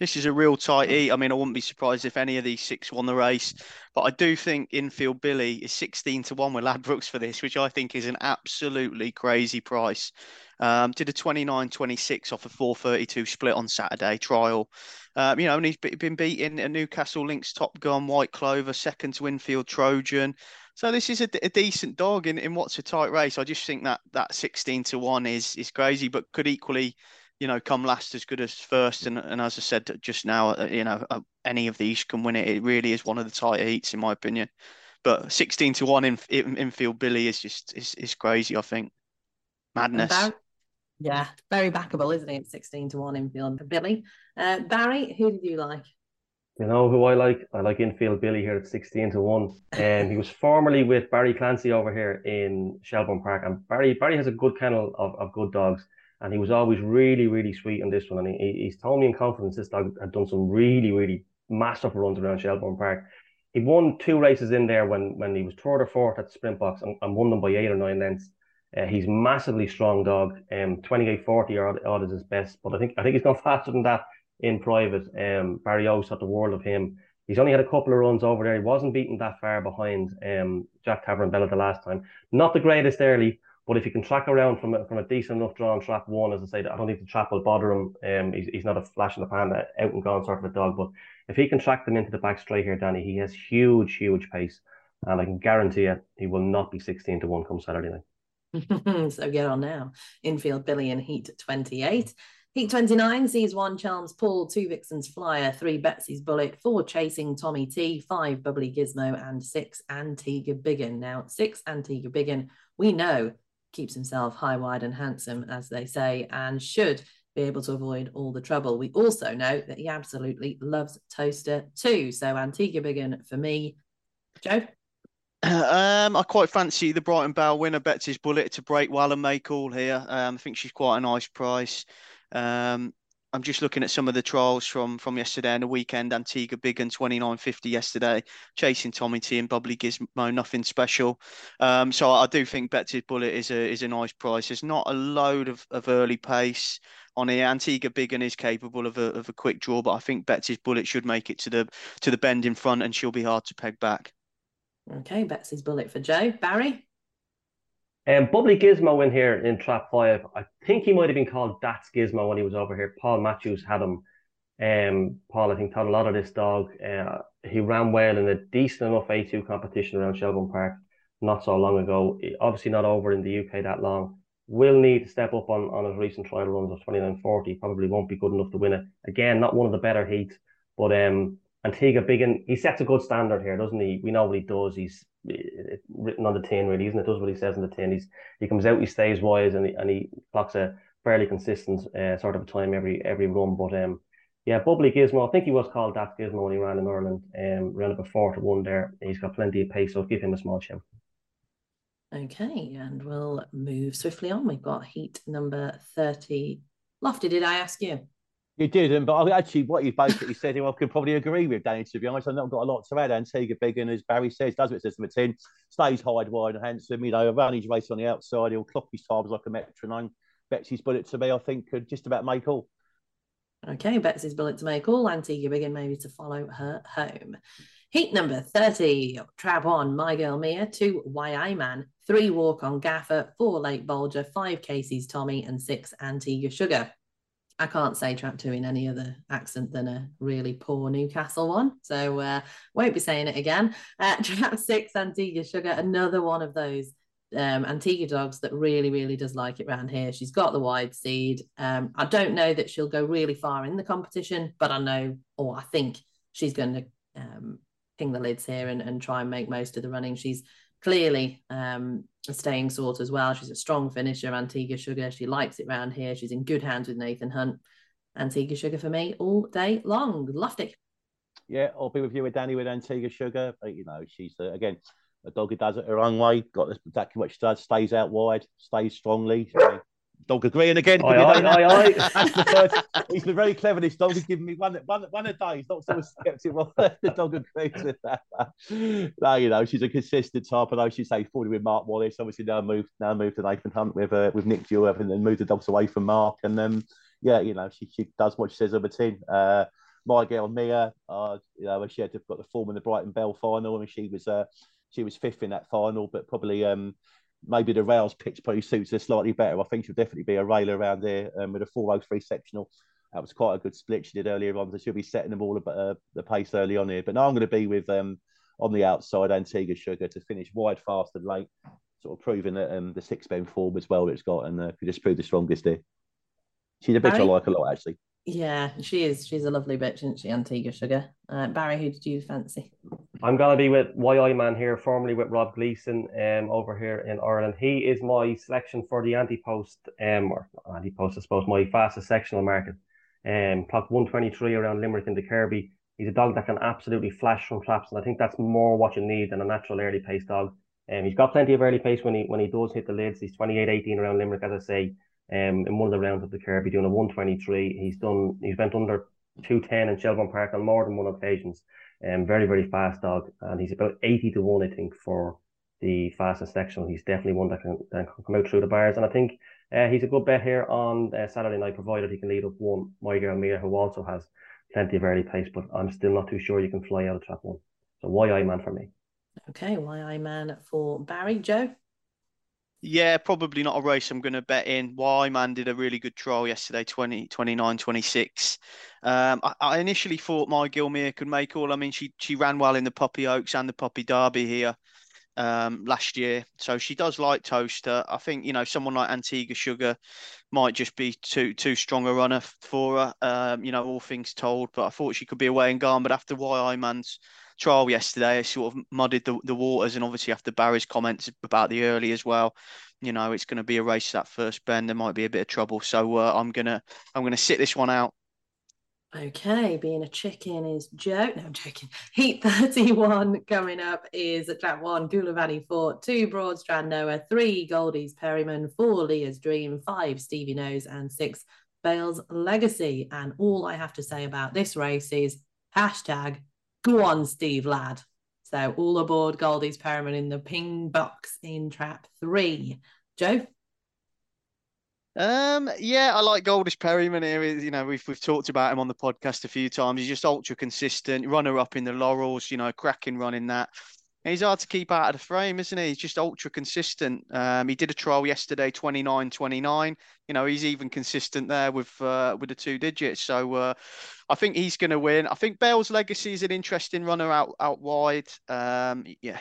This is a real tight eat. I mean, I wouldn't be surprised if any of these six won the race, but I do think infield Billy is 16 to 1 with Ladbrokes for this, which I think is an absolutely crazy price. Um, did a 29 26 off a 432 split on Saturday trial. Um, you know, and he's been beating a Newcastle Links Top Gun, White Clover, second to infield Trojan, So this is a, a, decent dog in, in what's a tight race. I just think that that 16 to 1 is is crazy, but could equally, you know, come last as good as first. And, and as I said just now, uh, you know, uh, any of these can win it. It really is one of the tight heats, in my opinion. But 16 to 1 in, in infield Billy is just is, is crazy, I think. Madness. Bar- yeah, very backable, isn't it? 16 to 1 infield for Billy. Uh, Barry, who did you like? You know who I like? I like infield Billy here at 16 to 1. And um, he was formerly with Barry Clancy over here in Shelbourne Park. And Barry Barry has a good kennel of, of good dogs. And he was always really, really sweet on this one. And he, he's told me in confidence this dog had done some really, really massive runs around Shelbourne Park. He won two races in there when, when he was third or fourth at Sprintboks and, and won them by eight or nine lengths. Uh, he's massively strong dog. Um, 28 40 odd, odd is his best, but I think I think he's gone *laughs* faster than that in private. Um, Barry O's thought the world of him. He's only had a couple of runs over there. He wasn't beaten that far behind um, Jack Tavern-Bella the last time. Not the greatest early, but if he can track around from a, from a decent enough draw drawn trap one, as I say, I don't think the trap will bother him. Um, he's, he's not a flash in the pan, uh, out and gone sort of a dog. But if he can track them into the back straight here, Dani, he has huge, huge pace. And I can guarantee you, he will not be 16 to 1 come Saturday night. *laughs* so get on now. Infield Billy in Heat 28. Heat 29 sees one Charms Paul, two Vixens Flyer, three Betsy's Bullet, four Chasing Tommy T, five Bubbly Gizmo, and six Antigua Biggin. Now, six Antigua Biggin, we know, keeps himself high, wide, and handsome, as they say, and should be able to avoid all the trouble. We also know that he absolutely loves Towcester too. So Antigua Biggin for me. Joe? Um, I quite fancy the Brighton Belle winner, Betsy's Bullet, to break well and make all here. Um, I think she's quite a nice price. Um, I'm just looking at some of the trials from from yesterday and the weekend. Antigua Biggin 29.50 yesterday, chasing Tommy T and Bubbly Gizmo, nothing special. Um, so I do think Betsy's Bullet is a is a nice price. There's not a load of, of early pace on here. Antigua Biggin is capable of a of a quick draw, but I think Betsy's Bullet should make it to the to the bend in front, and she'll be hard to peg back. Okay, Betsy's Bullet for Joe. Barry. Um, Bubbly Gizmo in here in trap five. I think he might have been called That's Gizmo when he was over here. Paul Matthews had him. Um, Paul, I think, taught a lot of this dog. Uh, he ran well in a decent enough A2 competition around Shelbourne Park not so long ago. Obviously, not over in the UK that long. Will need to step up on, on his recent trial runs of 29.40. Probably won't be good enough to win it. Again, not one of the better heats, but um, Antigua Biggin, he sets a good standard here, doesn't he? We know what he does. He's written on the tin, really, isn't it? Does what he says on the tin. He's he comes out, he stays wise, and he, and he clocks a fairly consistent uh, sort of a time every every run. But um, yeah, Bubbly Gizmo. I think he was called that Gizmo when he ran in Ireland. Um, ran up a four to one there. He's got plenty of pace, so give him a small shout. Okay, and we'll move swiftly on. We've got heat number thirty. Lofty, did I ask you? You didn't, but actually what you basically said, I could probably agree with Dani. To be honest, I've not got a lot to add. Antigua Biggin, as Barry says, does what it says to the tin, stays high, wide, and handsome. You know, run his race on the outside. He'll clock his times like a metronome. Betsy's bullet to me, I think, could just about make all. Okay, Betsy's bullet to make all. Antigua Biggin maybe to follow her home. Heat number 30, Trap on My Girl Mia, two YI Man, three Walk on Gaffer, four Lake Bolger, five Casey's Tommy, and six Antigua Sugar. I can't say trap two in any other accent than a really poor Newcastle one. So uh, won't be saying it again. Uh, trap six, Antigua Sugar, another one of those um, Antigua dogs that really, really does like it around here. She's got the wide seed. Um, I don't know that she'll go really far in the competition, but I know, or I think she's going to um, ping the lids here and, and try and make most of the running. She's clearly um, a staying sort as well. She's a strong finisher, Antigua Sugar. She likes it round here. She's in good hands with Nathan Hunt. Antigua Sugar for me all day long. Lofty. Yeah, I'll be with you with Dani with Antigua Sugar. But, you know, she's uh, again a dog who does it her own way. Got exactly what she does. Stays out wide. Stays strongly dog agreeing again. Aye, aye, aye, aye. *laughs* That's the first. He's been very clever. This dog. He's given me one, one, one a day. He's not so skeptical. *laughs* the dog agrees with that. no, you know, she's a consistent type. And I should say, forty with Mark Wallis. Obviously, now moved now moved to Nathan Hunt with uh, with Nick Dewar, and then moved the dogs away from Mark. And then, um, yeah, you know, she, she does what she says on the tin. Uh, my girl Mia, uh, you know, she had got the form in the Brighton Belle final, and she was uh, she was fifth in that final, but probably um maybe the rails pitch probably suits her slightly better. I think she'll definitely be a railer around there um, with a 403 sectional. That was quite a good split she did earlier on, so she'll be setting them all about uh, the pace early on here. But now I'm going to be with um, on the outside, Antigua Sugar to finish wide, fast, and late, sort of proving that um, the six men form as well it's got, and uh, could just prove the strongest here. She's a bitch Barry? I like a lot, actually. Yeah, she is. She's a lovely bitch, isn't she, Antigua Sugar? Uh, Barry, who did you fancy? I'm gonna be with YI Man here, formerly with Rob Gleeson, um, over here in Ireland. He is my selection for the anti-post, um, or anti-post, I suppose, my fastest sectional market. Um, clocked 123 around Limerick into Kirby. He's a dog that can absolutely flash from traps, and I think that's more what you need than a natural early pace dog. Um, he's got plenty of early pace when he when he does hit the lids. He's 28-18 around Limerick, as I say. Um, in one of the rounds of the Kirby, doing a 123. He's done. He's went under 210 in Shelbourne Park on more than one occasions. Um, very very fast dog, and he's about 80 to one, I think, for the fastest section. He's definitely one that can, that can come out through the bars, and I think uh, he's a good bet here on uh, Saturday night, provided he can lead up one. My girl Mia, who also has plenty of early pace, but I'm still not too sure you can fly out of trap one. So YI man for me. Okay, YI man for Barry. Joe? Yeah, probably not a race I'm going to bet in. YI Man did a really good trial yesterday, 20, 29, 26. Um, I, I, initially thought My Girl Mia could make all. I mean, she she ran well in the Puppy Oaks and the Puppy Derby here um, last year. So she does like Towcester. I think, you know, someone like Antigua Sugar might just be too too strong a runner for her, um, you know, all things told. But I thought she could be away and gone. But after YI Man's trial yesterday, I sort of muddied the, the waters. And obviously, after Barry's comments about the early as well, you know, it's going to be a race that first bend. There might be a bit of trouble. So uh, I'm gonna I'm gonna sit this one out. Okay, being a chicken is Joe. No, I'm joking. Heat *laughs* 31 coming up is at track one, Goulavani Fort, two Broad Strand Noah, three Goldie's Perryman, four Leah's Dream, five Stevie Knows, and six Bale's Legacy. And all I have to say about this race is hashtag go on, Steve lad. So all aboard Goldie's Perryman in the ping box in trap three. Joe? Um, yeah, I like Goldie's Perryman here. You know, we've we've talked about him on the podcast a few times. He's just ultra consistent, runner up in the laurels. You know, cracking run in that. He's hard to keep out of the frame, isn't he? He's just ultra consistent. Um, he did a trial yesterday, 29 29. You know, he's even consistent there with uh, with the two digits. So uh, I think he's going to win. I think Bale's Legacy is an interesting runner out out wide. Um, yeah,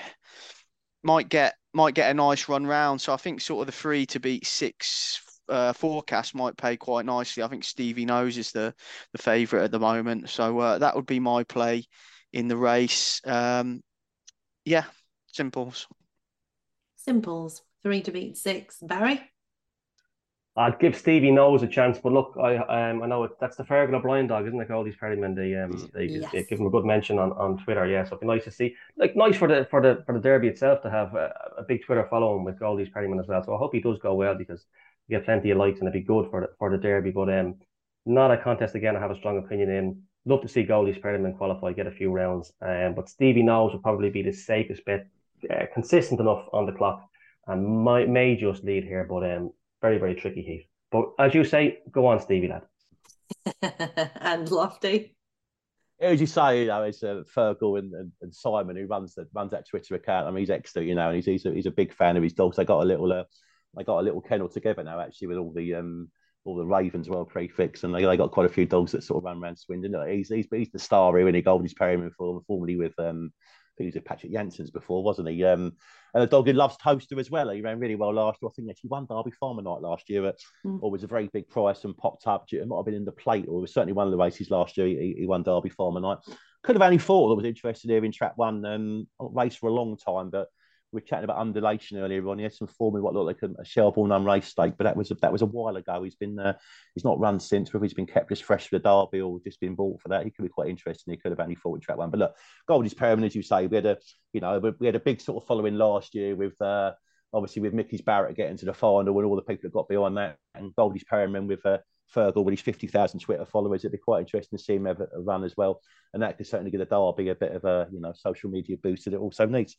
might get might get a nice run round. So I think sort of the three to beat six uh, forecast might pay quite nicely. I think Stevie knows is the the favourite at the moment, so uh, that would be my play in the race. Um, yeah, simples. Simples. Three to beat six. Barry. I'd give Stevie Knows a chance, but look, I um, I know it, that's the Fergal O'Brien dog, isn't it? All these Perrymen, they um they, yes. they, give him a good mention on, on Twitter. Yeah, so it'd be nice to see, like nice for the for the for the Derby itself to have a, a big Twitter following with all these Perrymen as well. So I hope he does go well because get plenty of likes and it'd be good for the, for the derby. But um, not a contest again. I have a strong opinion in. Love to see Goldie's Perryman qualify, get a few rounds. Um, but Stevie Knows will probably be the safest bet, uh, consistent enough on the clock, and might may just lead here. But um, very very tricky heat. But as you say, go on, Stevie lad. *laughs* and Lofty. As you say, you know, it's uh, Fergal and, and, and, Simon who runs that runs that Twitter account. I mean, he's extra, you know, and he's he's a, he's a big fan of his dogs. They got a little uh, they got a little kennel together now actually with all the um all the Ravens well prefix and they, they got quite a few dogs that sort of run around Swindon. He's he's, he's the star here in he Goldie's Perryman for formerly with um I think he was with Patrick Janssens before, wasn't he? Um, and a dog who loves Towcester as well. He ran really well last year. I think actually won Derby Farmer Night last year at mm. or was a very big price and popped up. It might have been in the plate or it was certainly one of the races last year. He, he won Derby Farmer Night. Could have only thought that was interested here in trap one um, race for a long time, but we were chatting about undulation earlier on. He had some form in what looked like a, a Shelbourne unraced stake, but that was a, that was a while ago. He's been uh, he's not run since. Whether he's been kept just fresh for the derby or just been bought for that, he could be quite interesting. He could have only fought in track one. But look, Goldie's Perryman, as you say, we had a you know we had a big sort of following last year with. Uh, obviously, with Mickey's Barrett getting to the final and all the people that got behind that, and Goldie's Perryman with uh, Fergal with his 50,000 Twitter followers. It'd be quite interesting to see him have a, a, run as well. And that could certainly give the Derby a bit of a, you know, social media boost that it also needs.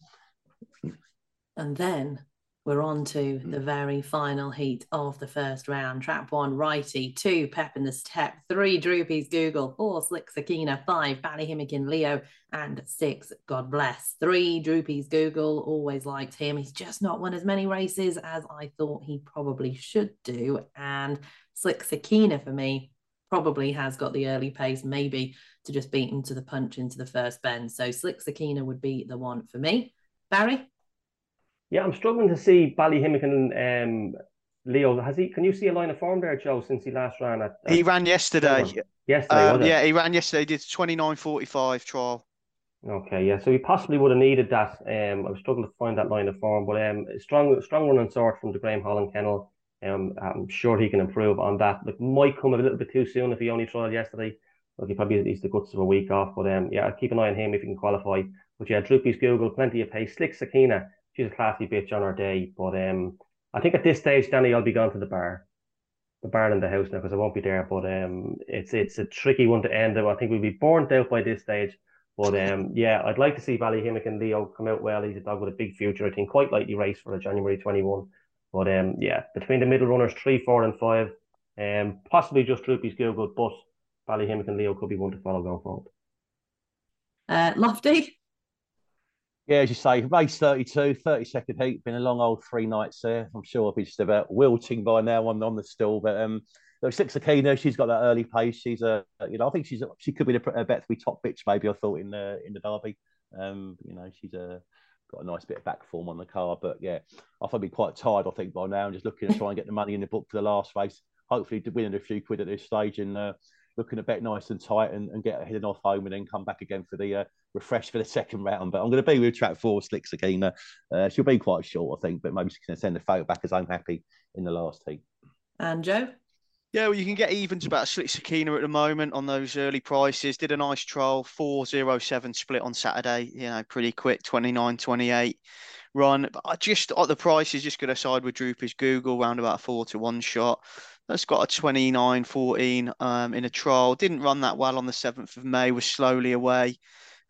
And then we're on to hmm. the very final heat of the first round. Trap one, righty, two, Pep in the step, three, Droopys Google, four, Slick Sakina, five, Ballyhimmakin Leo, and six, God bless. Three, Droopys Google, always liked him. He's just not won as many races as I thought he probably should do. And Slick Sakina for me, probably has got the early pace, maybe to just beat him to the punch into the first bend. So Slick Sakina would be the one for me. Barry? Yeah, I'm struggling to see Ballyhimmock um, Leo. Has he? Can you see a line of form there, Joe, since he last ran at? at he ran yesterday. Yesterday, um, yeah, he ran yesterday. He did 29.45 trial. Okay, yeah. So he possibly would have needed that. Um, I was struggling to find that line of form, but um, strong, strong running sort from the Graham Holland kennel. Um, I'm sure he can improve on that. Like, might come a little bit too soon if he only tried yesterday. Like, he probably needs the guts of a week off. But um, yeah, I'll keep an eye on him if he can qualify. But yeah, Droopys Google, plenty of pace. Slick Sakina, she's a classy bitch on her day. But um, I think at this stage, Dani, I'll be gone to the bar, the bar in the house now because I won't be there. But um, it's it's a tricky one to end. Though. I think we'll be burnt out by this stage. But um, yeah, I'd like to see Ballyhimmock and Leo come out well. He's a dog with a big future. I think quite likely race for a January 21. But um, yeah, between the middle runners, three, four, and five, um, possibly just Droopys Google, but Ballyhimmock and Leo could be one to follow going forward. Uh, Lofty? Yeah, as you say, race 32, 30 second heat, been a long old three nights there. I'm sure I'll be just about wilting by now on, on the still, but um, look, Slick Sakina, she's got that early pace. She's a, you know, I think she's she could be a, a bet to be top bitch. Maybe I thought in the in the derby. Um, you know, she's a got a nice bit of back form on the car, but yeah, I thought I'd be quite tired. I think by now, and just looking to try and get the money in the book for the last race. Hopefully, winning a few quid at this stage and uh, looking a bet nice and tight and, and get heading off home and then come back again for the uh, refresh for the *laughs* second round. But I'm going to be with track four, Slick Sakina. Uh, she'll be quite short, I think, but maybe she can send the photo back as I'm happy in the last heat. And Joe? Yeah, well, you can get evens about Slick Sakina at the moment on those early prices. Did a nice trial, 407 split on Saturday, you know, pretty quick, 29 28 run. But I just, at the price is just going to side with Droopys Google, round about a four to one shot. That's got a 29 14 um, in a trial. Didn't run that well on the 7th of May, was slowly away.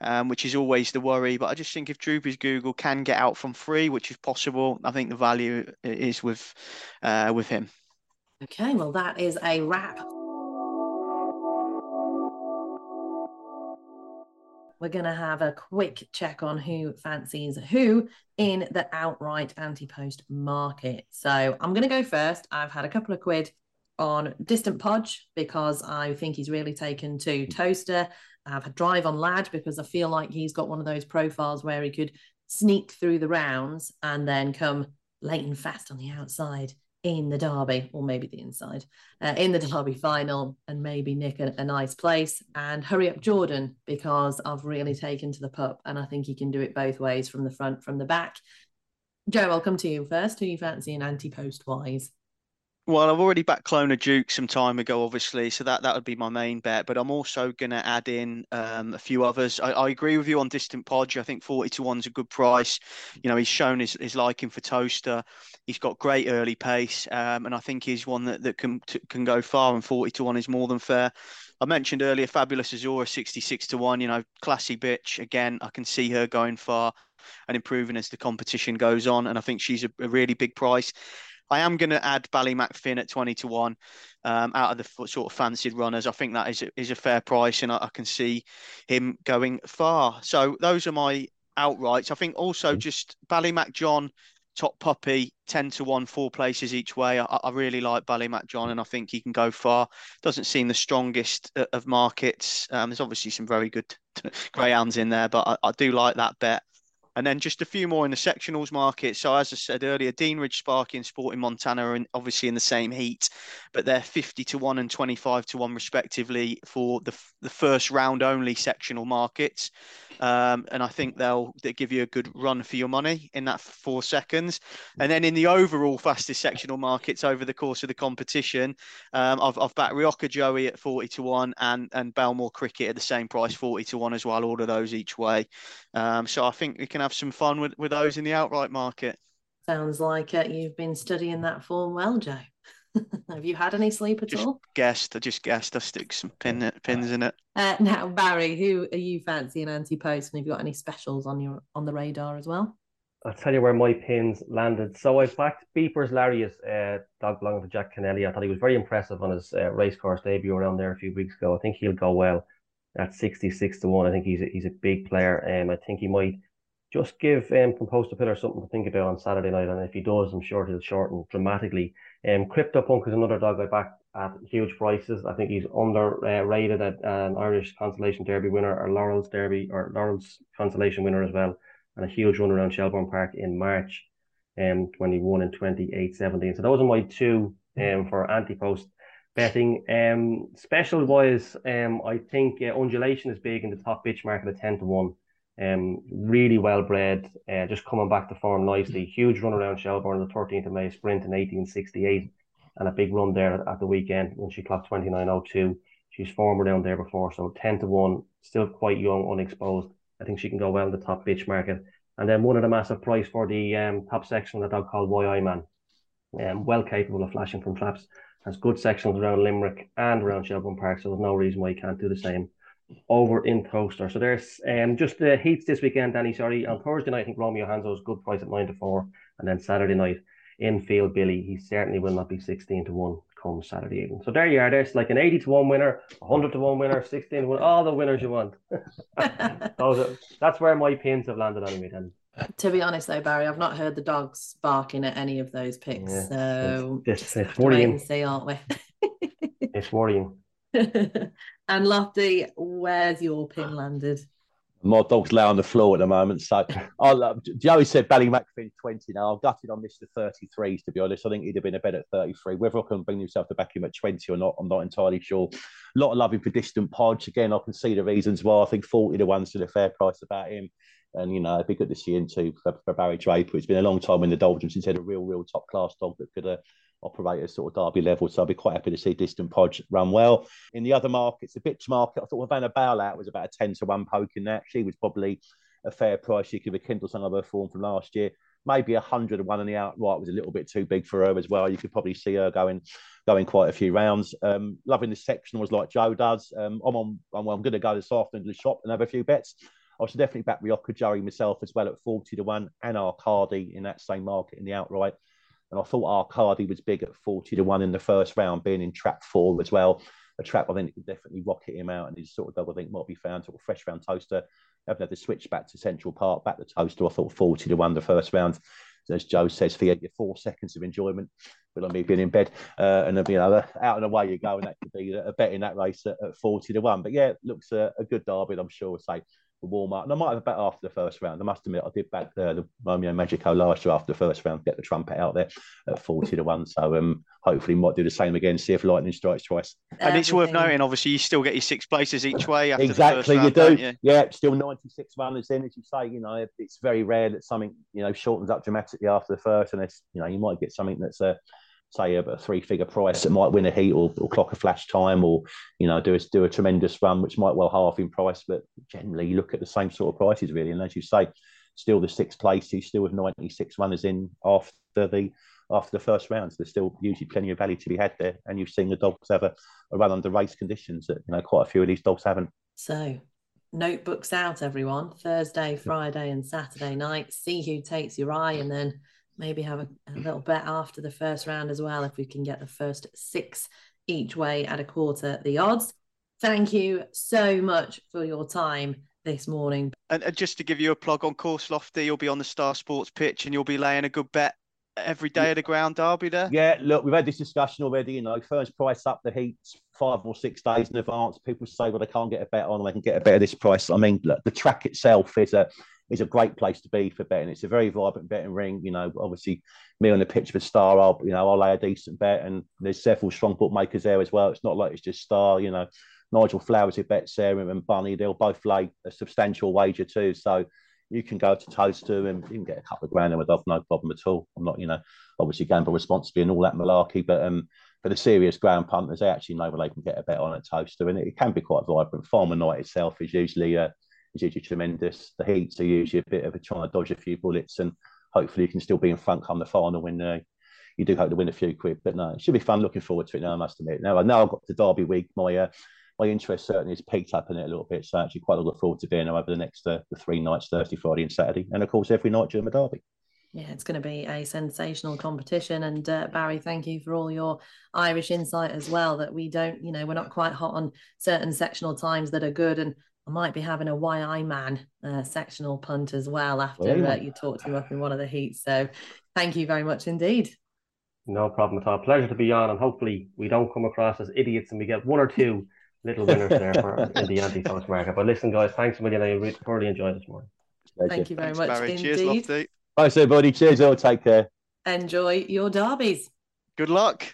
Um, which is always the worry. But I just think if Droopys Google can get out from free, which is possible, I think the value is with uh, with him. Okay, well, that is a wrap. We're going to have a quick check on who fancies who in the outright anti post market. So I'm going to go first. I've had a couple of quid on Distant Podge because I think he's really taken to Towcester. I've had Drive on Lad because I feel like he's got one of those profiles where he could sneak through the rounds and then come late and fast on the outside in the derby, or maybe the inside, uh, in the derby final, and maybe nick a, a, nice place and hurry up Jordan because I've really taken to the pup and I think he can do it both ways from the front, from the back. Joe, I'll come to you first. Who you fancy in anti post wise? Well, I've already backed Clona Duke some time ago, obviously, so that, that would be my main bet. But I'm also going to add in um, a few others. I, I, agree with you on Distant Podge. I think 40 to 1's a good price. You know, he's shown his, his liking for Towcester. He's got great early pace, um, and I think he's one that, that can can go far, and 40 to 1 is more than fair. I mentioned earlier Fabulous Azura, 66 to 1. You know, classy bitch. Again, I can see her going far and improving as the competition goes on. And I think she's a, a really big price. I am going to add Ballymac Finn at 20 to 1 um, out of the sort of fancied runners. I think that is a, is a fair price and I, I, can see him going far. So those are my outrights. I think also mm. just Ballymac John, top puppy, 10 to 1, four places each way. I, I really like Ballymac John and I think he can go far. Doesn't seem the strongest uh, of markets. Um, there's obviously some very good *laughs* greyhounds in there, but I, I do like that bet. And then just a few more in the sectionals market. So as I said earlier, Dean Ridge Sparky and Sporting Montana are in, obviously in the same heat, but they're 50 to 1 and 25 to 1 respectively for the, the first round only sectional markets. Um, and I think they'll, they'll give you a good run for your money in that four seconds. And then in the overall fastest sectional markets over the course of the competition, um, I've, I've backed Rioja Joey at 40 to 1 and, and Belmore Cricket at the same price, 40 to 1 as well, all of those each way. Um, so I think we can have some fun with, with those in the outright market. Sounds like uh, you've been studying that form well, Joe. *laughs* Have you had any sleep at just all? Guessed. I just guessed. I stick some pin, pins in it. Uh, *laughs* now, Barry, who are you fancying anti-post? And have you got any specials on your on the radar as well? I'll tell you where my pins landed. So I backed Beepers Larius, uh, dog belonging to Jack Kennelly. I thought he was very impressive on his uh, racecourse debut around there a few weeks ago. I think he'll go well at 66 to 1. I think he's a, he's a big player. Um, I think he might just give um, Composter Pillar something to think about on Saturday night. And if he does, I'm sure he'll shorten dramatically. Um, Crypto Punk is another dog I back at huge prices. I think he's underrated at an Irish Consolation Derby winner or Laurels Derby or Laurels Consolation winner as well. And a huge run around Shelbourne Park in March um, when he won in 28-17. So those are my two um, for anti-post betting. Um, special wise, um, I think uh, undulation is big in the top bitch market at 10 to 1. Um, really well bred, uh, just coming back to form nicely. Huge run around Shelbourne the 13th of May, sprint in 1868, and a big run there at the weekend when she clocked 29.02. She's formed around there before, so 10 to 1, still quite young, unexposed. I think she can go well in the top bitch market. And then one of the massive price for the um, top section, a dog called YI Man. Um, well capable of flashing from traps, has good sections around Limerick and around Shelbourne Park, so there's no reason why he can't do the same over in Towcester. So there's um just the heats this weekend, Dani. Sorry, on Thursday night, I think Romeo Hanzo's good price at nine to four, and then Saturday night, Infield Billy, he certainly will not be sixteen to one come Saturday evening. So there you are. There's like an eighty to one winner, hundred to one winner, sixteen to one, all the winners you want. *laughs* Those are, that's where my pins have landed anyway. Then. To be honest, though, Barry, I've not heard the dogs barking at any of those picks. Yeah, so it's, it's, it's worrying. See, aren't we? it's worrying. *laughs* and Lofty, where's your pin landed? My dog's lay on the floor at the moment. So *laughs* I love Joey said Ballymac Finn 20 now. I've gutted on Mr. 33s to be honest. I think he'd have been a better 33. Whether I can bring himself to back him at 20 or not, I'm not entirely sure. A lot of loving for distant podge. Again, I can see the reasons why. I think 40 to one's still a fair price about him. And you know, it'd be good to see him too for, for Barrie Draper. It's been a long time in the Doldrums since he had a real, real top class dog that could uh, operate at sort of derby level. So I'd be quite happy to see Distant Podge run well. In the other markets, the bitch market, I thought Havana Bailout was about a 10 to 1 poke in that. She was probably a fair price. She could rekindle some of her form from last year. Maybe a hundred and one on the outright was a little bit too big for her as well. You could probably see her going going quite a few rounds. Um, loving the section was like Joe does. Um, I'm on. I'm, I'm going to go this afternoon to the shop and have a few bets. I should definitely back Rioja Joey myself as well at 40 to 1 and Arcady in that same market in the outright. And I thought Arcady was big at 40 to 1 in the first round, being in trap four as well. A trap I think could definitely rocket him out, and he's sort of double think might be found sort of fresh round Towcester. Haven't had to switch back to Central Park, back to Towcester. I thought 40 to 1 the first round. As Joe says, for your four seconds of enjoyment, but on me being in bed, uh, and then you know, out and away you go, and that could be a bet in that race at, at 40 to 1. But yeah, looks a, a good derby, I'm sure. Say the warm up. And I might have a bet after the first round. I must admit, I did back uh, the Romeo Magico last year after the first round, get the trumpet out there at 40 to 1. So um, hopefully, might do the same again, see if lightning strikes twice. And it's worth noting, obviously, you still get your six places each way. exactly, round, you do. You? Yeah, still 96 runners in, as you say. You know, it's very rare that something, you know, shortens up dramatically after the first. And it's, you know, you might get something that's a, uh, say a, a three figure price that might win a heat or, or, clock a flash time or you know do a do a tremendous run which might well half in price but generally you look at the same sort of prices really. And as you say still the sixth place he's still with 96 runners in after the after the first round so there's still usually plenty of value to be had there. And you've seen the dogs have a, a run under race conditions that you know quite a few of these dogs haven't. So notebooks out everyone. Thursday friday and saturday night. See who takes your eye and then maybe have a, a, little bet after the first round as well if we can get the first six each way at a quarter the odds. Thank you so much for your time this morning. And, and just to give you a plug on course lofty, you'll be on the Star Sports pitch and you'll be laying a good bet every day of the ground derby there. Yeah, look, we've had this discussion already. You know, first price up the heats five or six days in advance. People say, well, they can't get a bet on, they can get a bet at this price. I mean, look, the track itself is a is a great place to be for betting. It's a very vibrant betting ring. You know, obviously, me on the pitch for Star, I'll you know I'll lay a decent bet, and there's several strong bookmakers there as well. It's not like it's just Star. You know, Nigel Flowers who bets there and Bunny, they'll both lay a substantial wager too. So you can go to Towcester and you can get a couple of grand in with off, no problem at all. I'm not, you know, obviously gamble responsibly and all that malarkey, but um, for the serious ground punters, they actually know where they can get a bet on at Towcester, and it, can be quite vibrant. Farmer Night itself is usually uh, usually tremendous. The heats are usually a bit of a trying to dodge a few bullets, and hopefully you can still be in front come the final when uh, you do hope to win a few quid. But no, it should be fun. Looking forward to it now. I must admit. Now, now I've got the Derby week. My uh, my interest certainly has peaked up in it a little bit. So I actually, quite looking forward to being over the next uh, the three nights, Thursday, Friday, and Saturday, and of course every night during the Derby. Yeah, it's going to be a sensational competition. And uh, Barry, thank you for all your Irish insight as well. That we don't, you know, we're not quite hot on certain sectional times that are good, and I might be having a YI man uh, sectional punt as well after Well, uh, you talked him up in one of the heats. So thank you very much indeed. No problem at all. Pleasure to be on, and hopefully we don't come across as idiots and we get one or two little winners there for *laughs* in the anti-post market. But listen, guys, thanks a million. I really thoroughly enjoyed this morning. Thank you very Thanks, much Barry. indeed. Cheers, Lofty. Thanks, everybody. Cheers, all. Take care. Enjoy your derbies. Good luck.